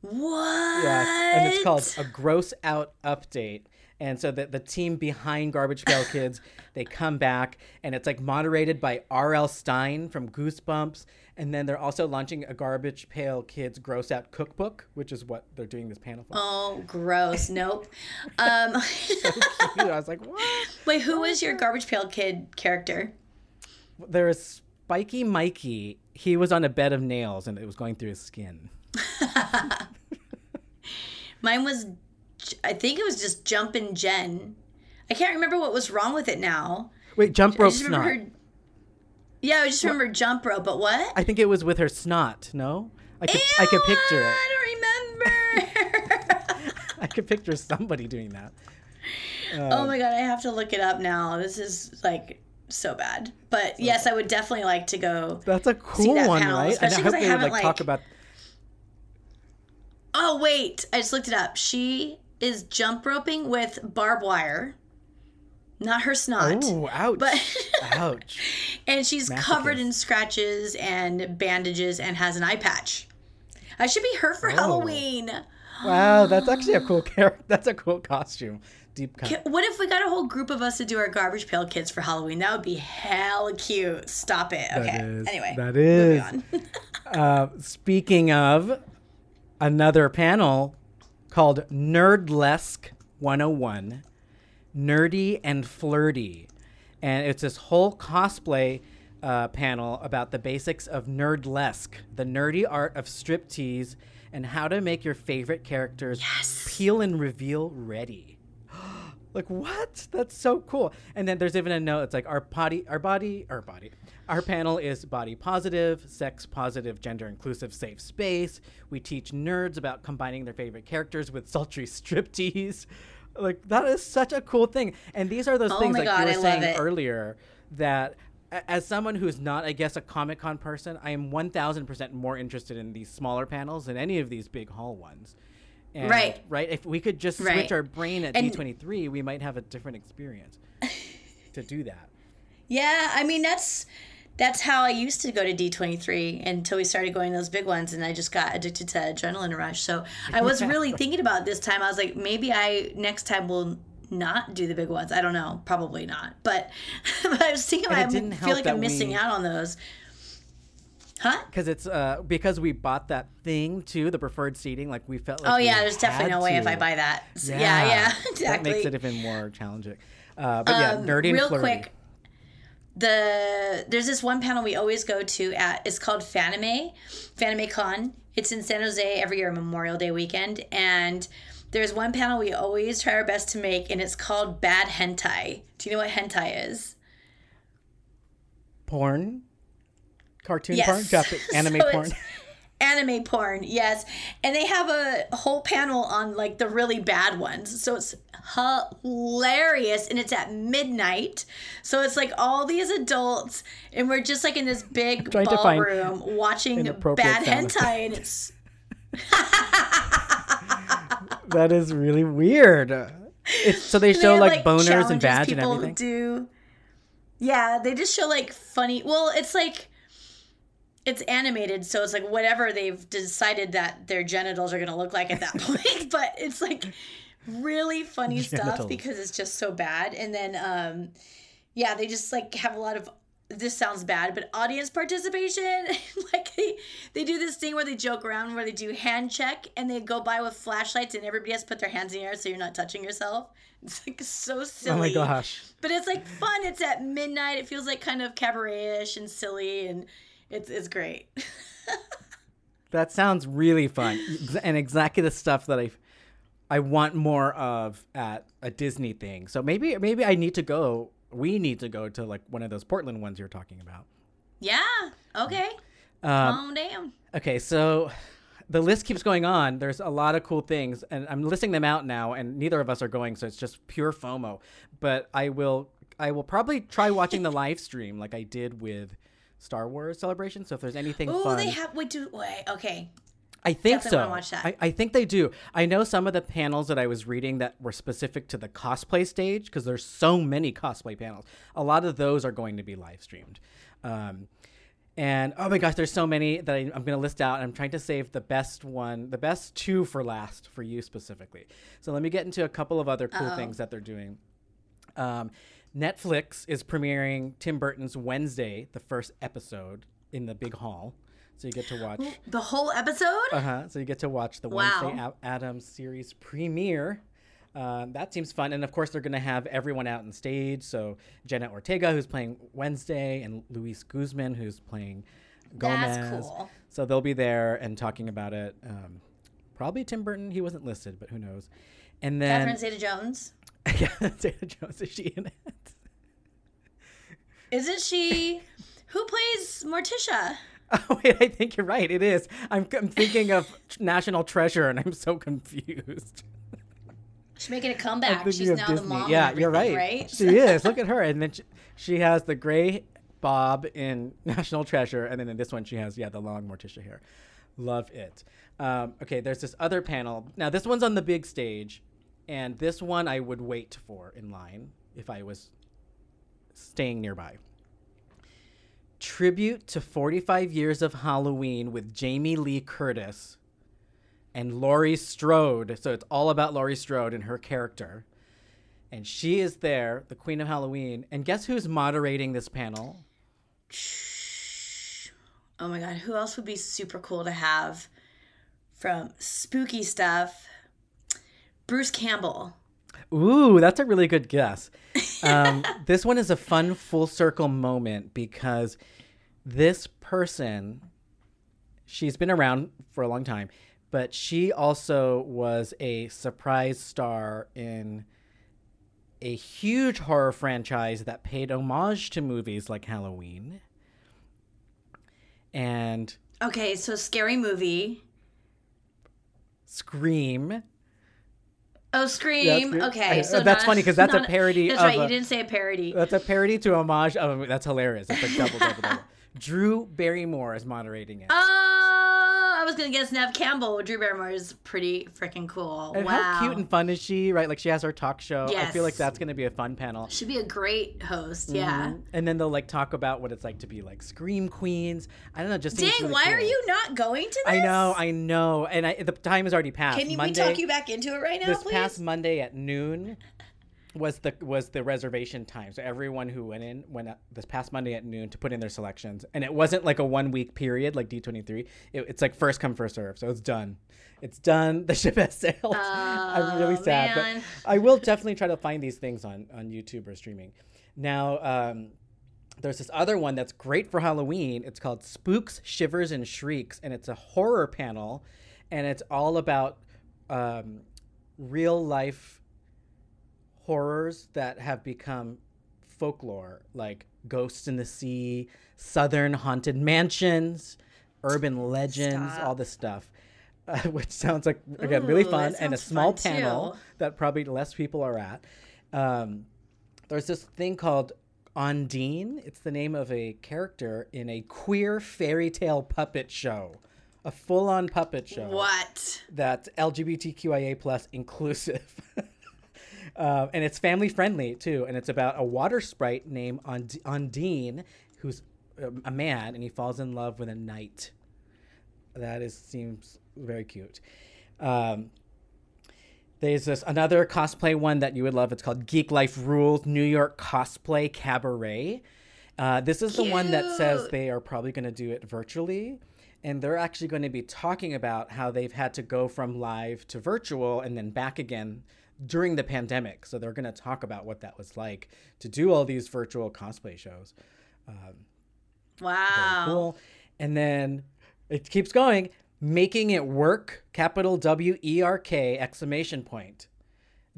Speaker 2: what?
Speaker 1: Yes, and it's called a gross out update. And so the, the team behind Garbage Pail Kids, they come back and it's like moderated by R.L. Stine from Goosebumps. And then they're also launching a Garbage Pail Kids gross out cookbook, which is what they're doing this panel for.
Speaker 2: Oh, gross. Nope. Um,
Speaker 1: I was like, what?
Speaker 2: wait, who was your garbage pail kid character?
Speaker 1: There is Spiky Mikey. He was on a bed of nails and it was going through his skin.
Speaker 2: Mine was, I think it was just Jumpin' Jen. I can't remember what was wrong with it now.
Speaker 1: Wait, jump rope snot.
Speaker 2: remember her. Yeah, I just remember jump rope, but what?
Speaker 1: I think it was with her snot. No, I could I could picture it.
Speaker 2: I don't remember.
Speaker 1: I could picture somebody doing that.
Speaker 2: oh um, my god, I have to look it up now. This is like so bad. But yes, I would definitely like to go.
Speaker 1: That's a cool
Speaker 2: that
Speaker 1: one,
Speaker 2: panel,
Speaker 1: right? And I
Speaker 2: especially
Speaker 1: hope
Speaker 2: I
Speaker 1: they would
Speaker 2: haven't,
Speaker 1: like talk about.
Speaker 2: Oh wait, I just looked it up. She is jump roping with barbed wire, not her snot.
Speaker 1: Oh, ouch!
Speaker 2: But
Speaker 1: ouch!
Speaker 2: and she's covered in scratches and bandages and has an eye patch. I should be her for
Speaker 1: Oh.
Speaker 2: Halloween.
Speaker 1: Wow, that's actually a cool character. That's a cool costume. Deep cut.
Speaker 2: What if we got a whole group of us to do our garbage pail kids for Halloween? That would be hella cute. Stop it. Okay.
Speaker 1: is-
Speaker 2: anyway.
Speaker 1: That is.
Speaker 2: moving on.
Speaker 1: Uh, speaking of another panel called Nerdlesque 101, Nerdy and Flirty. And it's this whole cosplay uh, panel about the basics of Nerdlesque, the nerdy art of striptease, and how to make your favorite characters peel and reveal ready. like what? That's so cool. And then there's even a note. It's like our body, our body, our body. Our panel is body positive, sex positive, gender inclusive, safe space. We teach nerds about combining their favorite characters with sultry striptease. Like that is such a cool thing. And these are those
Speaker 2: Oh
Speaker 1: things like
Speaker 2: God,
Speaker 1: you were
Speaker 2: I
Speaker 1: saying earlier that as someone who's not, I guess, a Comic Con person, I am 1000% more interested in these smaller panels than any of these big hall ones. And,
Speaker 2: Right.
Speaker 1: Right. If we could just switch
Speaker 2: Right.
Speaker 1: our brain at
Speaker 2: And-
Speaker 1: D23, we might have a different experience to do that.
Speaker 2: Yeah, I mean that's that's how I used to go to D23 until we started going to those big ones and I just got addicted to adrenaline rush. So I was really thinking about this time. I was like maybe I next time will not do the big ones. I don't know, probably not. But, but I was thinking I feel like I'm missing
Speaker 1: we-
Speaker 2: out on those. Huh?
Speaker 1: Because it's uh because we bought that thing too, the preferred seating. Like we felt like
Speaker 2: Oh yeah, there's definitely no way if. I buy that. So, yeah, yeah, exactly.
Speaker 1: That makes it even more challenging. Uh, but yeah, nerdy and
Speaker 2: real
Speaker 1: flirty.
Speaker 2: quick the there's this one panel we always go to at it's called fanime fanime con. It's in san jose every year memorial day weekend. And there's one panel we always try our best to make and it's called bad hentai. Do you know what hentai is?
Speaker 1: Porn, cartoon
Speaker 2: Yes.
Speaker 1: porn, Japan, anime
Speaker 2: So
Speaker 1: porn.
Speaker 2: it's anime porn yes. And they have a whole panel on like the really bad ones. So it's hilarious and it's at midnight. So it's like all these adults and we're just like in this big
Speaker 1: Trying
Speaker 2: ballroom watching bad hentai and it's
Speaker 1: that is really weird. It's, so they
Speaker 2: they
Speaker 1: show
Speaker 2: have,
Speaker 1: like, boners and
Speaker 2: challenges
Speaker 1: badge and
Speaker 2: people
Speaker 1: everything.
Speaker 2: do. Yeah they just show like funny well it's like it's animated so it's like whatever they've decided that their genitals are going to look like at that point but it's like really funny stuff because it's just so bad and then um yeah they just like have a lot of this sounds bad but audience participation like they, they do this thing where they joke around where they do hand check and they go by with flashlights and everybody has to put their hands in the air so you're not touching yourself it's like so silly
Speaker 1: Oh my gosh.
Speaker 2: but it's like fun. It's at midnight. It feels like kind of cabaret-ish and silly, and it's it's great.
Speaker 1: That sounds really fun and exactly the stuff that I I want more of at a Disney thing. So maybe maybe I need to go. We need to go to like one of those Portland ones you're talking about.
Speaker 2: yeah. Okay.
Speaker 1: Um,
Speaker 2: oh damn.
Speaker 1: Okay, so the list keeps going on. There's a lot of cool things, and I'm listing them out now. And neither of us are going, so it's just pure FOMO. But I will, I will probably try watching the live stream like I did with Star Wars Celebration. So if there's anything
Speaker 2: Oh, they have. Wait, do wait. Okay.
Speaker 1: I think
Speaker 2: definitely
Speaker 1: so.
Speaker 2: watch that.
Speaker 1: I, I think they do. I know some of the panels that I was reading that were specific to the cosplay stage because there's so many cosplay panels. A lot of those are going to be live streamed. Um, and oh my gosh, there's so many that I, I'm going to list out. I'm trying to save the best one, the best two for last for you specifically. So let me get into a couple of other cool things that they're doing. Um, Netflix is premiering Tim Burton's Wednesday, the first episode in the big hall. So you get to watch.
Speaker 2: The whole episode.
Speaker 1: Uh huh. So you get to watch the
Speaker 2: Wow.
Speaker 1: Wednesday A- Addams series premiere. Um, that seems fun, and of course they're going to have everyone out on stage. So Jenna Ortega, who's playing Wednesday, and Luis Guzman, who's playing Gomez.
Speaker 2: That's cool.
Speaker 1: So they'll be there and talking about it. Um, probably Tim Burton. He wasn't listed, but who knows? And then
Speaker 2: Catherine Zeta-Jones.
Speaker 1: Yeah, Dana Jones is she in it?
Speaker 2: Isn't she? Who plays Morticia?
Speaker 1: Oh wait, I think you're right. It is. I'm, I'm thinking of National Treasure, and I'm so confused.
Speaker 2: She's making a comeback. She's
Speaker 1: of
Speaker 2: now the
Speaker 1: Disney.
Speaker 2: mom.
Speaker 1: Yeah, you're right.
Speaker 2: Right?
Speaker 1: She is. Look at her, and then she, she has the gray bob in National Treasure, and then in this one she has yeah the long Morticia hair. Love it. Um, okay, there's this other panel. Now this one's on the big stage, and this one I would wait for in line if I was staying nearby. Tribute to 45 years of Halloween with Jamie Lee Curtis and Laurie Strode. So it's all about Laurie Strode and her character. And she is there, the Queen of Halloween. And guess who's moderating this panel?
Speaker 2: Oh my god, who else would be super cool to have from spooky stuff? Bruce Campbell.
Speaker 1: Ooh, that's a really good guess. Um, this one is a fun full circle moment because this person, she's been around for a long time, but she also was a surprise star in a huge horror franchise that paid homage to movies like Halloween. And
Speaker 2: Okay, so scary movie.
Speaker 1: Scream.
Speaker 2: Oh, Scream.
Speaker 1: Scream.
Speaker 2: Okay, so uh,
Speaker 1: that's
Speaker 2: not-
Speaker 1: funny 'cause that's a parody
Speaker 2: That's right.
Speaker 1: a-
Speaker 2: you didn't say a parody.
Speaker 1: That's a parody to homage of. That's hilarious. It's like double, double, double. Drew Barrymore is moderating it.
Speaker 2: Oh, I was gonna guess Neve Campbell. Drew Barrymore is pretty freaking cool.
Speaker 1: and
Speaker 2: wow.
Speaker 1: how cute and fun is she? Right, like she has her talk show. I feel like that's to be a fun panel.
Speaker 2: She should be a great host. Yeah.
Speaker 1: Mhm. And then they'll like talk about what it's like to be like scream queens. I don't know. Just
Speaker 2: Dang,
Speaker 1: really
Speaker 2: why are you not going to this?
Speaker 1: I know, I know, and I, the time has already passed.
Speaker 2: Can you, we talk you back into it right now,
Speaker 1: this
Speaker 2: please?
Speaker 1: past Monday at noon was the was the reservation time. So everyone who went in went up this past Monday at noon to put in their selections, and it wasn't like a one week period like D twenty three. It's like first come first serve. So it's done. It's done. The ship has sailed. I'm really
Speaker 2: Oh,
Speaker 1: sad,
Speaker 2: man.
Speaker 1: but I will definitely try to find these things on on YouTube or streaming. Now. Um, there's this other one that's great for Halloween. It's called Spooks, Shivers, and Shrieks, and it's a horror panel, and it's all about um, real life horrors that have become folklore, like ghosts in the sea, southern haunted mansions, urban legends,
Speaker 2: Stop.
Speaker 1: all this stuff. Uh, which sounds like again really fun and a small panel
Speaker 2: too.
Speaker 1: that probably less people are at. Um, there's this thing called Ondine. It's the name of a character in a queer fairy tale puppet show, a full-on puppet show
Speaker 2: What?
Speaker 1: that's LGBTQIA plus inclusive. uh, and it's family friendly too. And it's about a water sprite named Und- Undine, who's um, a man, and he falls in love with a knight. That is seems very cute. Um, there's this another cosplay one that you would love. It's called Geek Life Rules New York Cosplay Cabaret. Uh, this is the one that says they are probably going to do it virtually. And they're actually going to be talking about how they've had to go from live to virtual and then back again during the pandemic. So they're going to talk about what that was like to do all these virtual cosplay shows.
Speaker 2: Um, wow.
Speaker 1: Cool. And then it keeps going. Making it work, capital W E R K, exclamation point.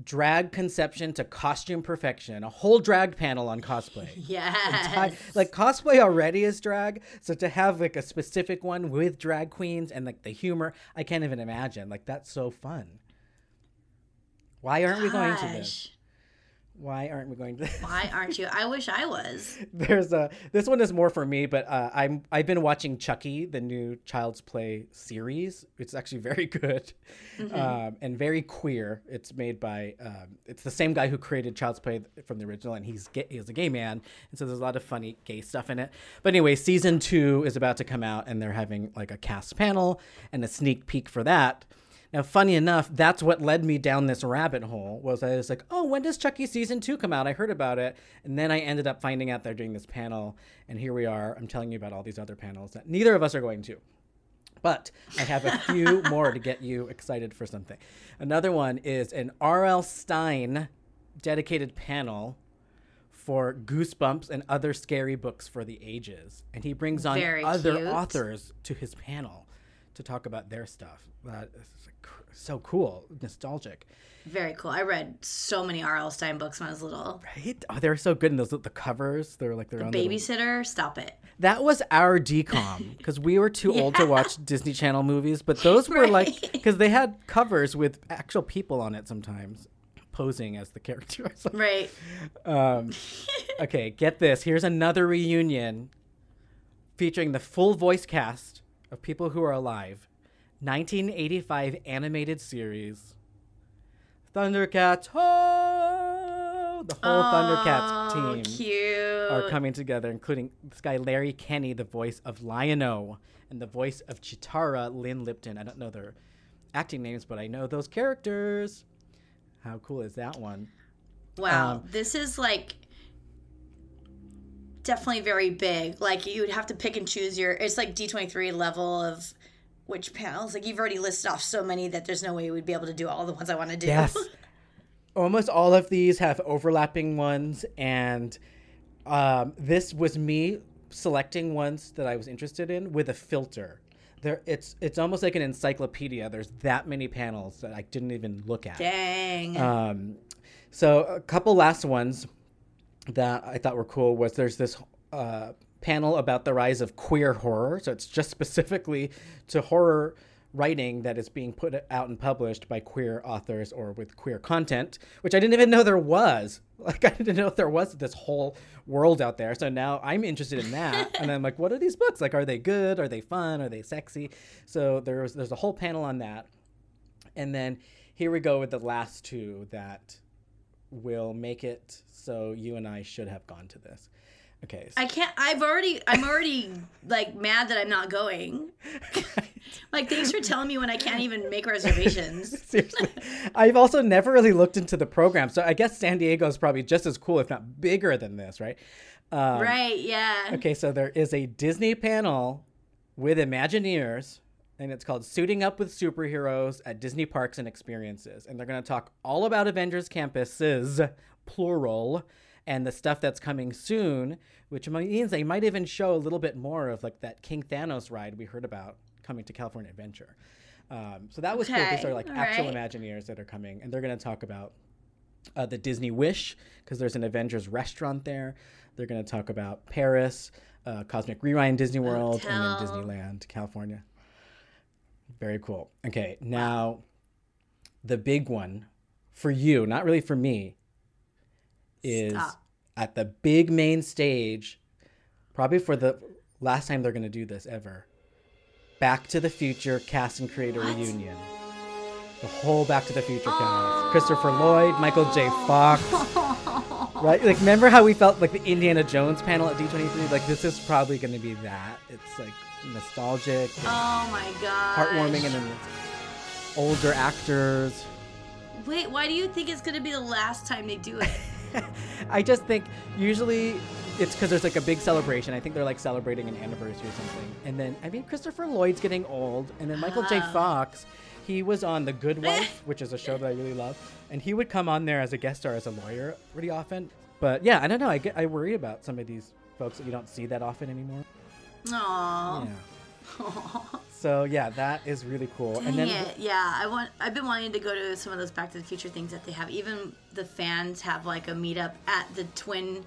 Speaker 1: Drag conception to costume perfection. A whole drag panel on cosplay.
Speaker 2: Yes.
Speaker 1: I- like cosplay already is drag, so to have like a specific one with drag queens and like the humor, I can't even imagine. Like that's so fun. Why aren't we going to this? Why aren't we going to this?
Speaker 2: Why aren't you? I wish I was.
Speaker 1: There's a this one is more for me, but uh, I'm I've been watching Chucky, the new Child's Play series. It's actually very good, um, and very queer. It's made by um, it's the same guy who created Child's Play from the original, and he's gay, he's a gay man, and so there's a lot of funny gay stuff in it. But anyway, season two is about to come out, and they're having like a cast panel and a sneak peek for that. Now, funny enough, that's what led me down this rabbit hole. Was I was like, oh, when does Chucky season two come out? I heard about it, and then I ended up finding out they're doing this panel, and here we are. I'm telling you about all these other panels that neither of us are going to. But I have a few more to get you excited for something. Another one is an R.L. Stine dedicated panel for Goosebumps and other scary books for the ages. And he brings on
Speaker 2: Very
Speaker 1: other
Speaker 2: cute.
Speaker 1: authors to his panel to talk about their stuff. That is so cool, nostalgic.
Speaker 2: Very cool. I read so many R.L. Stine books when I was little.
Speaker 1: Right? Oh, they're so good. And those the covers, they're like their own. little-
Speaker 2: Babysitter, stop it.
Speaker 1: That was our DCOM because we were too old to watch Disney Channel movies, but those were like because they had covers with actual people on it sometimes posing as the characters.
Speaker 2: Right.
Speaker 1: um, okay, get this. Here's another reunion featuring the full voice cast of people who are alive. 1985 animated series. Thundercats, ho! The whole Thundercats
Speaker 2: Oh,
Speaker 1: team
Speaker 2: Cute.
Speaker 1: are coming together, including this guy Larry Kenney, the voice of Lion-O, and the voice of Cheetara, Lynne Lipton. I don't know their acting names, but I know those characters. How cool is that one?
Speaker 2: Wow,
Speaker 1: Um,
Speaker 2: this is like definitely very big. Like you would have to pick and choose your. It's like D twenty three level of which panels. Like you've already listed off so many that there's no way we'd be able to do all the ones I want to do.
Speaker 1: Yes. Almost all of these have overlapping ones, and um, this was me selecting ones that I was interested in with a filter. There, it's it's almost like an encyclopedia. There's that many panels that I didn't even look at.
Speaker 2: Dang.
Speaker 1: Um, so a couple last ones that I thought were cool was there's this uh, panel about the rise of queer horror. So it's just specifically to horror writing that is being put out and published by queer authors or with queer content, which I didn't even know there was. Like I didn't know there was this whole world out there. So now I'm interested in that, and I'm like, what are these books? Like, are they good? Are they fun? Are they sexy? So there's there's a whole panel on that, and then here we go with the last two that will make it so you and I should have gone to this. Okay.
Speaker 2: I can't. I've already. I'm already like mad that I'm not going. like thanks for telling me when I can't even make reservations.
Speaker 1: Seriously. I've also never really looked into the program. So I guess San Diego is probably just as cool, if not bigger than this, right? Um,
Speaker 2: right. Yeah.
Speaker 1: Okay, so there is a Disney panel with Imagineers, and it's called Suiting Up with Superheroes at Disney Parks and Experiences. And they're going to talk all about Avengers campuses, plural, and the stuff that's coming soon, which means they might even show a little bit more of like that King Thanos ride we heard about coming to California Adventure. Um, so that was cool. These are like
Speaker 2: all
Speaker 1: actual
Speaker 2: right.
Speaker 1: Imagineers that are coming, and they're going to talk about uh, the Disney Wish because there's an Avengers restaurant there. They're going to talk about Paris, uh, Cosmic Rewind, Disney World, and then Disneyland, California. Very cool. Okay, now the big one for you, not really for me, is
Speaker 2: Stop.
Speaker 1: at the big main stage, probably for the last time they're going to do this ever. Back to the Future cast and creator
Speaker 2: What?
Speaker 1: reunion. The whole Back to the Future cast. Oh. Christopher Lloyd, Michael J. Fox. Right? Like, remember how we felt like the Indiana Jones panel at D23? Like, this is probably going to be that. It's like nostalgic,
Speaker 2: Oh my god.
Speaker 1: heartwarming, and then older actors.
Speaker 2: Wait, why do you think it's gonna be the last time they do it?
Speaker 1: I just think usually it's because there's like a big celebration. I think they're like celebrating an anniversary or something. And then, I mean, Christopher Lloyd's getting old. And then Michael J.
Speaker 2: Ah.
Speaker 1: Fox, he was on The Good Wife, which is a show that I really love. And he would come on there as a guest star as a lawyer pretty often. But yeah, I don't know. I, get, I worry about some of these folks that you don't see that often anymore.
Speaker 2: Aww.
Speaker 1: Yeah. So yeah, that is really cool.
Speaker 2: Dang
Speaker 1: and then
Speaker 2: it. Yeah, I want. I've been wanting to go to some of those Back to the Future things that they have. Even the fans have like a meetup at the Twin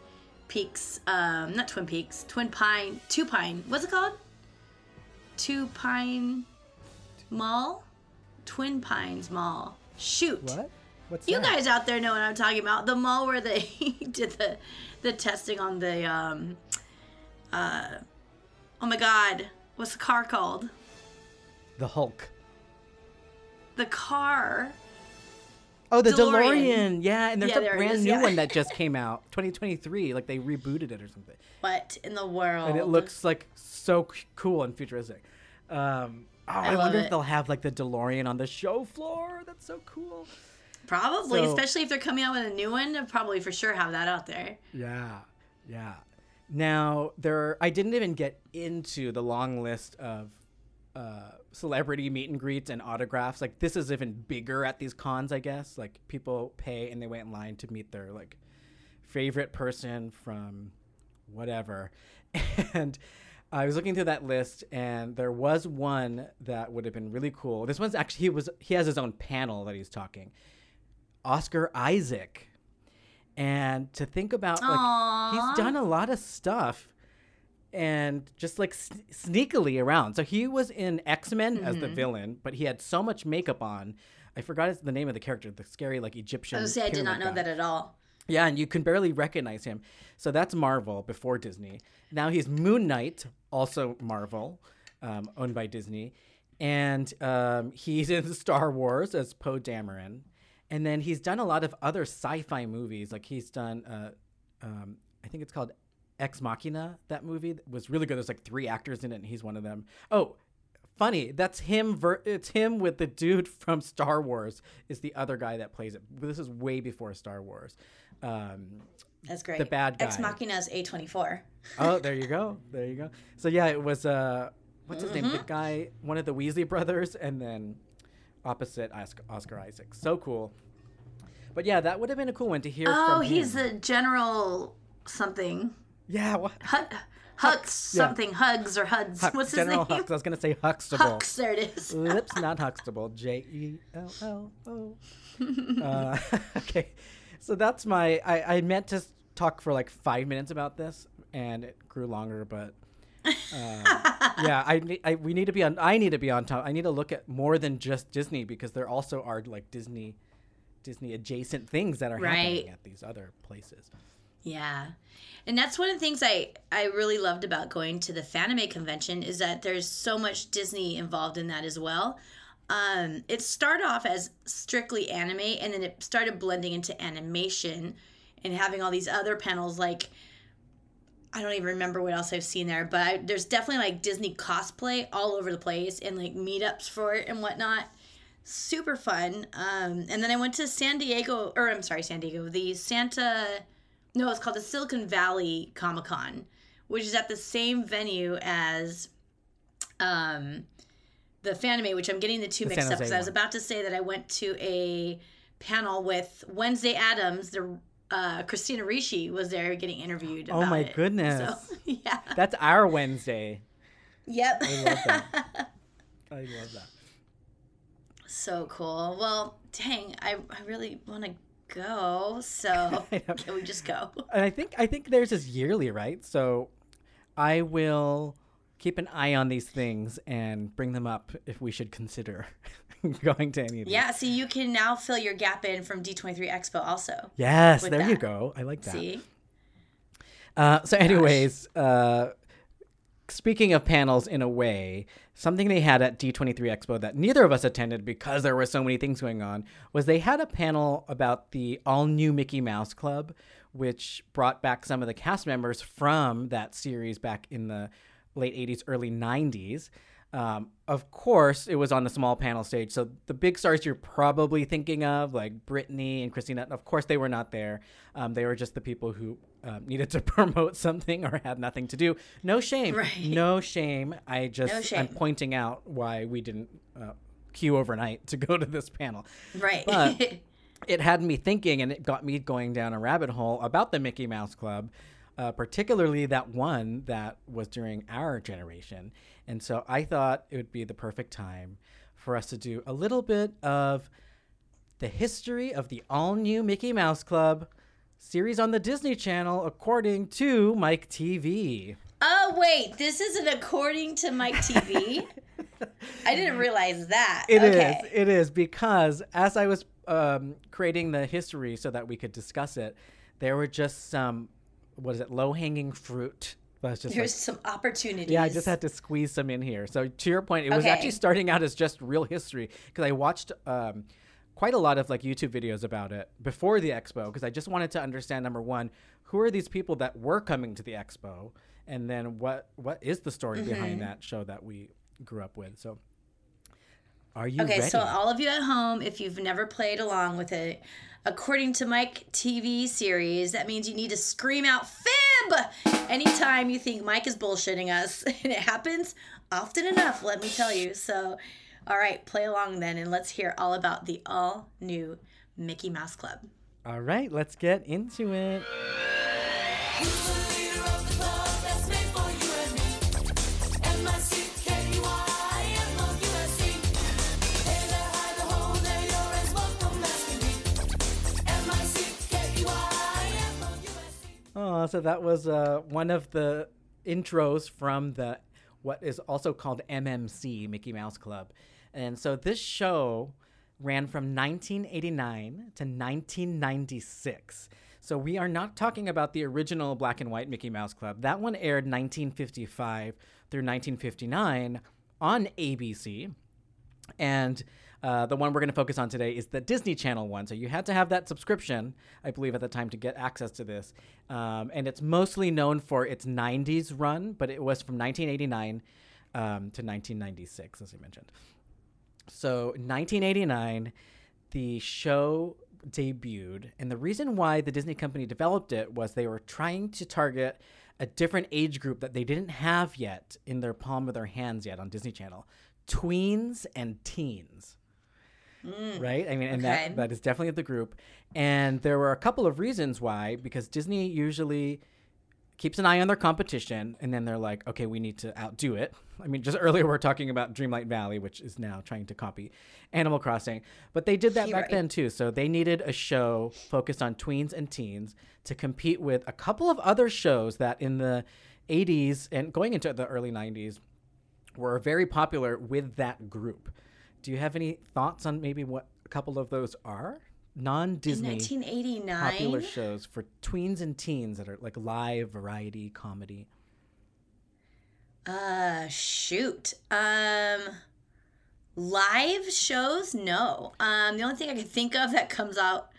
Speaker 2: Peaks. Um, not Twin Peaks. Twin Pine. Two Pine. What's it called? Two Pine Mall. Twin Pines Mall. Shoot.
Speaker 1: what? What's
Speaker 2: You
Speaker 1: that?
Speaker 2: guys out there know what I'm talking about. The mall where they did the the testing on the um uh oh my god, what's the car called?
Speaker 1: The Hulk.
Speaker 2: The car.
Speaker 1: Oh, the
Speaker 2: DeLorean.
Speaker 1: DeLorean. Yeah, and there's
Speaker 2: Yeah,
Speaker 1: a
Speaker 2: there
Speaker 1: brand
Speaker 2: is,
Speaker 1: new
Speaker 2: yeah.
Speaker 1: one that just came out, 2023. Like they rebooted it or something,
Speaker 2: What in the world?
Speaker 1: and it looks like so cool and futuristic. Um, oh, I,
Speaker 2: love
Speaker 1: wonder if they'll have like the DeLorean on the show floor. That's so cool.
Speaker 2: probably,
Speaker 1: so-
Speaker 2: especially if they're coming out with a new one. They'll probably for sure have that out there.
Speaker 1: Yeah, yeah. Now there, I didn't even get into the long list of uh, celebrity meet and greets and autographs. Like this is even bigger at these cons, I guess. Like people pay and they wait in line to meet their like favorite person from whatever, and I was looking through that list, and there was one that would have been really cool. This one's actually he was he has his own panel that he's talking. Oscar Isaac, and to think about like
Speaker 2: Aw.
Speaker 1: he's done a lot of stuff, and just like sn- sneakily around. So he was in X Men as
Speaker 2: Mm-hmm.
Speaker 1: the villain, but he had so much makeup on. I forgot the name of the character, the scary like Egyptian.
Speaker 2: I was say I did not know
Speaker 1: guy.
Speaker 2: that at all.
Speaker 1: Yeah, and you can barely recognize him. So that's Marvel before Disney. Now he's Moon Knight, also Marvel, um, owned by Disney. And um, he's in Star Wars as Poe Dameron. And then he's done a lot of other sci fi movies. Like he's done, uh, um, I think it's called Ex Machina, that movie was really good. There's like three actors in it, and he's one of them. Oh, funny. That's him. Ver- it's him with the dude from Star Wars. Is the other guy that plays it. This is way before Star Wars. Um,
Speaker 2: That's great.
Speaker 1: The bad guy.
Speaker 2: Ex
Speaker 1: Machina
Speaker 2: is A twenty four.
Speaker 1: oh, there you go. There you go. So yeah, it was uh, what's his name?
Speaker 2: Mm-hmm.
Speaker 1: The guy, one of the Weasley brothers, and then opposite Oscar, Oscar Isaac. So cool. But yeah, that would have been a cool one to hear.
Speaker 2: Oh, he's the general something.
Speaker 1: Yeah. What?
Speaker 2: Hut, Hux
Speaker 1: yeah.
Speaker 2: something. Hugs or Huds.
Speaker 1: Hux,
Speaker 2: What's his
Speaker 1: General
Speaker 2: name?
Speaker 1: Hux. I was gonna say Huxtable.
Speaker 2: Hux. There it is.
Speaker 1: Lips not Huxtable. J E L L O. Uh, Okay, so that's my. I, I meant to talk for like five minutes about this, and it grew longer. But uh, yeah, I, I we need to be on. I need to be on top. I need to look at more than just Disney because there also are like Disney, Disney adjacent things that are
Speaker 2: Right.
Speaker 1: happening at these other places.
Speaker 2: Yeah. And that's one of the things I, I really loved about going to the Fanime convention is that there's so much Disney involved in that as well. Um, it started off as strictly anime and then it started blending into animation and having all these other panels like I don't even remember what else I've seen there, but I, there's definitely like Disney cosplay all over the place and like meetups for it and whatnot. Super fun. Um, and then I went to San Diego, or I'm sorry, San Diego, the Santa, no, it's called the Silicon Valley Comic Con, which is at the same venue as um, the Fanime, which I'm getting the two
Speaker 1: The
Speaker 2: mixed up because I was about to say that I went to a panel with Wednesday Addams, the uh, Christina Ricci was there getting interviewed.
Speaker 1: Oh my
Speaker 2: it.
Speaker 1: goodness.
Speaker 2: So, yeah.
Speaker 1: That's our Wednesday.
Speaker 2: Yep.
Speaker 1: I love that. I love that.
Speaker 2: so cool. Well, dang, I, I really want to go. So can we just go?
Speaker 1: and I think I think theirs is yearly, right? So I will keep an eye on these things and bring them up if we should consider going to any of these.
Speaker 2: Yeah. so you can now fill your gap in from D23 Expo also.
Speaker 1: Yes, there you go. I like that.
Speaker 2: See?
Speaker 1: Uh, so, anyways, uh, speaking of panels, in a way, something they had at D23 Expo that neither of us attended because there were so many things going on was they had a panel about the all new Mickey Mouse Club, which brought back some of the cast members from that series back in the late 80s, early 90s. Um, of course, it was on the small panel stage. So the big stars you're probably thinking of, like Britney and Christina, of course, they were not there. Um, they were just the people who um, needed to promote something or had nothing to do. No shame.
Speaker 2: Right.
Speaker 1: No shame. I just,
Speaker 2: No
Speaker 1: I'm pointing out why we didn't uh, queue overnight to go to this panel.
Speaker 2: Right.
Speaker 1: But it had me thinking and it got me going down a rabbit hole about the Mickey Mouse Club, uh, particularly that one that was during our generation. And so I thought it would be the perfect time for us to do a little bit of the history of the all new Mickey Mouse Club series on the Disney Channel according to Myke TV.
Speaker 2: oh, wait. This isn't according to Myke TV. I didn't realize that.
Speaker 1: It is.
Speaker 2: okay.
Speaker 1: It is because as I was um, creating the history so that we could discuss it, there were just some, what is it, low hanging fruit.
Speaker 2: There's
Speaker 1: like,
Speaker 2: some opportunities.
Speaker 1: yeah, I just had to squeeze some in here. So to your point, it was actually starting out as just real history because I watched um, quite a lot of like YouTube videos about it before the expo because I just wanted to understand number one, who are these people that were coming to the expo, and then what what is the story
Speaker 2: Mm-hmm.
Speaker 1: behind that show that we grew up with. So. Are you
Speaker 2: Okay,
Speaker 1: ready?
Speaker 2: so all of you at home, if you've never played along with it, according to Myke TV series, that means you need to scream out fib anytime you think Myke is bullshitting us. And it happens often enough, let me tell you. So, all right, play along then, and let's hear all about the all new Mickey Mouse Club.
Speaker 1: All right, let's get into it.
Speaker 3: Oh,
Speaker 1: so that was uh, one of the intros from the what is also called MMC Mickey Mouse Club and so this show ran from 1989 to 1996. So we are not talking about the original black and white Mickey Mouse Club. That one aired 1955 through 1959 on ABC. And uh, the one we're going to focus on today is the Disney Channel one. So you had to have that subscription, I believe, at the time to get access to this. Um, and it's mostly known for its 90s run, but it was from 1989 um, to 1996, as I mentioned. So 1989, the show debuted, and the reason why the Disney company developed it was they were trying to target a different age group that they didn't have yet in their palm of their hands yet on Disney Channel tweens and teens. Mm, right? I mean, and okay. that, that is definitely the group. And there were a couple of reasons why, because Disney usually keeps an eye on their competition, and then they're like, okay, we need to outdo it. I mean, just earlier we are talking about Dreamlight Valley, which is now trying to copy Animal Crossing, but they did that You're back right. then too. So they needed a show focused on tweens and teens to compete with a couple of other shows that in the 80s and going into the early 90s were very popular with that group. Do you have any thoughts on maybe what a couple of those are? non-Disney
Speaker 2: 1989
Speaker 1: popular shows for tweens and teens that are like live variety comedy.
Speaker 2: Uh, shoot. Um, live shows? No. Um, the only thing I can think of that comes out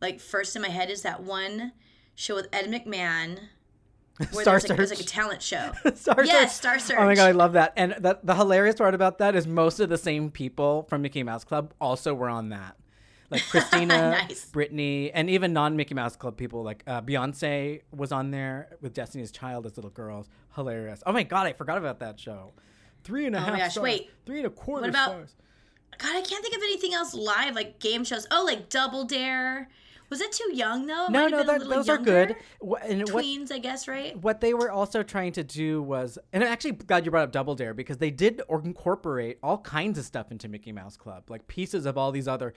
Speaker 2: like first in my head is that one show with Ed McMahon.
Speaker 1: Where Star Search.
Speaker 2: Like, it was like a talent show.
Speaker 1: Star
Speaker 2: yes, Star Search.
Speaker 1: Oh my god, I love that. And the, the hilarious part about that is most of the same people from Mickey Mouse Club also were on that like Christina, nice. Britney, and even non Mickey Mouse Club people like uh, Beyonce was on there with Destiny's Child as little girls. Hilarious. Oh my god, I forgot about that show. Three and a oh half. Oh my gosh, stars. wait. Three and a quarter what about, stars.
Speaker 2: God, I can't think of anything else live like game shows. Oh, like Double Dare. Was it too young though?
Speaker 1: no, no, that, those younger. are good.
Speaker 2: And Tweens, what, I guess, right?
Speaker 1: What they were also trying to do was, and I'm actually, glad you brought up Double Dare because they did incorporate all kinds of stuff into Mickey Mouse Club, like pieces of all these other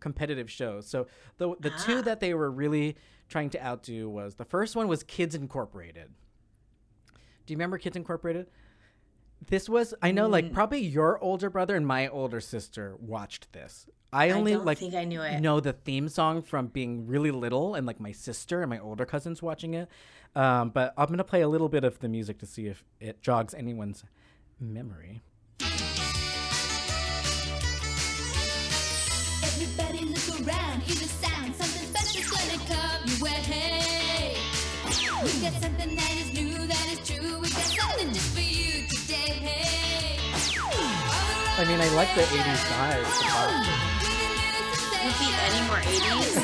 Speaker 1: competitive shows. So the the ah. two that they were really trying to outdo was the first one was Kids Incorporated. Do you remember Kids Incorporated? This was I know mm. like probably your older brother and my older sister watched this. I only
Speaker 2: I
Speaker 1: like
Speaker 2: think I knew it.
Speaker 1: know the theme song from being really little and like my sister and my older cousins watching it. Um, but I'm gonna play a little bit of the music to see if it jogs anyone's memory. Everybody look around, hear the sound. Something special's gonna come your way. We got something that is new, that is true. We got something just for you today. I mean, I like the 80s
Speaker 2: vibe. Would be any more 80s?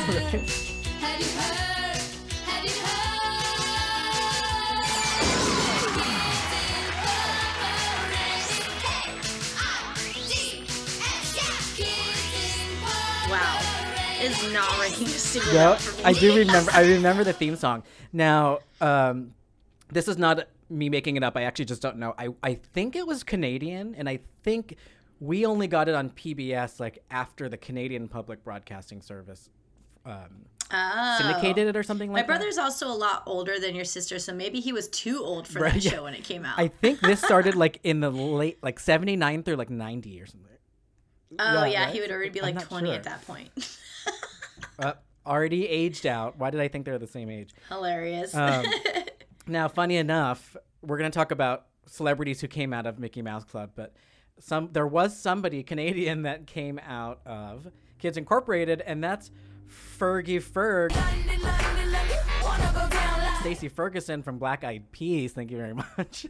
Speaker 2: Have not ready to sing yep,
Speaker 1: I do remember. I remember the theme song. Now, um, this is not me making it up. I actually just don't know. I I think it was Canadian, and I think we only got it on PBS like after the Canadian Public Broadcasting Service. Um, oh. syndicated it or something like
Speaker 2: that. My brother's also a lot older than your sister, so maybe he was too old for right, that yeah. show when it came out.
Speaker 1: I think this started like in the late like 79 through like 90 or something.
Speaker 2: Oh yeah, yeah right? he would already be like 20 sure. at that point.
Speaker 1: uh, already aged out. Why did I think they're the same age?
Speaker 2: Hilarious. Um,
Speaker 1: now, funny enough, we're going to talk about celebrities who came out of Mickey Mouse Club, but some there was somebody Canadian that came out of Kids Incorporated, and that's Fergie Ferg. Stacy Ferguson from Black Eyed Peas. Thank you very much.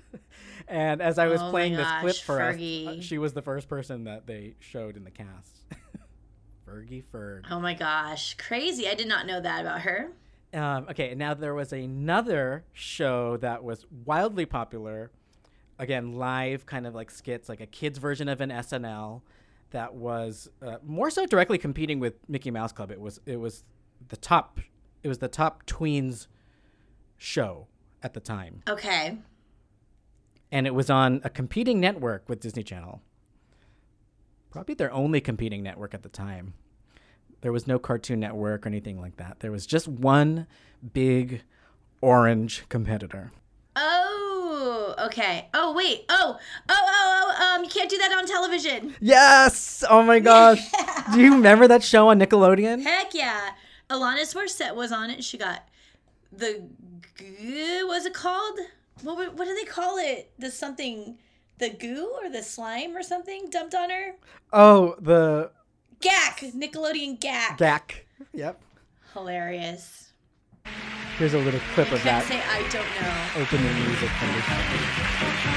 Speaker 1: and as I was oh playing gosh, this clip for Fergie. us, she was the first person that they showed in the cast. Fergie Ferg.
Speaker 2: Oh my gosh, crazy! I did not know that about her.
Speaker 1: Um, okay, now there was another show that was wildly popular. Again, live kind of like skits, like a kids version of an SNL that was uh, more so directly competing with Mickey Mouse Club. It was it was the top it was the top tweens show at the time.
Speaker 2: Okay.
Speaker 1: And it was on a competing network with Disney Channel probably their only competing network at the time. There was no Cartoon Network or anything like that. There was just one big orange competitor.
Speaker 2: Oh, okay. Oh, wait. Oh, oh, oh, oh. Um, you can't do that on television.
Speaker 1: Yes! Oh my gosh. Do you remember that show on Nickelodeon?
Speaker 2: Heck yeah. Alanis Morissette was on it. She got the g- what's it called? What what do they call it? The something, the goo or the slime or something dumped on her.
Speaker 1: Oh, the
Speaker 2: Gak, Nickelodeon Gak.
Speaker 1: GAC. Yep.
Speaker 2: Hilarious.
Speaker 1: Here's a little clip of
Speaker 2: Can't
Speaker 1: that
Speaker 2: say I don't know.
Speaker 1: music the show.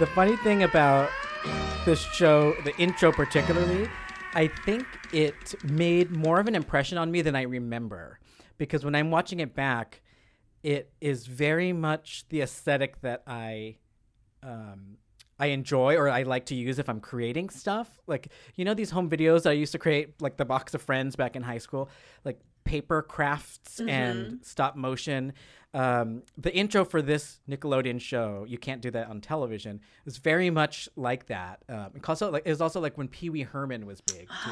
Speaker 2: The
Speaker 1: funny thing about this show, the intro particularly, I think it made more of an impression on me than I remember. Because when I'm watching it back, it is very much the aesthetic that I um, I enjoy or I like to use if I'm creating stuff. Like you know these home videos I used to create, like the box of friends back in high school, like paper crafts and stop motion. Um, the intro for this Nickelodeon show, you can't do that on television, is very much like that. Um, and also, like, it was also like when Pee Wee Herman was big, too.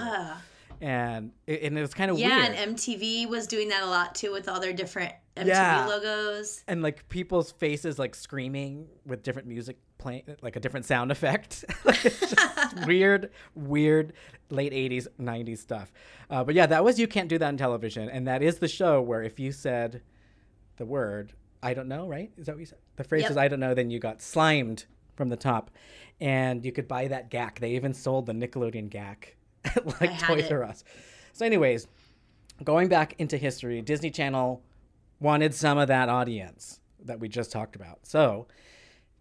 Speaker 1: and it, and it was kind of
Speaker 2: Yeah,
Speaker 1: weird.
Speaker 2: and MTV was doing that a lot too with all their different MTV
Speaker 1: Yeah.
Speaker 2: logos.
Speaker 1: and like people's faces like screaming with different music playing like a different sound effect Like, it's just weird weird late 80s 90s stuff uh, but yeah that was you can't do that on television and that is the show where if you said the word i don't know right is that what you said the phrase
Speaker 2: Yep.
Speaker 1: is i don't know then you got slimed from the top and you could buy that gak they even sold the nickelodeon gak at like toys r us so anyways going back into history disney channel wanted some of that audience that we just talked about. So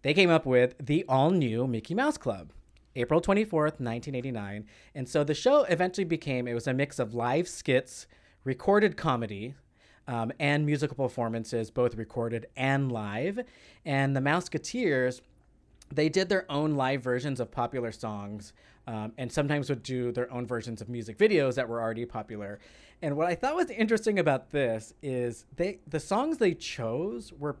Speaker 1: they came up with the all new Mickey Mouse Club, April 24th, 1989. And so the show eventually became it was a mix of live skits, recorded comedy, um, and musical performances, both recorded and live. And the Mouseketeers they did their own live versions of popular songs um, and sometimes would do their own versions of music videos that were already popular and what i thought was interesting about this is they the songs they chose were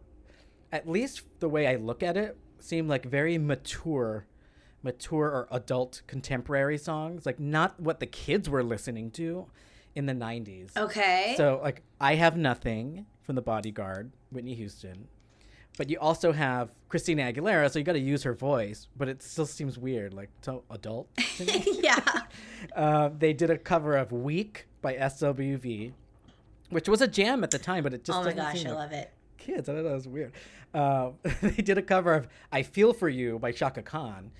Speaker 1: at least the way i look at it seem like very mature mature or adult contemporary songs like not what the kids were listening to in the 90s
Speaker 2: Okay.
Speaker 1: so like I have nothing from the bodyguard, Whitney Houston. But you also have Christina Aguilera, so you got to use her voice, but it still seems weird, like so adult.
Speaker 2: yeah.
Speaker 1: uh, they did a cover of "Weak" by SWV, which was a jam at the time, but it just
Speaker 2: Oh my gosh, I
Speaker 1: like
Speaker 2: love it.
Speaker 1: kids. I don't know, it was weird. Uh, they did a cover of "I Feel for You" by Chaka Khan,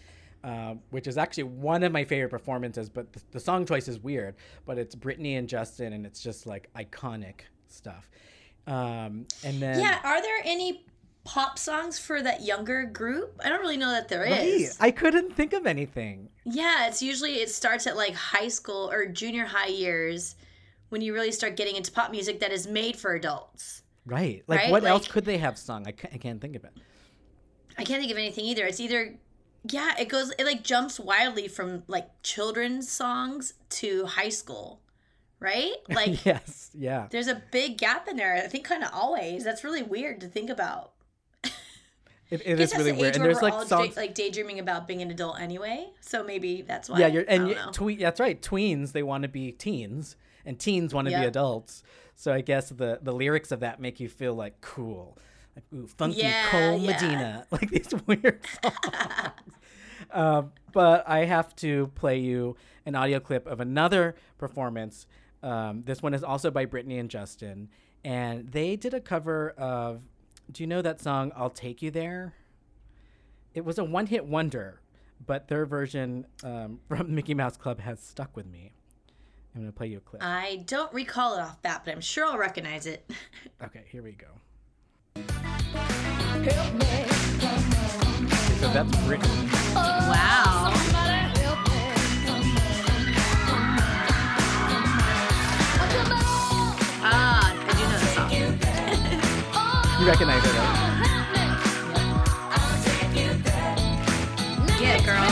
Speaker 1: uh, which is actually one of my favorite performances. But the, the song choice is weird, but it's Britney and Justin, and it's just like iconic stuff. Um, and then
Speaker 2: Yeah, are there any pop songs for that younger group? I don't really know that there is.
Speaker 1: Right. I couldn't think of anything.
Speaker 2: Yeah, it's usually it starts at like high school or junior high years when you really start getting into pop music that is made for adults.
Speaker 1: Right. Like
Speaker 2: Right?
Speaker 1: what else could they have sung? I can't, I can't think of it.
Speaker 2: I can't think of anything either. It's either yeah, it goes it like jumps wildly from like children's songs to high school. Right? Like
Speaker 1: yes. Yeah.
Speaker 2: there's a big gap in there. I think kind of always. That's really weird to think about.
Speaker 1: It, it
Speaker 2: Guess
Speaker 1: really
Speaker 2: that's
Speaker 1: weird. And there's like
Speaker 2: all
Speaker 1: songs.
Speaker 2: day, like daydreaming about being an adult anyway. So maybe that's why.
Speaker 1: yeah, you're and you, twe- that's right. Tweens they want to be teens, and teens want to be adults. So I guess the the lyrics of that make you feel like cool, like ooh, funky
Speaker 2: Yeah,
Speaker 1: Cold
Speaker 2: yeah.
Speaker 1: Medina, like these weird songs. Um, but I have to play you an audio clip of another performance. Um, this one is also by Britney and Justin, and they did a cover of. Do you know that song "I'll Take You There"? It was a one-hit wonder, but their version um, from Mickey Mouse Club has stuck with me. I'm gonna play you a clip.
Speaker 2: I don't recall it off bat, but I'm sure I'll recognize it.
Speaker 1: Okay, here we go. So that's Britney.
Speaker 2: wow. Ah, I do know the song.
Speaker 1: You recognize it, right?
Speaker 2: Get it, girl.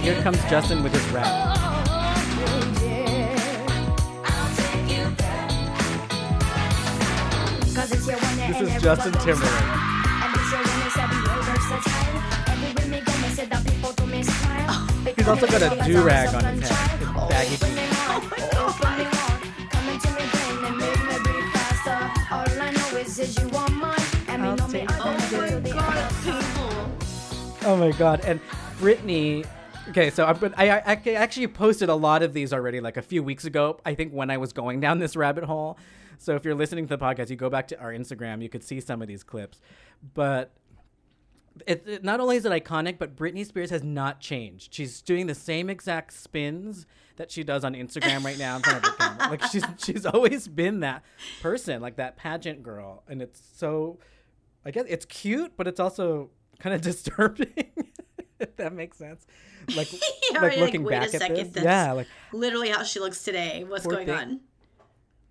Speaker 1: here comes Justin with his rap. This is Justin Timberlake. Also got a do rag on his head. Baggy jeans. Oh my god! And Britney. Okay, so I'm, I I actually posted a lot of these already, like a few weeks ago. I think when I was going down this rabbit hole. So if you're listening to the podcast, you go back to our Instagram, you could see some of these clips. But it, it not only is it iconic, but Britney Spears has not changed. She's doing the same exact spins that she does on Instagram right now in front of the camera. Like she's she's always been that person, like that pageant girl, and it's so. I guess it's cute, but it's also kind of disturbing. if that makes sense. Like,
Speaker 2: Yeah,
Speaker 1: like
Speaker 2: like,
Speaker 1: looking
Speaker 2: a
Speaker 1: back at
Speaker 2: second,
Speaker 1: this. Yeah, like
Speaker 2: Literally how she looks today. What's going
Speaker 1: thing.
Speaker 2: on?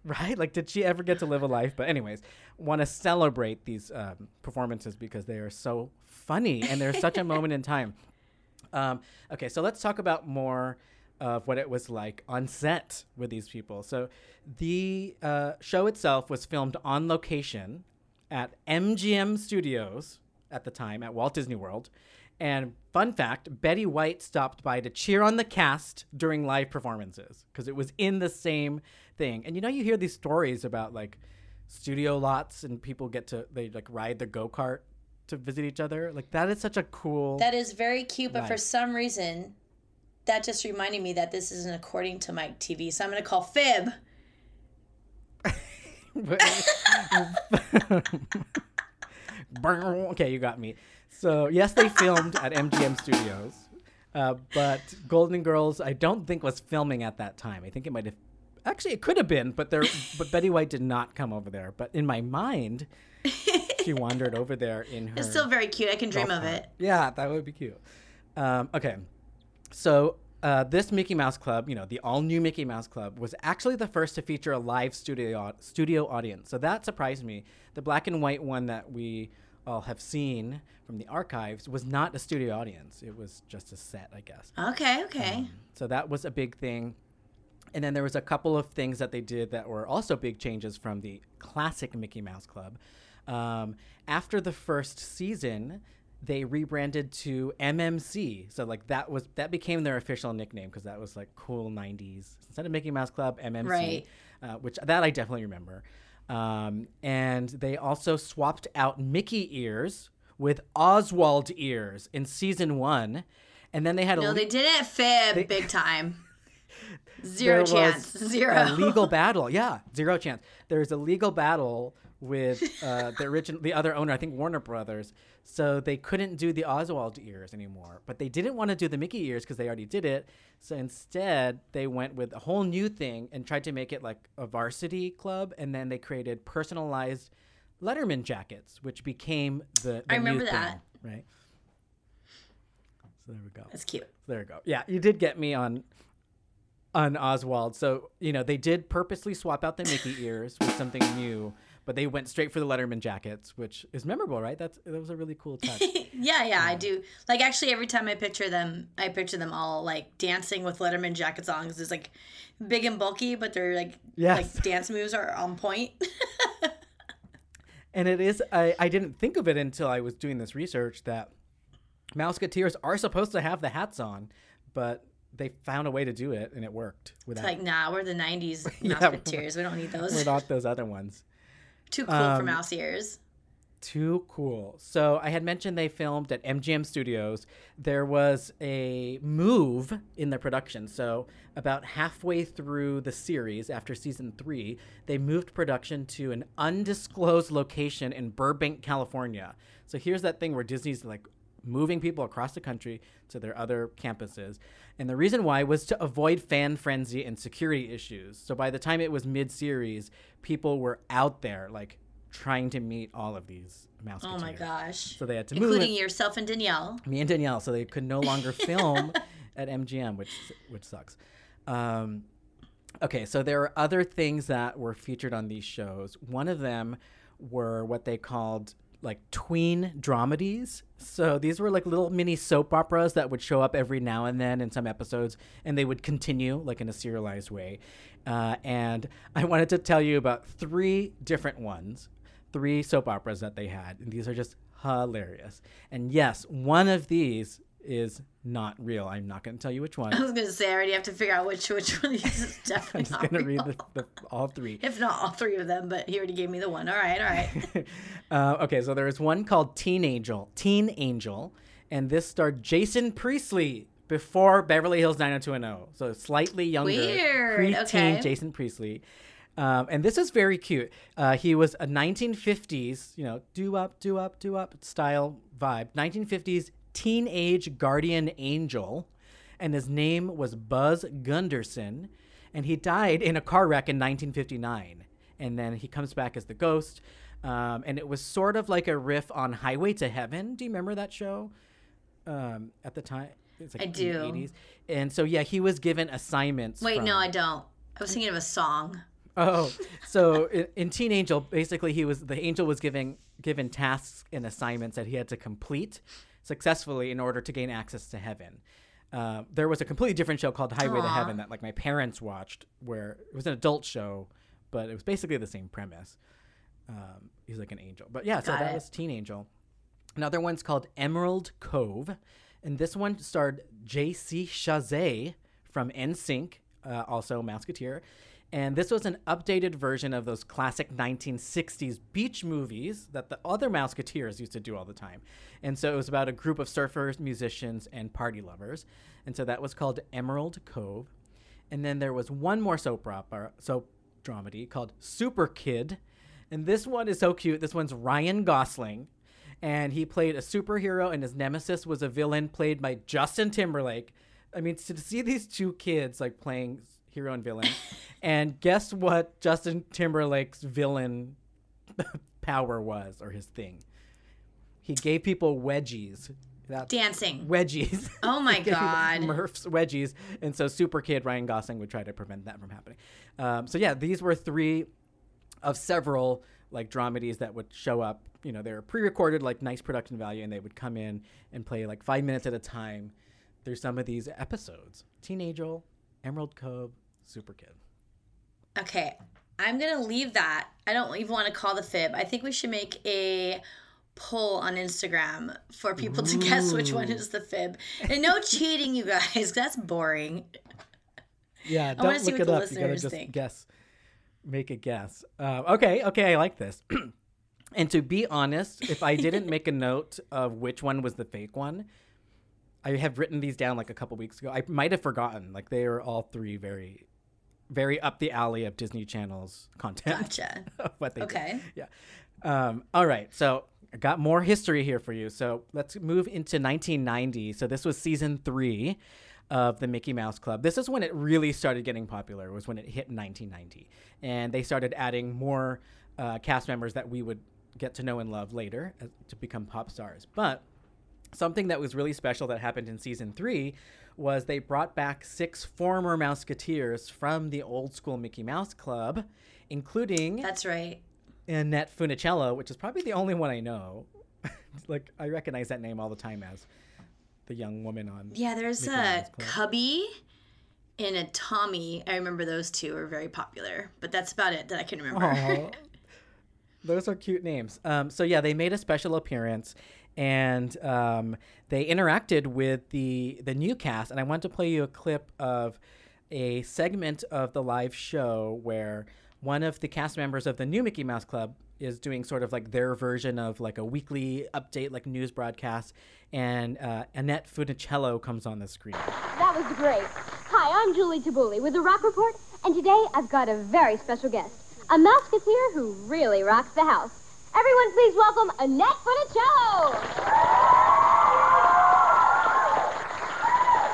Speaker 1: right? Like, did she ever get to live a life? But anyways, want to celebrate these um, performances because they are so funny and they're such a moment in time. Um, okay, so let's talk about more of what it was like on set with these people. So the uh, show itself was filmed on location at MGM Studios at the time at Walt Disney World. And fun fact, Betty White stopped by to cheer on the cast during live performances because it was in the same thing. And you know, you hear these stories about like studio lots and people get to they like ride the go kart to visit each other. Like that is such a cool.
Speaker 2: That is very cute, but for some reason, that just reminded me that this isn't according to Myke TV. So I'm going to call Fib.
Speaker 1: okay, you got me. So yes, they filmed at MGM Studios, uh, but Golden Girls I don't think was filming at that time. I think it might have. Actually, it could have been, but there. but Betty White did not come over there. But in my mind, she wandered over there in her.
Speaker 2: It's still very cute. I can dream of it.
Speaker 1: Yeah, that would be cute. Um, okay, so uh, this Mickey Mouse Club, you know, the all new Mickey Mouse Club, was actually the first to feature a live studio studio audience. So that surprised me. The black and white one that we all have seen from the archives was not a studio audience. It was just a set, I guess.
Speaker 2: Okay, okay.
Speaker 1: So that was a big thing. And then there was a couple of things that they did that were also big changes from the classic Mickey Mouse Club. Um, after the first season, they rebranded to MMC. So like that was that became their official nickname because that was like cool '90s. Instead of Mickey Mouse Club, MMC,
Speaker 2: Right.
Speaker 1: uh, which that I definitely remember. Um, and they also swapped out Mickey ears with Oswald ears in season one. And then they had a
Speaker 2: no, they didn't Fib big time. Zero
Speaker 1: there
Speaker 2: chance.
Speaker 1: was
Speaker 2: Zero.
Speaker 1: A legal battle. Yeah, zero chance. There's a legal battle with uh, the original, the other owner, I think Warner Brothers. So they couldn't do the Oswald ears anymore, but they didn't want to do the Mickey ears because they already did it. So instead, they went with a whole new thing and tried to make it like a varsity club, and then they created personalized Letterman jackets, which became the. the
Speaker 2: I
Speaker 1: new
Speaker 2: remember
Speaker 1: thing,
Speaker 2: that.
Speaker 1: right? So there we go.
Speaker 2: That's cute.
Speaker 1: There we go. Yeah, you did get me on on Oswald. So, you know, they did purposely swap out the Mickey ears with something new, but they went straight for the Letterman jackets, which is memorable, right? That's that was a really cool touch.
Speaker 2: Yeah, yeah, I do. Like actually, every time I picture them, I picture them all like dancing with Letterman jackets on because it's like big and bulky, but they're like
Speaker 1: Yes.
Speaker 2: like dance moves are on point.
Speaker 1: and it is I, I didn't think of it until I was doing this research that Mouseketeers are supposed to have the hats on, but they found a way to do it and it worked without
Speaker 2: like, nah, we're the '90s
Speaker 1: Yeah,
Speaker 2: we don't need those.
Speaker 1: We're not those other ones.
Speaker 2: Too cool for
Speaker 1: Um,
Speaker 2: mouse ears.
Speaker 1: Too cool. So I had mentioned they filmed at MGM Studios. There was a move in the production. So about halfway through the series, after season three, they moved production to an undisclosed location in Burbank, California. So here's that thing where Disney's like moving people across the country to their other campuses. And the reason why was to avoid fan frenzy and security issues. So by the time it was mid series, people were out there like trying to meet all of these mouse
Speaker 2: Oh my gosh.
Speaker 1: So they had to move
Speaker 2: Including yourself and Danielle.
Speaker 1: me and Danielle, so they could no longer film at MGM, which which sucks. Um, okay, so there are other things that were featured on these shows. One of them were what they called like tween dramedies. So these were like little mini soap operas that would show up every now and then in some episodes, and they would continue like in a serialized way. Uh, and I wanted to tell you about three different ones, three soap operas that they had, and these are just hilarious. And yes, one of these is not real. I'm not going to tell you which one.
Speaker 2: I was gonna say I already have to figure out which which one is
Speaker 1: I'm just going to read the, the, all three.
Speaker 2: If not all three of them, but he already gave me the one. All right, all right.
Speaker 1: uh, okay, so there was one called Teen Angel, Teen Angel, and this starred Jason Priestley before Beverly Hills 90210. So slightly younger,
Speaker 2: Weird,
Speaker 1: pre-teen
Speaker 2: okay.
Speaker 1: Jason Priestley. Um, and this is very cute. Uh, he was a 1950s, you know, do up, do up, do up style vibe. 1950s teenage guardian angel, and his name was Buzz Gunderson, and he died in a car wreck in 1959. And then he comes back as the ghost, um, and it was sort of like a riff on Highway to Heaven. Do you remember that show? Um, at the time, it's like
Speaker 2: I do.
Speaker 1: the 80s. And so yeah, he was given assignments.
Speaker 2: Wait, no, I don't. I was thinking of a song.
Speaker 1: Oh, so in, in Teen Angel, basically he was the angel was giving given tasks and assignments that he had to complete successfully in order to gain access to heaven. Uh, there was a completely different show called Highway to Heaven that like my parents watched, where it was an adult show, but it was basically the same premise. Um, he's like an angel, but yeah, so
Speaker 2: Got
Speaker 1: that
Speaker 2: it.
Speaker 1: was Teen Angel. Another one's called Emerald Cove, and this one starred J.C. Chasez from NSYNC, uh, also Mouseketeer. And this was an updated version of those classic 1960s beach movies that the other Mouseketeers used to do all the time. And so it was about a group of surfers, musicians, and party lovers. And so that was called Emerald Cove. And then there was one more soap opera, soap dramedy called Super Kid. And this one is so cute. This one's Ryan Gosling. And he played a superhero, and his nemesis was a villain played by Justin Timberlake. I mean, to see these two kids like playing hero and villain. and guess what Justin Timberlake's villain power was, or his thing? He gave people wedgies. That's
Speaker 2: Dancing.
Speaker 1: wedgies.
Speaker 2: Oh my God.
Speaker 1: Murph's wedgies, and so Super Kid Ryan Gosling would try to prevent that from happening. Um, so yeah, these were three of several like dramedies that would show up. You know, they were pre-recorded, like nice production value, and they would come in and play like five minutes at a time through some of these episodes. Teen Angel, Emerald Cove, Super Kid.
Speaker 2: Okay, I'm gonna leave that. I don't even want to call the fib. I think we should make a poll on Instagram for people to guess which one is the fib. And no cheating, you guys. That's boring.
Speaker 1: Yeah, don't
Speaker 2: see
Speaker 1: look
Speaker 2: what
Speaker 1: it
Speaker 2: the
Speaker 1: up. You gotta
Speaker 2: listeners
Speaker 1: just
Speaker 2: think.
Speaker 1: guess, make a guess. Uh, okay, okay, I like this. and to be honest, if I didn't make a note of which one was the fake one, I have written these down like a couple weeks ago. I might have forgotten. Like they are all three very, very up the alley of Disney Channel's content.
Speaker 2: Gotcha.
Speaker 1: what they did.
Speaker 2: Okay.
Speaker 1: Yeah. Um, all right. So I got more history here for you. So let's move into 1990. So this was season three of the Mickey Mouse Club. This is when it really started getting popular. Was when it hit 1990, and they started adding more uh, cast members that we would get to know and love later uh, to become pop stars. But something that was really special that happened in season three was they brought back six former Mouseketeers from the old school Mickey Mouse Club, including
Speaker 2: That's right.
Speaker 1: Annette Funicello, which is probably the only one I know. like I recognize that name all the time as the young woman on.
Speaker 2: Yeah, there's
Speaker 1: Mickey
Speaker 2: a. Cubby and a Tommy. I remember those two were very popular, but that's about it that I can remember.
Speaker 1: Those are cute names. Um, so yeah, they made a special appearance, and um, they interacted with the the new cast. And I want to play you a clip of a segment of the live show where one of the cast members of the new Mickey Mouse Club is doing sort of like their version of like a weekly update, like news broadcast, and uh, Annette Funicello comes on the screen.
Speaker 3: That was great. Hi, I'm Julie Tabuli with the Rock Report, and today I've got a very special guest, a Mouseketeer who really rocks the house. Everyone, please welcome Annette Funicello.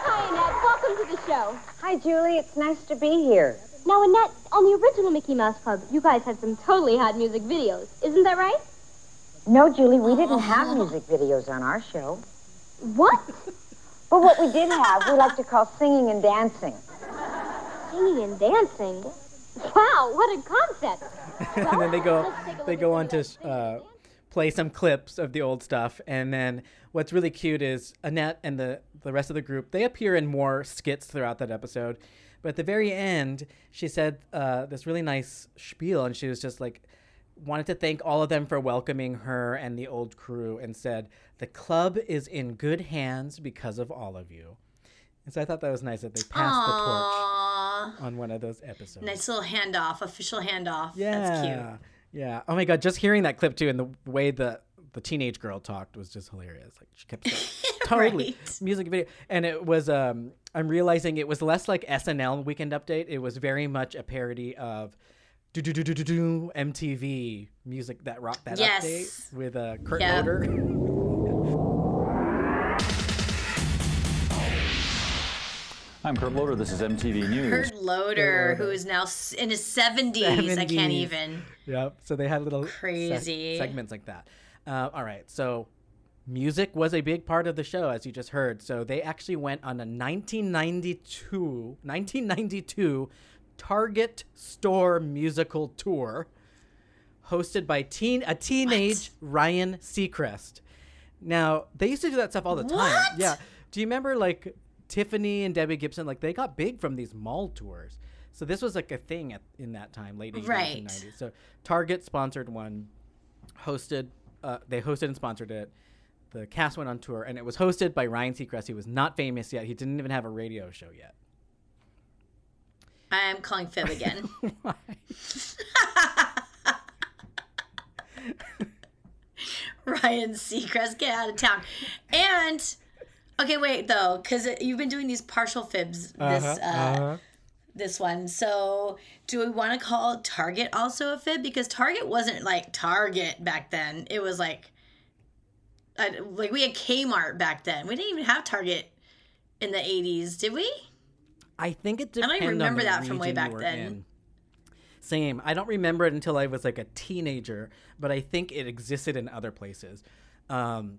Speaker 3: Hi, Annette. Welcome to the show.
Speaker 4: Hi, Julie. It's nice to be here.
Speaker 3: Now, Annette, on the original Mickey Mouse Club, you guys had some totally hot music videos. Isn't that right?
Speaker 4: No, Julie, we didn't have music videos on our show.
Speaker 3: What?
Speaker 4: But what we did have, we like to call singing and dancing.
Speaker 3: Singing and dancing. Wow, what a concept.
Speaker 1: and then they go
Speaker 3: let's take a
Speaker 1: they go on to
Speaker 3: some of that
Speaker 1: uh, play some clips of the old stuff. And then what's really cute is Annette and the, the rest of the group, they appear in more skits throughout that episode. But at the very end, she said uh, this really nice spiel, and she was just like, wanted to thank all of them for welcoming her and the old crew and said, The club is in good hands because of all of you. And so I thought that was nice that they passed the torch on one of those episodes.
Speaker 2: Nice little handoff, official handoff.
Speaker 1: Yeah.
Speaker 2: That's cute.
Speaker 1: Yeah. Oh my god, just hearing that clip too and the way the the teenage girl talked was just hilarious. Like she kept saying, totally
Speaker 2: Right.
Speaker 1: music video and it was um I'm realizing it was less like SNL weekend update. It was very much a parody of do do do do do do MTV music that rock that
Speaker 2: Yes.
Speaker 1: update with uh, Kurt
Speaker 2: Yep.
Speaker 1: Loder.
Speaker 5: I'm Kurt Loder. This is MTV News.
Speaker 2: Kurt Loder, who is now in his 70s. I can't even.
Speaker 1: Yep. So they had little seg-
Speaker 2: Crazy.
Speaker 1: segments like that. Uh, all right. So music was a big part of the show, as you just heard. So they actually went on a 1992, 1992 Target store musical tour hosted by teen a teenage Ryan Seacrest. Now they used to do that stuff all the time.
Speaker 2: What?
Speaker 1: Yeah. Do you remember like Tiffany and Debbie Gibson? Like they got big from these mall tours. So this was like a thing at, in that time, late 80s and
Speaker 2: Right.
Speaker 1: 90s. So Target sponsored one, hosted. Uh, they hosted and sponsored it. The cast went on tour, and it was hosted by Ryan Seacrest. He was not famous yet. He didn't even have a radio show yet.
Speaker 2: I am calling fib again. Ryan Seacrest, get out of town. And okay, wait though, because you've been doing these partial fibs this uh, this one. So do we want to call Target also a fib? Because Target wasn't like Target back then. It was like uh, like we had Kmart back then. We didn't even have Target in the '80s, did we?
Speaker 1: I think it
Speaker 2: I
Speaker 1: don't
Speaker 2: even remember that from way back then.
Speaker 1: in. Same. I don't remember it until I was like a teenager, but I think it existed in other places. Um,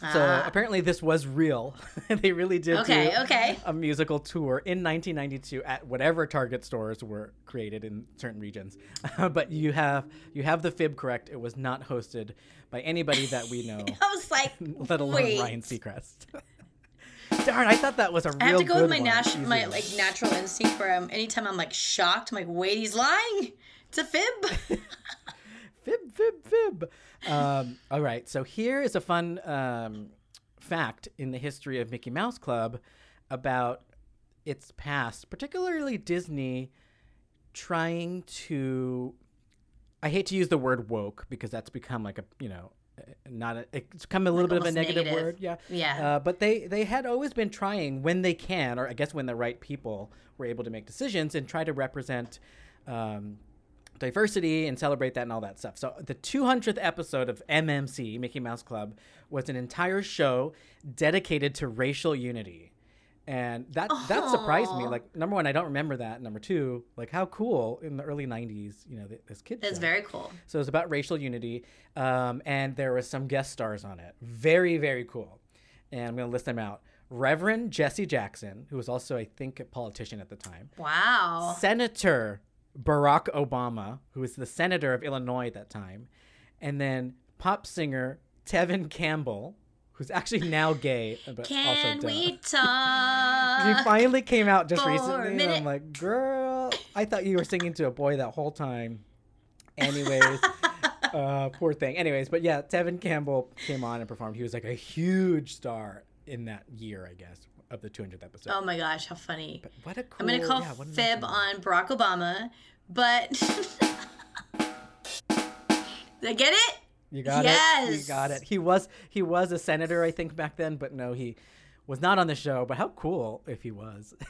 Speaker 1: so
Speaker 2: Ah.
Speaker 1: apparently this was real. they really did
Speaker 2: Okay,
Speaker 1: do
Speaker 2: okay.
Speaker 1: a musical tour in 1992 at whatever Target stores were created in certain regions. but you have you have the fib correct. It was not hosted by anybody that we know,
Speaker 2: I was like,
Speaker 1: let alone
Speaker 2: wait.
Speaker 1: Ryan Seacrest. Darn, I thought that was a real
Speaker 2: I have to go with my
Speaker 1: one.
Speaker 2: nat- my like natural instinct where I'm anytime I'm like shocked, I'm like, wait, he's lying. It's a fib.
Speaker 1: Fib, fib, fib. Um, all right, so here is a fun um, fact in the history of Mickey Mouse Club about its past, particularly Disney trying to. I hate to use the word woke because that's become like a you know not a, it's become a little bit of a negative,
Speaker 2: negative.
Speaker 1: word yeah
Speaker 2: Yeah.
Speaker 1: uh, but they they had always been trying when they can or i guess when the right people were able to make decisions and try to represent um, diversity and celebrate that and all that stuff. So the 200th episode of MMC, Mickey Mouse Club, was an entire show dedicated to racial unity. And that that surprised me. Like number one, I don't remember that. Number two, like how cool in the early '90s, you know, th- this kid.
Speaker 2: That's
Speaker 1: show.
Speaker 2: very cool.
Speaker 1: So it was about racial unity, um, and there was some guest stars on it. Very, very cool. And I'm going to list them out. Reverend Jesse Jackson, who was also, I think, a politician at the time.
Speaker 2: Wow.
Speaker 1: Senator Barack Obama, who was the senator of Illinois at that time. And then pop singer Tevin Campbell, who's actually now gay, but
Speaker 2: Can
Speaker 1: also
Speaker 2: we
Speaker 1: He
Speaker 2: talk?
Speaker 1: finally came out just recently, and. I'm like, girl, I thought you were singing to a boy that whole time. Anyways, uh, poor thing. Anyways, but yeah, Tevin Campbell came on and performed. He was like a huge star in that year, I guess, of the 200th episode.
Speaker 2: oh my gosh, how funny.
Speaker 1: what a cool.
Speaker 2: I'm gonna call
Speaker 1: yeah,
Speaker 2: fib on Barack Obama, but did I get it.
Speaker 1: You got it. You got it. He was he was a senator, I think, back then, but no, he was not on the show. But how cool if he was.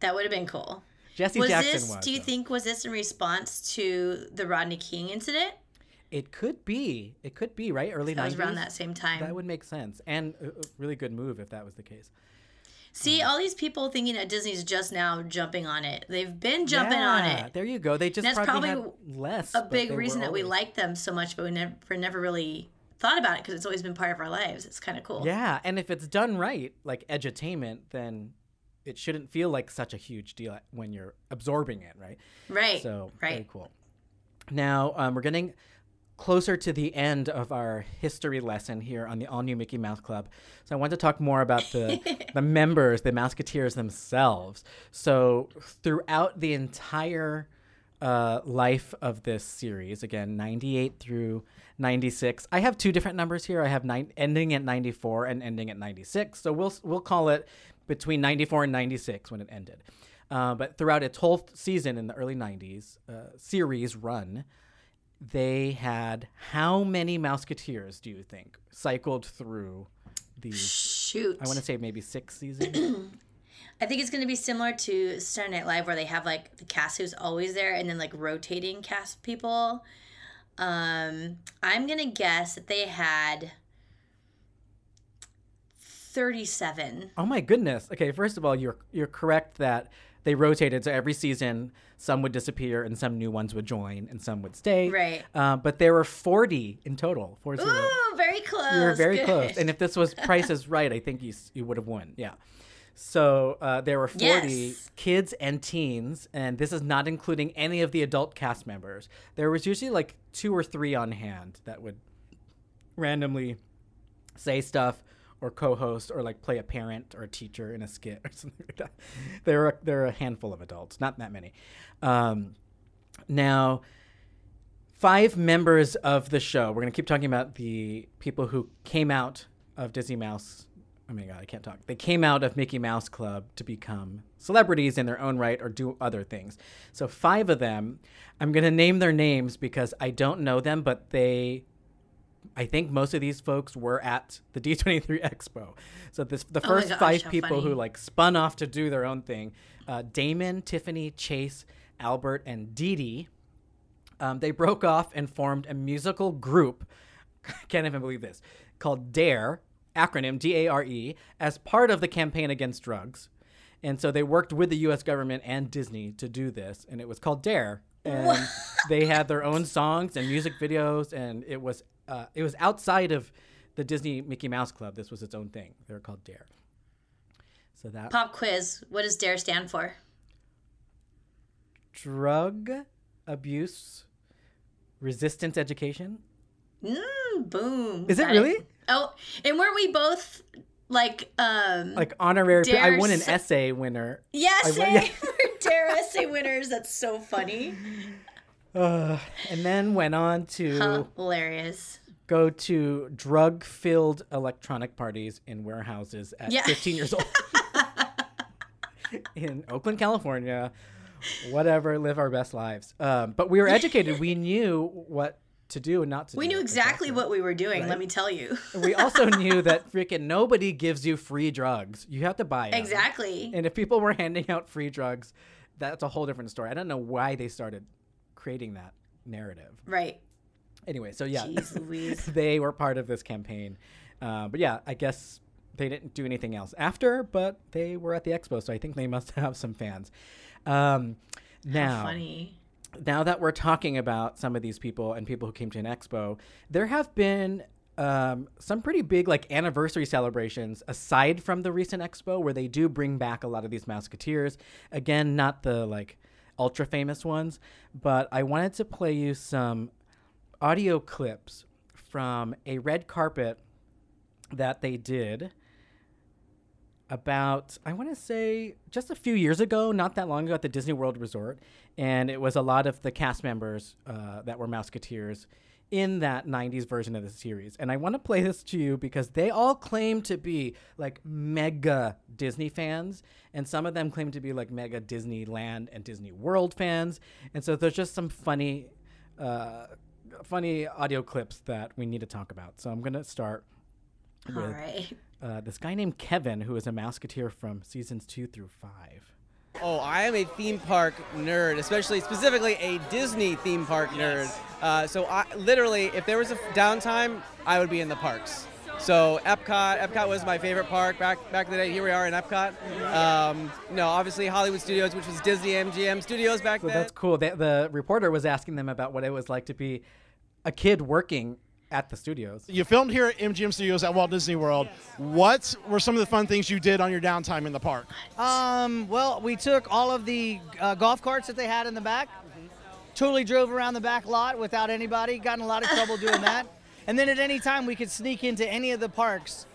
Speaker 2: That would have been cool.
Speaker 1: Jesse
Speaker 2: Was
Speaker 1: Jackson
Speaker 2: this?
Speaker 1: was.
Speaker 2: do you
Speaker 1: though.
Speaker 2: think was this in response to the Rodney King incident?
Speaker 1: it could be? It could be right early
Speaker 2: That
Speaker 1: 90s.
Speaker 2: was around that same time.
Speaker 1: That would make sense, and a really good move if that was the case.
Speaker 2: See, all these people thinking that Disney's just now jumping on it. They've been jumping on it.
Speaker 1: There you go. They just
Speaker 2: That's
Speaker 1: probably,
Speaker 2: probably
Speaker 1: less.
Speaker 2: A big reason that we like them so much, but we never, never really thought about it because it's always been part of our lives. It's kind of cool.
Speaker 1: Yeah, and if it's done right, like edutainment, then it shouldn't feel like such a huge deal when you're absorbing it, right?
Speaker 2: Right.
Speaker 1: So
Speaker 2: right.
Speaker 1: very cool. Now um, we're getting closer to the end of our history lesson here on the all new Mickey Mouse Club. So I want to talk more about the, the members, the Mouseketeers themselves. So throughout the entire uh, life of this series, again, 98 through 96. I have two different numbers here. I have nine, ending at 94 and ending at 96. So we'll, we'll call it between 94 and 96 when it ended. Uh, but throughout its whole season in the early 90s, uh, series run, they had how many Mouseketeers do you think cycled through these?
Speaker 2: Shoot.
Speaker 1: I want to say maybe six seasons.
Speaker 2: I think it's going to be similar to Saturday Night Live, where they have like the cast who's always there, and then like rotating cast people. Um, I'm gonna guess that they had thirty-seven.
Speaker 1: oh my goodness. Okay, first of all, you're you're correct that they rotated. So every season, some would disappear and some new ones would join and some would stay.
Speaker 2: Right.
Speaker 1: Uh, but there were 40 in total. Four zero.
Speaker 2: Ooh, very close.
Speaker 1: You were very
Speaker 2: Good.
Speaker 1: close. And if this was Price is Right, I think you you would have won. Yeah. So uh, there were 40
Speaker 2: Yes.
Speaker 1: kids and teens, and this is not including any of the adult cast members. There was usually like two or three on hand that would randomly say stuff or co-host or like play a parent or a teacher in a skit or something like that. There are there are a handful of adults, not that many. Um, now, five members of the show. We're gonna keep talking about the people who came out of Disney Mouse. Oh my god, I can't talk. They came out of Mickey Mouse Club to become celebrities in their own right or do other things. So five of them. I'm gonna name their names because I don't know them, but they I think most of these folks were at the D23 Expo. So this the
Speaker 2: Oh
Speaker 1: first
Speaker 2: gosh,
Speaker 1: five people who like spun off to do their own thing. Uh, Damon, Tiffany, Chase, Albert, and Dee Dee. Um, they broke off and formed a musical group. Can't even believe this. Called DARE, acronym D A R E, as part of the campaign against drugs. And so they worked with the U.S. government and Disney to do this, and it was called Dare. And they had their own songs and music videos, and it was uh, it was outside of the Disney Mickey Mouse Club. This was its own thing. They were called Dare. So that
Speaker 2: Pop quiz. What does DARE stand for?
Speaker 1: drug abuse resistance education.
Speaker 2: Mm, boom.
Speaker 1: Is it really?
Speaker 2: Oh, and weren't we both like um
Speaker 1: Like honorary. I won an essay winner.
Speaker 2: yes,
Speaker 1: I won-
Speaker 2: yeah.
Speaker 1: yeah.
Speaker 2: we're Dare essay winners. That's so funny.
Speaker 1: Uh, and then went on to
Speaker 2: Hilarious.
Speaker 1: go to drug filled electronic parties in warehouses at
Speaker 2: Yeah.
Speaker 1: 15 years old in Oakland, California. Whatever, live our best lives. Um, but we were educated. We knew what to do and not to
Speaker 2: We
Speaker 1: do.
Speaker 2: We knew exactly what we were doing,
Speaker 1: Right?
Speaker 2: let me tell you.
Speaker 1: We also knew that freaking nobody gives you free drugs. You have to buy 'em.
Speaker 2: exactly.
Speaker 1: And if people were handing out free drugs, that's a whole different story. I don't know why they started creating that narrative.
Speaker 2: right.
Speaker 1: Anyway, so yeah, they were part of this campaign. Uh, but yeah, I guess they didn't do anything else after, but they were at the expo, so I think they must have some fans. Um, now,
Speaker 2: Funny.
Speaker 1: now that we're talking about some of these people and people who came to an expo, there have been um, some pretty big like anniversary celebrations aside from the recent expo where they do bring back a lot of these Mouseketeers. Again, not the like ultra famous ones, but I wanted to play you some audio clips from a red carpet that they did about I want to say just a few years ago, not that long ago, at the Disney World Resort, and it was a lot of the cast members uh, that were Mouseketeers in that 90s version of the series. And I want to play this to you because they all claim to be like mega Disney fans, and some of them claim to be like mega Disneyland and Disney World fans. And so there's just some funny, uh, funny audio clips that we need to talk about. So I'm gonna start
Speaker 2: All
Speaker 1: with
Speaker 2: right.
Speaker 1: uh, this guy named Kevin, who is a Mouseketeer from seasons two through five.
Speaker 6: Oh, I am a theme park nerd, especially specifically a Disney theme park nerd. Uh, so I literally, if there was a downtime, I would be in the parks. So Epcot, Epcot was my favorite park back back in the day. Here we are in Epcot. Um, no, obviously Hollywood Studios, which was Disney MGM Studios back
Speaker 1: So
Speaker 6: then.
Speaker 1: that's cool. The, the reporter was asking them about what it was like to be a kid working at the studios.
Speaker 7: You filmed here at MGM Studios at Walt Disney World. What were some of the fun things you did on your downtime in the park?
Speaker 8: Um, well, we took all of the uh, golf carts that they had in the back, totally drove around the back lot without anybody. Got in a lot of trouble doing that. And then at any time we could sneak into any of the parks,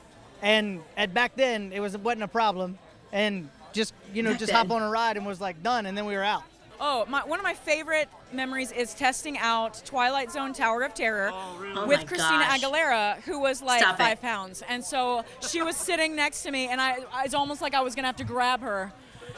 Speaker 8: and at back then it was wasn't a problem, and just you know
Speaker 2: Back
Speaker 8: just
Speaker 2: then.
Speaker 8: hop on a ride and was like done, and then we were out.
Speaker 9: Oh, my, one of my favorite memories is testing out Twilight Zone Tower of Terror
Speaker 2: Oh
Speaker 9: with oh
Speaker 2: my
Speaker 9: Christina
Speaker 2: gosh.
Speaker 9: Aguilera, who was like
Speaker 2: Stop it.
Speaker 9: five pounds. And so she was sitting next to me, and I, I it's almost like I was going to have to grab her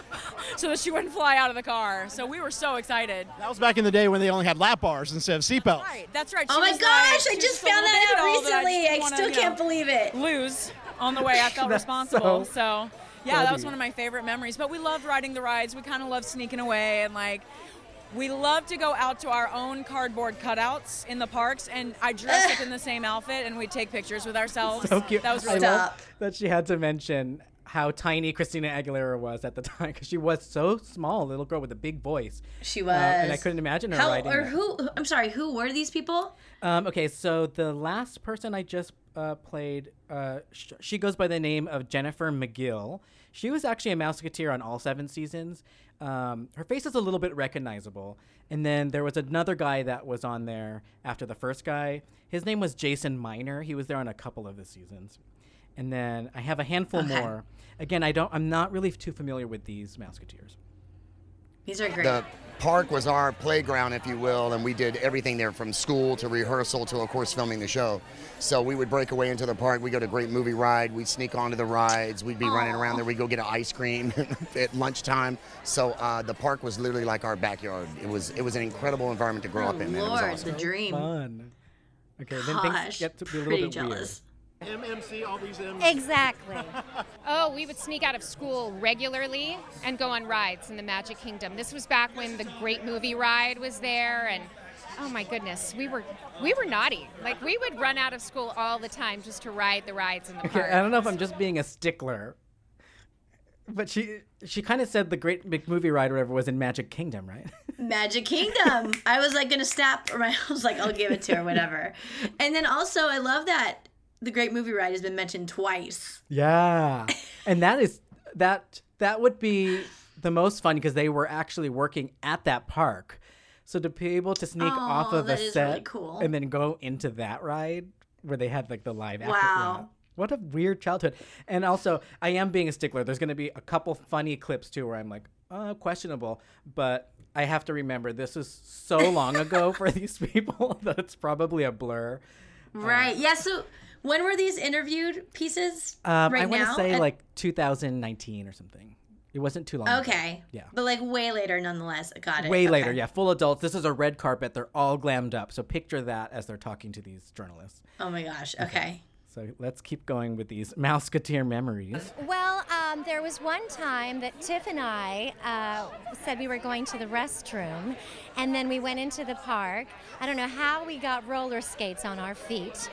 Speaker 9: so that she wouldn't fly out of the car. So we were so excited.
Speaker 7: That was back in the day when they only had lap bars instead of seatbelts.
Speaker 9: Right, that's right.
Speaker 2: Oh my gosh,
Speaker 9: like-
Speaker 2: I just found that out
Speaker 9: doll that I
Speaker 2: recently. I
Speaker 9: wanna,
Speaker 2: still can't
Speaker 9: know,
Speaker 2: believe it.
Speaker 9: Lose on the way. I felt responsible.
Speaker 1: so
Speaker 9: So, yeah, that was one of my favorite memories. But we loved riding the rides. We kind of loved sneaking away and like. We love to go out to our own cardboard cutouts in the parks, and I dress up in the same outfit, and we'd take pictures with ourselves.
Speaker 1: So cute.
Speaker 9: That was really
Speaker 1: love
Speaker 2: Stop.
Speaker 1: that she had to mention how tiny Christina Aguilera was at the time because she was so small, a little girl with a big voice.
Speaker 2: She
Speaker 1: Uh,
Speaker 2: was.
Speaker 1: and I couldn't imagine her
Speaker 2: How
Speaker 1: riding.
Speaker 2: or
Speaker 1: that.
Speaker 2: who? I'm sorry. Who were these people?
Speaker 1: Um, okay, so the last person I just uh, played, uh, sh- she goes by the name of Jennifer McGill. She was actually a Mouseketeer on all seven seasons. Um, her face is a little bit recognizable. And then there was another guy that was on there after the first guy. His name was Jason Miner. He was there on a couple of the seasons. And then I have a handful
Speaker 2: Okay.
Speaker 1: more. Again, I don't. I'm not really too familiar with these Mouseketeers.
Speaker 2: These are great.
Speaker 10: The park was our playground, if you will, and we did everything there from school to rehearsal to, of course, filming the show. So we would break away into the park. We go to a great movie ride. We'd sneak onto the rides. We'd be running around there. We'd go get an ice cream at lunchtime. So uh, the park was literally like our backyard. It was it was an incredible environment to grow
Speaker 2: oh
Speaker 10: up in. Man. It was
Speaker 2: Lord,
Speaker 10: awesome.
Speaker 2: the dream.
Speaker 1: Fun. Okay, then
Speaker 2: Gosh,
Speaker 1: things get to be a little bit
Speaker 2: jealous.
Speaker 7: MMC, all these M's.
Speaker 11: Exactly. oh, we would sneak out of school regularly and go on rides in the Magic Kingdom. This was back when the Great Movie Ride was there, and oh my goodness, we were we were naughty. Like we would run out of school all the time just to ride the rides in the
Speaker 1: Okay,
Speaker 11: park.
Speaker 1: I don't know if I'm just being a stickler, but she she kind of said the Great Big Movie Ride or whatever was in Magic Kingdom, right?
Speaker 2: Magic Kingdom. I was like gonna snap, or I was like, I'll give it to her, whatever. And then also, I love that the Great Movie Ride has been mentioned twice.
Speaker 1: yeah, and that is that that would be the most fun because they were actually working at that park. So to be able to sneak off
Speaker 2: Oh,
Speaker 1: of the set
Speaker 2: really cool.
Speaker 1: and then go into that ride where they had like the live action.
Speaker 2: Wow.
Speaker 1: What a weird childhood. And also, I am being a stickler. There's going to be a couple funny clips too where I'm like, uh, questionable. But I have to remember this is so long ago for these people that it's probably a blur.
Speaker 2: Right. Yeah. So when were these interviewed pieces?
Speaker 1: Um,
Speaker 2: right
Speaker 1: I want to say
Speaker 2: And-
Speaker 1: like 2019 or something. It wasn't too long. ago.
Speaker 2: Okay.
Speaker 1: Yeah.
Speaker 2: But like way later, nonetheless. Got it.
Speaker 1: Way later, yeah. Full adults. This is a red carpet. They're all glammed up. So picture that as they're talking to these journalists.
Speaker 2: Oh my gosh. Okay.
Speaker 1: So let's keep going with these Mouseketeer memories.
Speaker 12: Well, um, there was one time that Tiff and I uh, said we were going to the restroom, and then we went into the park. I don't know how we got roller skates on our feet,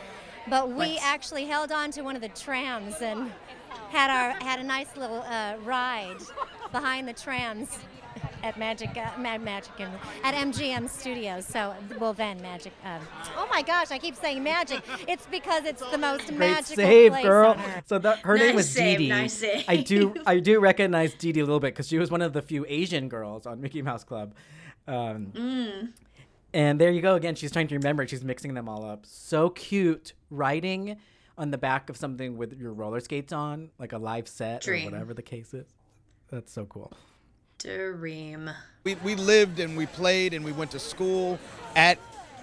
Speaker 12: but we
Speaker 2: What?
Speaker 12: actually held on to one of the trams and had our had a nice little uh, ride behind the trams at Magic uh, Mad Magic and at MGM Studios. So well then Magic. Um, oh my gosh, I keep saying Magic. It's because it's the most
Speaker 1: Great
Speaker 12: magical
Speaker 1: save,
Speaker 12: place
Speaker 1: girl. So that her name was
Speaker 2: save,
Speaker 1: Dee Dee.
Speaker 2: nice save.
Speaker 1: I do I do recognize Dee Dee a little bit because she was one of the few Asian girls on Mickey Mouse Club. Um,
Speaker 2: Mm.
Speaker 1: And there you go again. She's trying to remember. She's mixing them all up. So cute. Riding on the back of something with your roller skates on, like a live set
Speaker 2: Dream.
Speaker 1: or whatever the case is. That's so cool.
Speaker 2: Dream.
Speaker 13: We, we lived and we played and we went to school at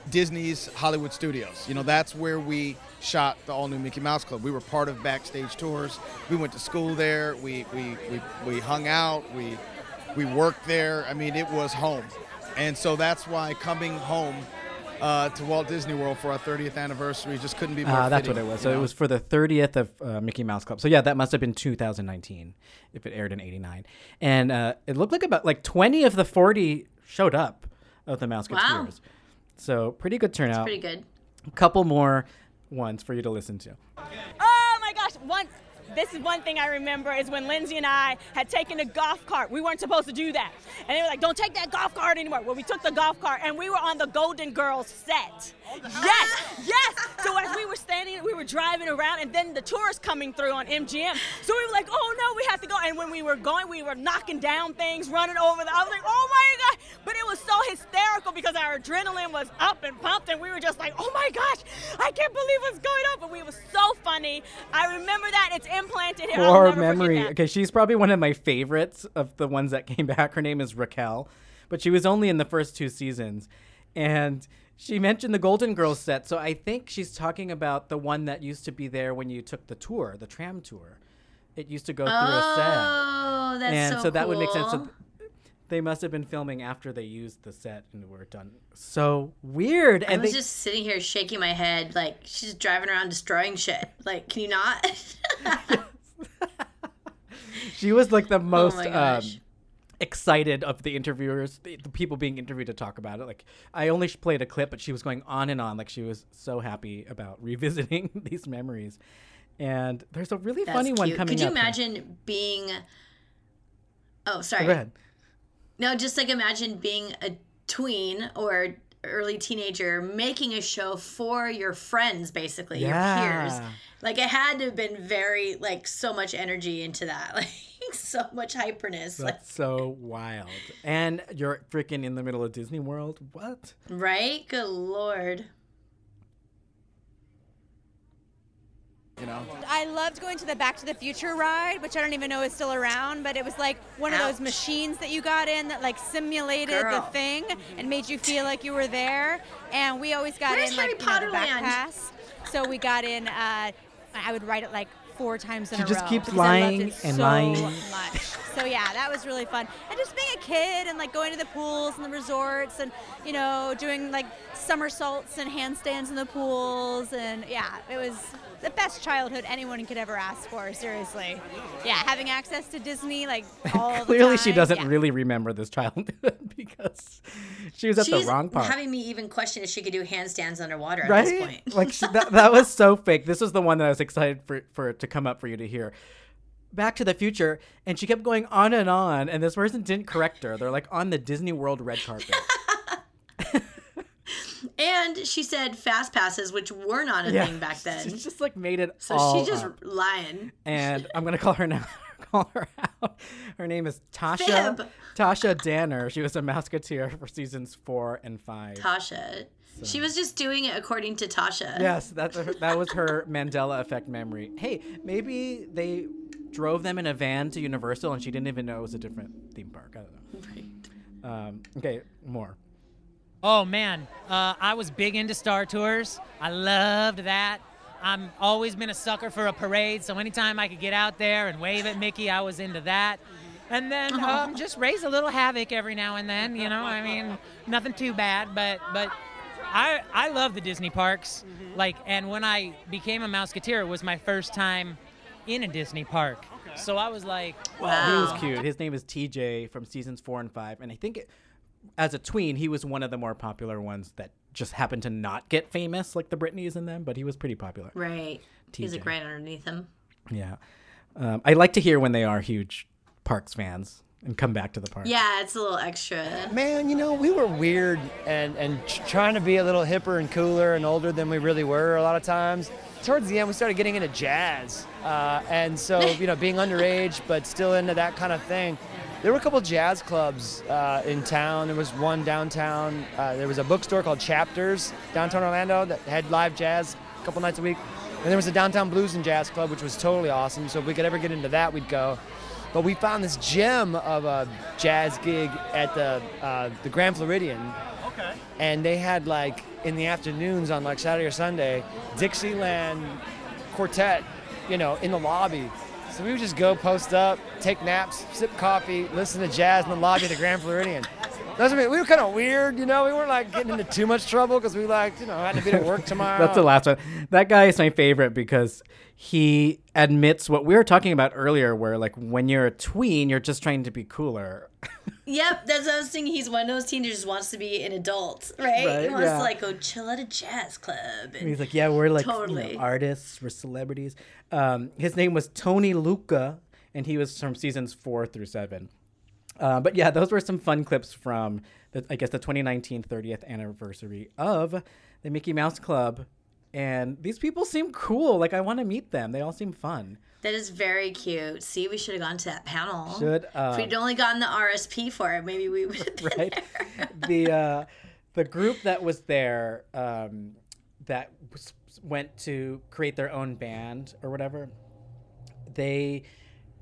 Speaker 13: Disney's Hollywood Studios. You know, that's where we shot the all new Mickey Mouse Club. We were part of backstage tours. We went to school there. We, we, we, we hung out. We, we worked there. I mean, it was home. And so that's why coming home uh, to Walt Disney World for our 30th anniversary just couldn't be more
Speaker 1: Uh, that's what it was.
Speaker 13: you
Speaker 1: So it was for the 30th of uh, Mickey Mouse Club. So yeah, that must have been 2019 if it aired in 89. And uh, it looked like about like 20 of the 40 showed up of the Mouseketeers.
Speaker 2: Wow.
Speaker 1: So pretty good turnout.
Speaker 2: Pretty good.
Speaker 1: A couple more ones for you to listen to.
Speaker 9: Oh my gosh! One,
Speaker 14: this is one thing I remember is when Lindsay and I had taken a golf cart. We weren't supposed to do that. And they were like, don't take that golf cart anymore. Well, we took the golf cart and we were on the Golden Girls set. Yes, yes. So as we were standing, we were driving around, and then the tourists coming through on MGM. So we were like, oh no, we have to go. And when we were going, we were knocking down things, running over. The, I was like, oh my god! But it was so hysterical because our adrenaline was up and pumped, and we were just like, oh my gosh, I can't believe what's going on. But we were so funny. I remember that. It's implanted here. I'll
Speaker 1: Core
Speaker 14: never forget
Speaker 1: memory. Okay, she's probably one of my favorites of the ones that came back. Her name is Raquel, but she was only in the first two seasons. And she mentioned the Golden Girls set, so I think she's talking about the one that used to be there when you took the tour, the tram tour. It used to go through a set.
Speaker 2: Oh, that's
Speaker 1: and
Speaker 2: so
Speaker 1: that would make sense. So they must have been filming after they used the set and were done. So weird.
Speaker 2: I
Speaker 1: And
Speaker 2: was
Speaker 1: they,
Speaker 2: just sitting here shaking my head, like she's driving around destroying shit. Like, can you not?
Speaker 1: she was like the most
Speaker 2: my
Speaker 1: um. Excited of the interviewers, the, the people being interviewed to talk about it. Like I only played a clip, but she was going on and on. Like she was so happy about revisiting these memories. And there's a really
Speaker 2: That's
Speaker 1: funny one
Speaker 2: cute.
Speaker 1: coming
Speaker 2: Could you imagine being? Oh, sorry.
Speaker 1: go ahead.
Speaker 2: No, just like imagine being a tween or early teenager making a show for your friends, basically your peers. Like it had to have been very like so much energy into that, like so much hyperness, like
Speaker 1: That's so wild. And you're freaking in the middle of Disney World. What?
Speaker 2: right? Good lord.
Speaker 1: You know?
Speaker 15: I loved going to the Back to the Future ride, which I don't even know is still around, but it was like one of those machines that you got in that like simulated the thing and made you feel like you were there. And we always got
Speaker 2: Where's
Speaker 15: in
Speaker 2: Harry
Speaker 15: like you know, the back
Speaker 2: land?
Speaker 15: pass. So we got in. Uh, I would ride it like four times in
Speaker 1: She
Speaker 15: a
Speaker 1: just
Speaker 15: row.
Speaker 1: keeps
Speaker 15: because I loved
Speaker 1: lying and
Speaker 15: so
Speaker 1: lying.
Speaker 15: Much. So yeah, that was really fun. And just being a kid and like going to the pools and the resorts and you know doing like somersaults and handstands in the pools and yeah, it was the best childhood anyone could ever ask for. Seriously, yeah, having access to Disney like all the
Speaker 1: Clearly, she doesn't
Speaker 15: yeah.
Speaker 1: really remember this childhood because she was at
Speaker 2: She's
Speaker 1: the wrong part.
Speaker 2: having me even question if she could do handstands underwater at this
Speaker 1: right?
Speaker 2: point.
Speaker 1: like she, that, that was so fake. This was the one that I was excited for for it to come up for you to hear. Back to the Future, and she kept going on and on, and this person didn't correct her. They're like on the Disney World red carpet.
Speaker 2: And she said fast passes, which were not a
Speaker 1: Yeah,
Speaker 2: thing back then.
Speaker 1: She just like made it
Speaker 2: so she's just
Speaker 1: up.
Speaker 2: lying.
Speaker 1: and I'm gonna call her now. call her out. Her name is Tasha.
Speaker 2: Fib.
Speaker 1: Tasha Danner. She was a Mouseketeer for seasons four and five.
Speaker 2: Tasha. She was just doing it according to Tasha.
Speaker 1: Yes, that's her, that was her Mandela effect memory. Hey, maybe they drove them in a van to Universal and she didn't even know it was a different theme park. I don't know. Um, okay, more.
Speaker 16: Oh man, uh, I was big into Star Tours. I loved that. I'm always been a sucker for a parade, so anytime I could get out there and wave at Mickey, I was into that. And then um, just raise a little havoc every now and then. You know, I mean, nothing too bad, but but I I love the Disney parks. Like, and when I became a Mouseketeer, it was my first time in a Disney park. So I was like, wow.
Speaker 1: He was cute. His name is TJ from seasons four and five, and I think it, as a tween, he was one of the more popular ones that just happened to not get famous like the Britneys and them, but he was pretty popular.
Speaker 2: Right. He's a
Speaker 1: TJ.
Speaker 2: grant underneath him.
Speaker 1: Yeah, um, I like to hear when they are huge Parks fans and come back to the park.
Speaker 2: Yeah, it's a little extra.
Speaker 17: Man, you know, we were weird and, and trying to be a little hipper and cooler and older than we really were a lot of times. Towards the end, we started getting into jazz. Uh, and so, you know, being underage, but still into that kind of thing. There were a couple jazz clubs uh, in town. There was one downtown. Uh, there was a bookstore called Chapters downtown Orlando that had live jazz a couple nights a week. And there was a downtown blues and jazz club, which was totally awesome. So if we could ever get into that, we'd go. But we found this gem of a jazz gig at the uh, the Grand Floridian.
Speaker 18: Okay.
Speaker 17: And they had like in the afternoons on like Saturday or Sunday, Dixieland quartet, you know, in the lobby. So we would just go post up, take naps, sip coffee, listen to jazz in the lobby of the Grand Floridian. That's what I mean. We were kind of weird, you know. We weren't like getting into too much trouble because we like, you know, had to be to work tomorrow.
Speaker 1: That's the last one. That guy is my favorite because he admits what we were talking about earlier, where like when you're a tween, you're just trying to be cooler.
Speaker 2: Yep, that's what I was thinking. He's one of those teenagers who just wants to be an adult, right?
Speaker 1: Right,
Speaker 2: he wants
Speaker 1: yeah.
Speaker 2: to like go chill at a jazz club.
Speaker 1: And
Speaker 2: And
Speaker 1: he's like, yeah, we're like you know,
Speaker 2: Totally.
Speaker 1: artists, we're celebrities. Um, his name was Tony Lucca, and he was from seasons four through seven. Uh, but yeah, those were some fun clips from, the, I guess, the 2019 30th anniversary of the Mickey Mouse Club. And these people seem cool. Like, I want to meet them. They all seem fun.
Speaker 2: that is very cute. See, we should have gone to that panel.
Speaker 1: Should, uh,
Speaker 2: if we'd only gotten the RSP for it, maybe we would have been
Speaker 1: right? the uh, the group that was there um, that was, went to create their own band or whatever. They,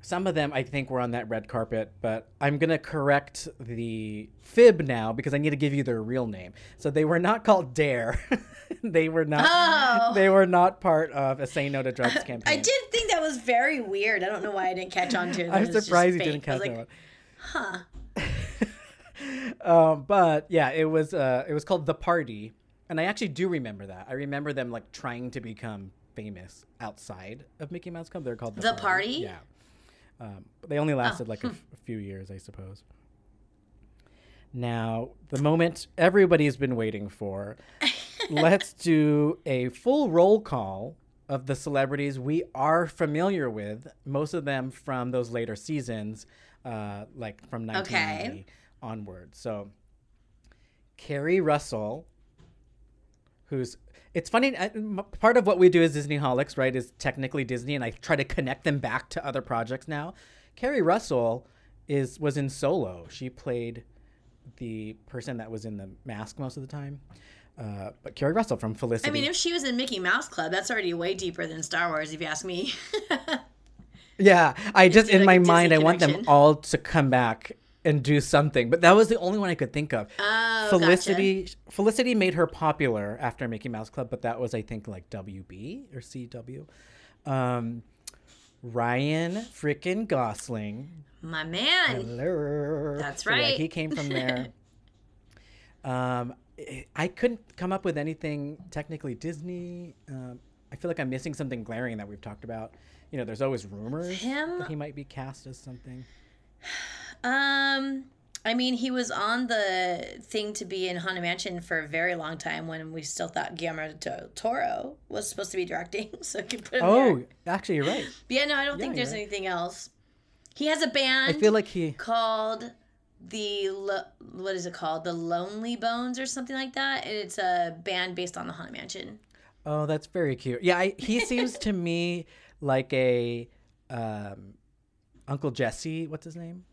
Speaker 1: some of them I think were on that red carpet, but I'm gonna correct the fib now because I need to give you their real name. So they were not called Dare. they were not.
Speaker 2: Oh.
Speaker 1: They were not part of a Say No to Drugs campaign.
Speaker 2: I did think that was very weird. I don't know why I didn't catch on to it.
Speaker 1: I'm surprised you didn't catch
Speaker 2: like,
Speaker 1: that one.
Speaker 2: Huh.
Speaker 1: um, but yeah, it was uh, it was called the party, and I actually do remember that. I remember them like trying to become famous outside of Mickey Mouse Club. They're called the,
Speaker 2: The Party?
Speaker 1: Yeah, um, but they only lasted
Speaker 2: Oh,
Speaker 1: like a, few years, I suppose. Now, the moment everybody's been waiting for. let's do a full roll call of the celebrities we are familiar with. Most of them from those later seasons, uh, like from 1990 onward. So, Keri Russell, who's it's funny. I, m- part of what we do as Disneyholics, right, is technically Disney, and I try to connect them back to other projects now. Keri Russell is was in Solo. She played the person that was in the mask most of the time. Uh, but Keri Russell from Felicity.
Speaker 2: I mean, if she was in Mickey Mouse Club, that's already way deeper than Star Wars, if you ask me.
Speaker 1: Yeah, I just in
Speaker 2: like,
Speaker 1: my
Speaker 2: Disney
Speaker 1: mind I want them all to come back and do something. But that was the only one I could think of.
Speaker 2: Oh,
Speaker 1: Felicity Felicity made her popular after Mickey Mouse Club, but that was I think like WB or CW. Um, Ryan freaking Gosling.
Speaker 2: My man.
Speaker 1: Hello.
Speaker 2: That's
Speaker 1: So, yeah,
Speaker 2: right.
Speaker 1: he came from there. um, I- I couldn't come up with anything technically Disney. Um, I feel like I'm missing something glaring that we've talked about. You know, there's always rumors
Speaker 2: Him?
Speaker 1: that he might be cast as something.
Speaker 2: Um, I mean, he was on the thing to be in Haunted Mansion for a very long time when we still thought Guillermo del Toro was supposed to be directing, so I could put him
Speaker 1: Oh,
Speaker 2: there.
Speaker 1: actually, you're right.
Speaker 2: But yeah, no, I don't
Speaker 1: Yeah,
Speaker 2: think there's
Speaker 1: right.
Speaker 2: anything else. He has a band.
Speaker 1: I feel like he.
Speaker 2: called the Lo- what is it called? The Lonely Bones or something like that. And it's a band based on the Haunted Mansion.
Speaker 1: Oh, that's very cute. Yeah, I, he seems to me like a um, Uncle Jesse. What's his name?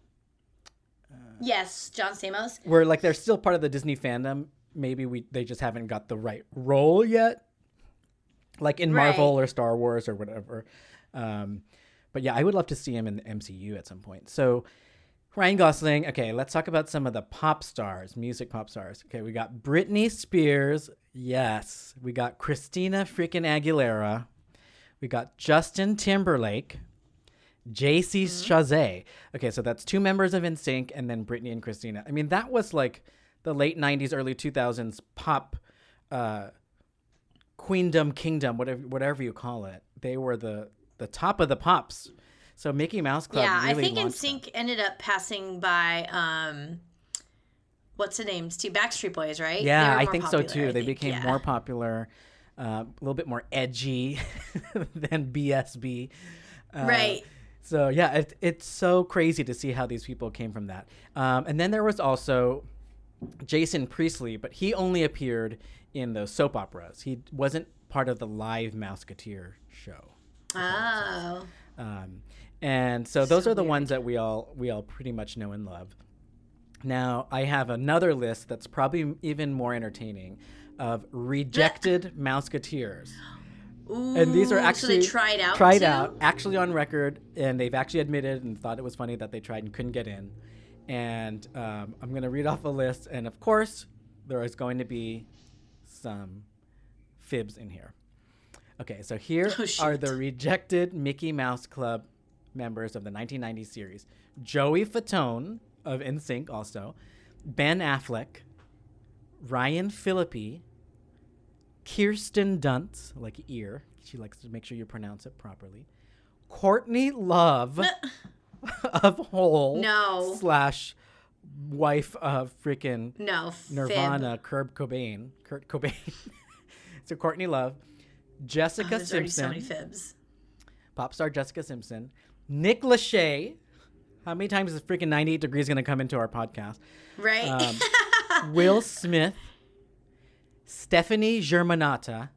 Speaker 2: Yes, John Stamos.
Speaker 1: Where like they're still part of the Disney fandom. Maybe we they just haven't got the right role yet, like in Marvel or Star Wars or whatever. Um, but yeah, I would love to see him in the MCU at some point. So Ryan Gosling. Okay, let's talk about some of the pop stars, music pop stars. Okay, we got Britney Spears. Yes, we got Christina freaking Aguilera. We got Justin Timberlake. J.C. Chasez. Okay, so that's two members of NSYNC and then Britney and Christina. I mean, that was like the late 90s, early 2000s pop uh, queendom, kingdom, whatever whatever you call it. They were the the top of the pops. So Mickey Mouse Club
Speaker 2: yeah,
Speaker 1: really
Speaker 2: I think
Speaker 1: launched them.
Speaker 2: Ended up passing by um what's the names? Two Backstreet Boys, right?
Speaker 1: Yeah, I think so too.
Speaker 2: I
Speaker 1: they
Speaker 2: think,
Speaker 1: became
Speaker 2: yeah.
Speaker 1: more popular, uh, a little bit more edgy than BSB. Uh,
Speaker 2: Right.
Speaker 1: So yeah, it, it's so crazy to see how these people came from that. Um, and then there was also Jason Priestley, but he only appeared in the soap operas. He wasn't part of the live Mouseketeer show.
Speaker 2: Oh.
Speaker 1: Um, and so those
Speaker 2: So
Speaker 1: are the ones that we all we all pretty much know and love. Now I have another list that's probably even more entertaining of rejected Mouseketeers. And these are
Speaker 2: Ooh, so
Speaker 1: actually
Speaker 2: they tried out
Speaker 1: tried
Speaker 2: too?
Speaker 1: out, actually on record, and they've actually admitted and thought it was funny that they tried and couldn't get in. And um, I'm gonna read off a list, and of course, there is going to be some fibs in here. Okay, so here
Speaker 2: Oh,
Speaker 1: are the rejected Mickey Mouse Club members of the 1990 series: Joey Fatone of NSYNC, also Ben Affleck, Ryan Phillippe, Kirsten Dunst, like ear. She likes to make sure you pronounce it properly. Courtney Love of Hole
Speaker 2: No.
Speaker 1: slash wife of freaking
Speaker 2: No, Fib.
Speaker 1: Nirvana, Kurt Cobain, Kurt Cobain. so Courtney Love, Jessica
Speaker 2: Oh, so
Speaker 1: Simpson,
Speaker 2: fibs.
Speaker 1: pop star Jessica Simpson, Nick Lachey. How many times is freaking 98 Degrees going to come into our podcast?
Speaker 2: Right?
Speaker 1: Um, Will Smith, Stefani Germanotta.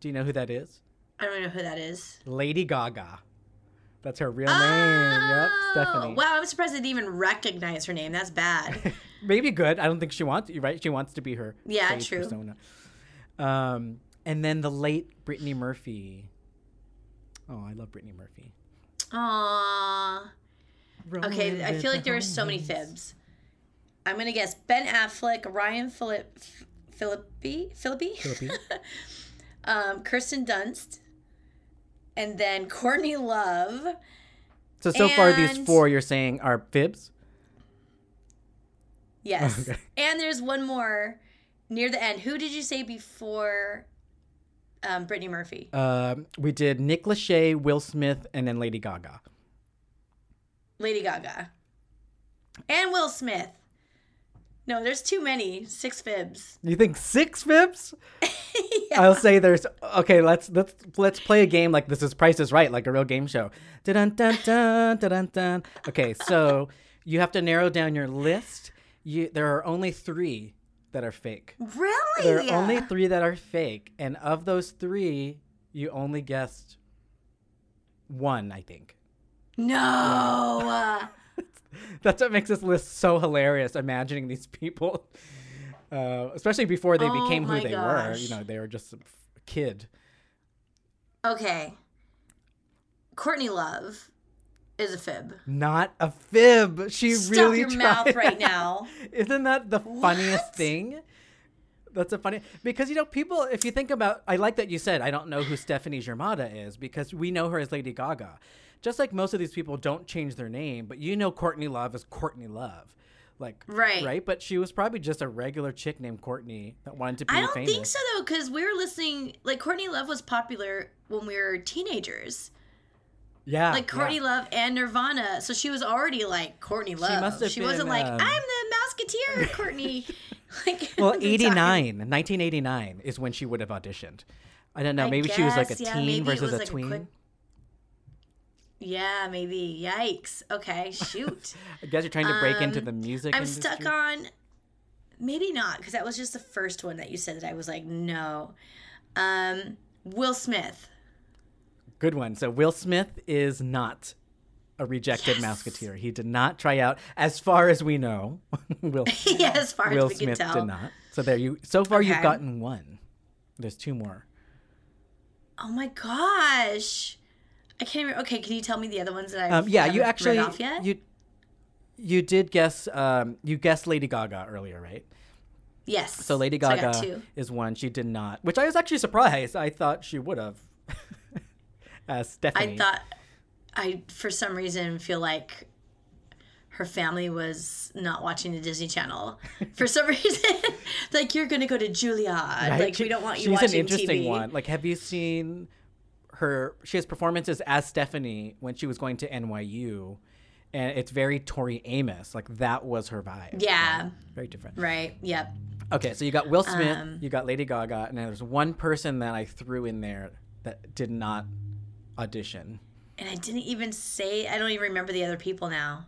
Speaker 1: Do you know who that is?
Speaker 2: I don't know who that is.
Speaker 1: Lady Gaga. That's her real name. Yep, Stefani.
Speaker 2: Oh, wow, I'm surprised I didn't even recognize her name. That's bad.
Speaker 1: Maybe good. I don't think she wants you right. She wants to be her.
Speaker 2: Yeah, true.
Speaker 1: Persona. Um, and then the late Brittany Murphy. Oh, I love Brittany Murphy.
Speaker 2: Aww. Okay, I feel like there are so many fibs. I'm gonna guess Ben Affleck, Ryan Phillip, Philippi, Philippi,
Speaker 1: Philippi.
Speaker 2: um, Kirsten Dunst, and then Courtney Love.
Speaker 1: So so far these four you're saying are fibs.
Speaker 2: Yes.
Speaker 1: Okay.
Speaker 2: And there's one more near the end. Who did you say before um, Brittany Murphy?
Speaker 1: Um, we did Nick Lachey, Will Smith, and then Lady Gaga.
Speaker 2: Lady Gaga. And Will Smith. No, there's too many. Six fibs.
Speaker 1: You think six fibs? I'll say there's okay. Let's let's let's play a game like this is Price is Right, like a real game show. Dun dun dun dun dun. Okay, so you have to narrow down your list. You there are only three that are fake.
Speaker 2: Really?
Speaker 1: There are only three that are fake, and of those three, you only guessed one. I think.
Speaker 2: No.
Speaker 1: Uh, That's what makes this list so hilarious. Imagining these people, uh, especially before they
Speaker 2: Oh
Speaker 1: became who they were. You know, they were just a kid.
Speaker 2: Okay. Courtney Love is a fib.
Speaker 1: Not a fib. She
Speaker 2: Stop
Speaker 1: really
Speaker 2: your
Speaker 1: tried.
Speaker 2: mouth right now.
Speaker 1: Isn't that the funniest thing? That's a funny because you know people. If you think about, I like that you said I don't know who Stefani Germanotta is because we know her as Lady Gaga. Just like most of these people don't change their name, but you know Courtney Love is Courtney Love, like
Speaker 2: Right.
Speaker 1: right. But she was probably just a regular chick named Courtney that wanted to be
Speaker 2: I don't
Speaker 1: famous.
Speaker 2: think so though, because we were listening. Like Courtney Love was popular when we were teenagers.
Speaker 1: Yeah,
Speaker 2: like Courtney
Speaker 1: yeah.
Speaker 2: Love and Nirvana, so she was already like Courtney Love.
Speaker 1: must have
Speaker 2: she wasn't
Speaker 1: been,
Speaker 2: like
Speaker 1: um,
Speaker 2: I'm the Mouseketeer, Courtney. like
Speaker 1: Well,
Speaker 2: at the time.
Speaker 1: 89, 1989 is when she would have auditioned. I don't know. Maybe she was like a
Speaker 2: yeah,
Speaker 1: teen versus a
Speaker 2: like a
Speaker 1: tween.
Speaker 2: quick- Yeah, maybe. Yikes. Okay, shoot.
Speaker 1: I guess you're trying to break into
Speaker 2: Um,
Speaker 1: the music.
Speaker 2: I'm
Speaker 1: industry.
Speaker 2: stuck on. Maybe not, because that was just the first one that you said that I was like, no. Um, Will Smith.
Speaker 1: Good one. So Will Smith is not a rejected Mouseketeer. He did not try out, as far as we know. Will,
Speaker 2: Yeah, as far as
Speaker 1: Will
Speaker 2: we can
Speaker 1: Smith
Speaker 2: tell.
Speaker 1: did not. So there you. So far, you've gotten one. There's two more.
Speaker 2: Oh my gosh. I can't even. Okay, can you tell me the other ones that I
Speaker 1: Um, yeah, you actually
Speaker 2: off yet?
Speaker 1: you you did guess. Um, you guessed Lady Gaga earlier, right?
Speaker 2: yes.
Speaker 1: So Lady
Speaker 2: So
Speaker 1: Gaga
Speaker 2: two.
Speaker 1: is one. She did not, which I was actually surprised. I thought she would have. As Stefani.
Speaker 2: I thought I for some reason feel like her family was not watching the Disney Channel for some reason. like you're gonna go to Juilliard.
Speaker 1: Right?
Speaker 2: Like we don't want you
Speaker 1: She's
Speaker 2: watching
Speaker 1: an interesting
Speaker 2: TV.
Speaker 1: one. Like, have you seen her? She has performances as Stefani when she was going to NYU, and it's very Tori Amos. Like that was her vibe.
Speaker 2: Yeah.
Speaker 1: right? very different.
Speaker 2: Right. Yep.
Speaker 1: Okay, so you got Will Smith,
Speaker 2: Um,
Speaker 1: you got Lady Gaga, and there's one person that I threw in there that did not audition.
Speaker 2: And I didn't even say. I don't even remember the other people now.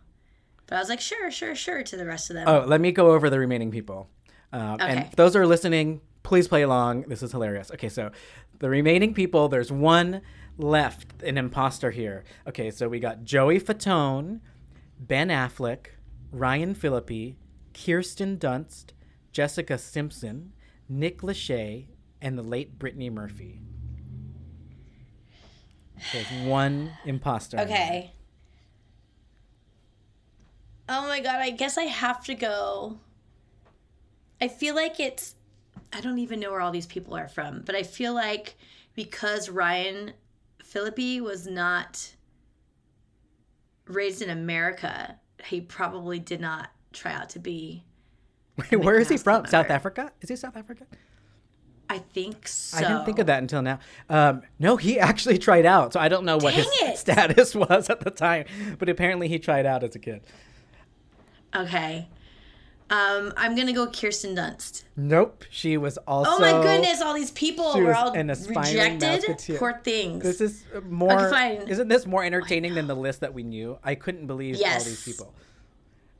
Speaker 2: But I was like, sure, sure, sure to the rest of them.
Speaker 1: Oh, let me go over the remaining people. Um, And
Speaker 2: Okay.
Speaker 1: those are listening, please play along. This is hilarious. Okay, so the remaining people, there's one left, an imposter here. Okay, so we got Joey Fatone, Ben Affleck, Ryan Philippi, Kirsten Dunst, Jessica Simpson, Nick Lachey, and the late Brittany Murphy. There's one imposter.
Speaker 2: Okay. Oh my god, I guess I have to go. I feel like it's I don't even know where all these people are from, but I feel like because Ryan Philippi was not raised in America, he probably did not try out to be
Speaker 1: Wait, where is he from? South Africa? Is he South African?
Speaker 2: I think so.
Speaker 1: I didn't think of that until now. Um, no, he actually tried out, so I don't know what his
Speaker 2: it.
Speaker 1: status was at the time, but apparently he tried out as a kid.
Speaker 2: Okay. Um, I'm gonna go Kirsten Dunst.
Speaker 1: Nope. She was also.
Speaker 2: oh my goodness! All these people were all rejected.
Speaker 1: Mouseketeer.
Speaker 2: Poor things.
Speaker 1: This is more.
Speaker 2: fine.
Speaker 1: Isn't this more entertaining than the list that we knew? I couldn't believe all these people.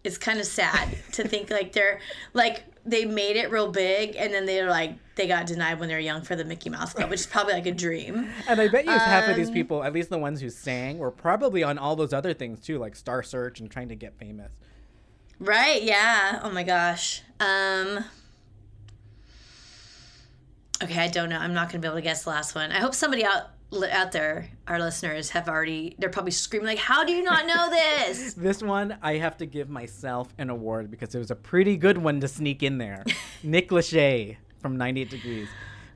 Speaker 2: it's kind of sad to think like they're like they made it real big and then they're like they got denied when they were young for the Mickey Mouse Club, which is probably like a dream.
Speaker 1: And I bet you half of these
Speaker 2: Um,
Speaker 1: people, at least the ones who sang, were probably on all those other things too, like Star Search and trying to get famous.
Speaker 2: Right? Yeah. Oh my gosh. Um. Okay, I don't know. I'm not gonna be able to guess the last one. I hope somebody out out there, our listeners, have already. They're probably screaming like, "How do you not know this?"
Speaker 1: This one, I have to give myself an award because it was a pretty good one to sneak in there. Nick Lachey from 98 Degrees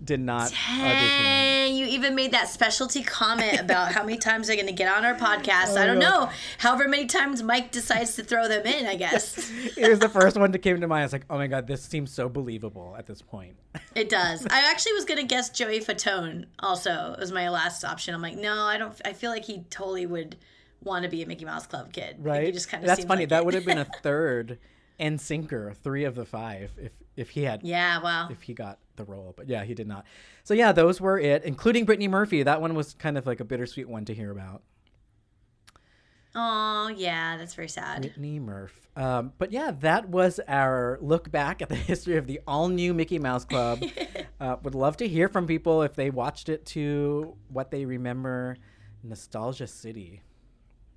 Speaker 1: did not audition.
Speaker 2: Dang, you even made that specialty comment about how many times they're going to get on our podcast.
Speaker 1: Oh
Speaker 2: I don't know. However many times Myke decides to throw them in, I guess.
Speaker 1: It was the first one that came to mind. I was like, oh my god, this seems so believable at this point.
Speaker 2: It does. I actually was going to guess Joey Fatone also It was my last option. I'm like, no, I don't. I feel like he totally would want to be a Mickey Mouse Club kid. Like,
Speaker 1: Right?
Speaker 2: he just kind of
Speaker 1: That's funny.
Speaker 2: like
Speaker 1: that would have been a third NSYNCer, three of the five, if if he had
Speaker 2: Yeah, wow.
Speaker 1: if he got the role. But yeah, he did not. So yeah, those were it, including Brittany Murphy. That one was kind of like a bittersweet one to hear about.
Speaker 2: Oh, yeah, that's very sad.
Speaker 1: Whitney Murph. Um, but yeah, that was our look back at the history of the all new Mickey Mouse Club. uh, would love to hear from people if they watched it to what they remember. Nostalgia City.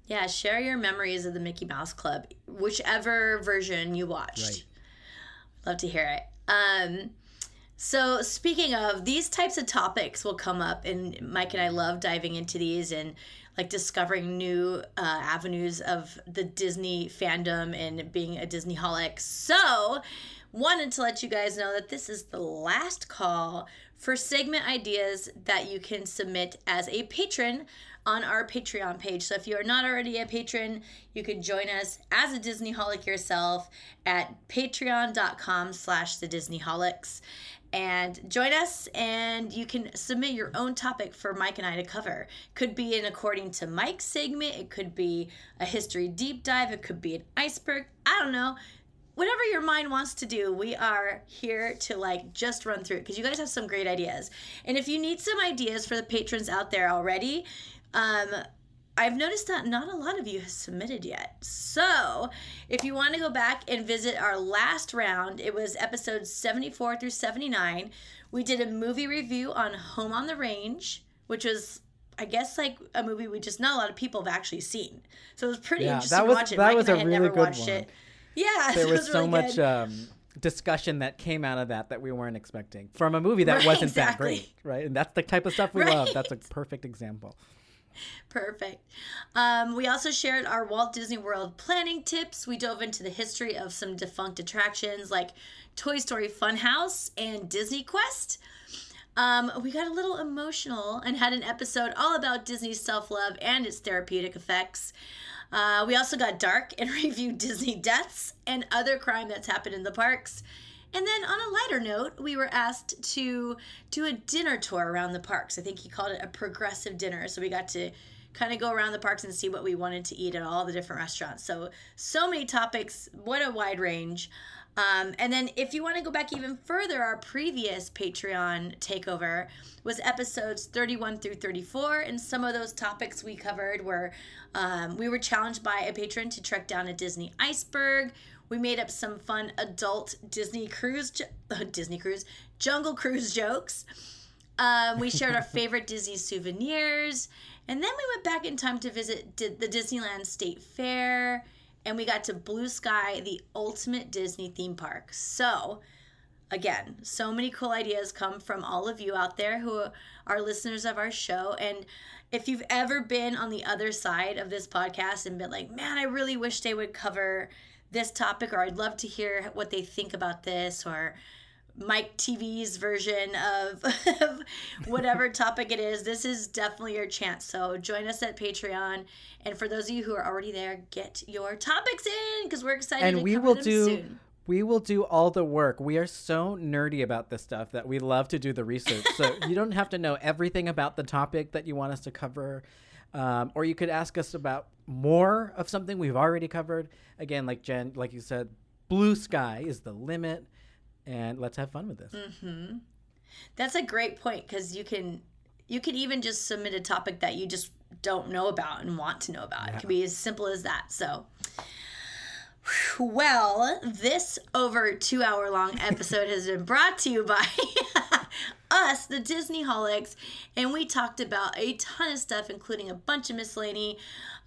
Speaker 2: Yeah, share your memories of the Mickey Mouse Club, whichever version you watched.
Speaker 1: Right.
Speaker 2: Love to hear it. Um, so speaking of these types of topics will come up, and Myke and I love diving into these and like discovering new uh, avenues of the Disney fandom and being a Disneyholic. So wanted to let you guys know that this is the last call for segment ideas that you can submit as a patron on our Patreon page. So if you are not already a patron, you can join us as a Disneyholic yourself at patreon.com slash the Disneyholics and join us and you can submit your own topic for Myke and I to cover. Could be an according to Myke segment, it could be a history deep dive, it could be an iceberg. I don't know whatever your mind wants to do, we are here to like just run through it because you guys have some great ideas. And if you need some ideas for the patrons out there already, um, I've noticed that not a lot of you have submitted yet. So, if you want to go back and visit our last round, it was episodes 74 through 79. We did a movie review on Home on the Range, which was I guess like a movie we just not a lot of people have actually seen. So it was pretty
Speaker 1: Yeah,
Speaker 2: interesting
Speaker 1: that
Speaker 2: to watch it.
Speaker 1: that
Speaker 2: Myke
Speaker 1: was
Speaker 2: and I
Speaker 1: a
Speaker 2: had
Speaker 1: really
Speaker 2: never
Speaker 1: good
Speaker 2: watched
Speaker 1: one.
Speaker 2: it. Yeah,
Speaker 1: there was,
Speaker 2: was
Speaker 1: so
Speaker 2: really
Speaker 1: much um, discussion that came out of that that we weren't expecting from a movie that
Speaker 2: Right,
Speaker 1: wasn't
Speaker 2: exactly.
Speaker 1: that great, right? And that's the type of stuff we love. That's a perfect example.
Speaker 2: Perfect. Um, we also shared our Walt Disney World planning tips. We dove into the history of some defunct attractions like Toy Story Funhouse and DisneyQuest. Um, we got a little emotional and had an episode all about Disney's self love and its therapeutic effects. Uh, we also got dark and reviewed Disney deaths and other crime that's happened in the parks. And then on a lighter note, we were asked to do a dinner tour around the parks. I think he called it a progressive dinner. So we got to kind of go around the parks and see what we wanted to eat at all the different restaurants. So, so many topics. What a wide range. Um, and then, if you want to go back even further, our previous Patreon takeover was episodes 31 through 34. And some of those topics we covered were um, we were challenged by a patron to trek down a Disney iceberg. We made up some fun adult Disney cruise, uh, Disney cruise, Jungle Cruise jokes. Um, we shared our favorite Disney souvenirs. And then we went back in time to visit Di- the Disneyland State Fair. And we got to Blue Sky, the ultimate Disney theme park. So, again, so many cool ideas come from all of you out there who are listeners of our show. And if you've ever been on the other side of this podcast and been like, man, I really wish they would cover this topic, or I'd love to hear what they think about this, or Myke TV's version of, of whatever topic it is, this is definitely your chance. So join us at Patreon. And for those of you who are already there, get your topics in because we're excited
Speaker 1: and
Speaker 2: to
Speaker 1: we will do
Speaker 2: soon.
Speaker 1: we will do all the work. We are so nerdy about this stuff that we love to do the research. So you don't have to know everything about the topic that you want us to cover. Um, or you could ask us about more of something we've already covered. Again, like Jenn, like you said, blue sky is the limit, and let's have fun with this.
Speaker 2: hmm That's a great point because you can you can even just submit a topic that you just don't know about and want to know about. It can be as simple as that. So. Well, this over two hour long episode has been brought to you by us, the Disneyholics, and we talked about a ton of stuff, including a bunch of miscellany.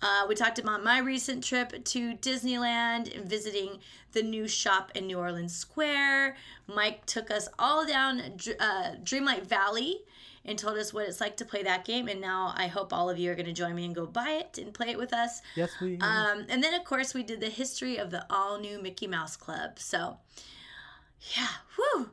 Speaker 2: Uh, we talked about my recent trip to Disneyland and visiting the new shop in New Orleans Square. Myke took us all down uh, Dreamlight Valley and told us what it's like to play that game. And now I hope all of you are going to join me and go buy it and play it with us.
Speaker 1: Yes, we.
Speaker 2: Um, and then, of course, we did the history of the all new Mickey Mouse Club. So, yeah, whew.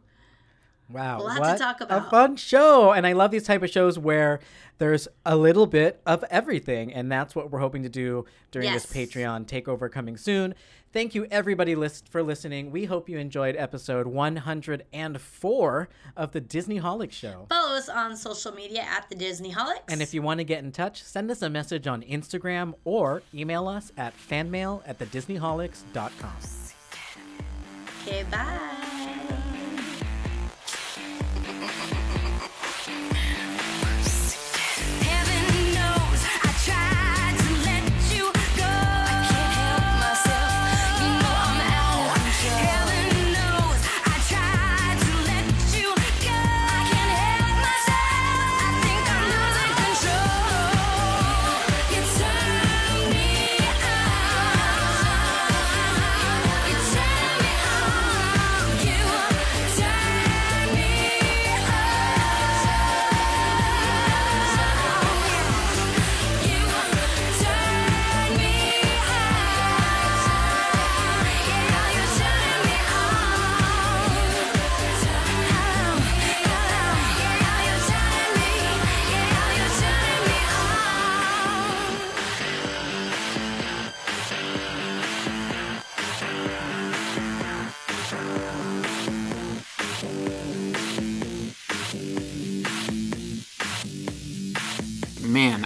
Speaker 1: Wow,
Speaker 2: Lots to
Speaker 1: what
Speaker 2: talk
Speaker 1: a fun show! And I love these type of shows where there's a little bit of everything, and that's what we're hoping to do during this
Speaker 2: Yes.
Speaker 1: Patreon takeover coming soon. Thank you, everybody, list for listening. We hope you enjoyed episode 104 of the Disneyholic Show.
Speaker 2: Follow us on social media at the Disneyholics.
Speaker 1: And if you want to get in touch, send us a message on Instagram or email us at fanmail at thedisneyholics.com.
Speaker 2: Okay, bye.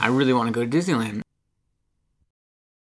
Speaker 19: I really want to go to Disneyland.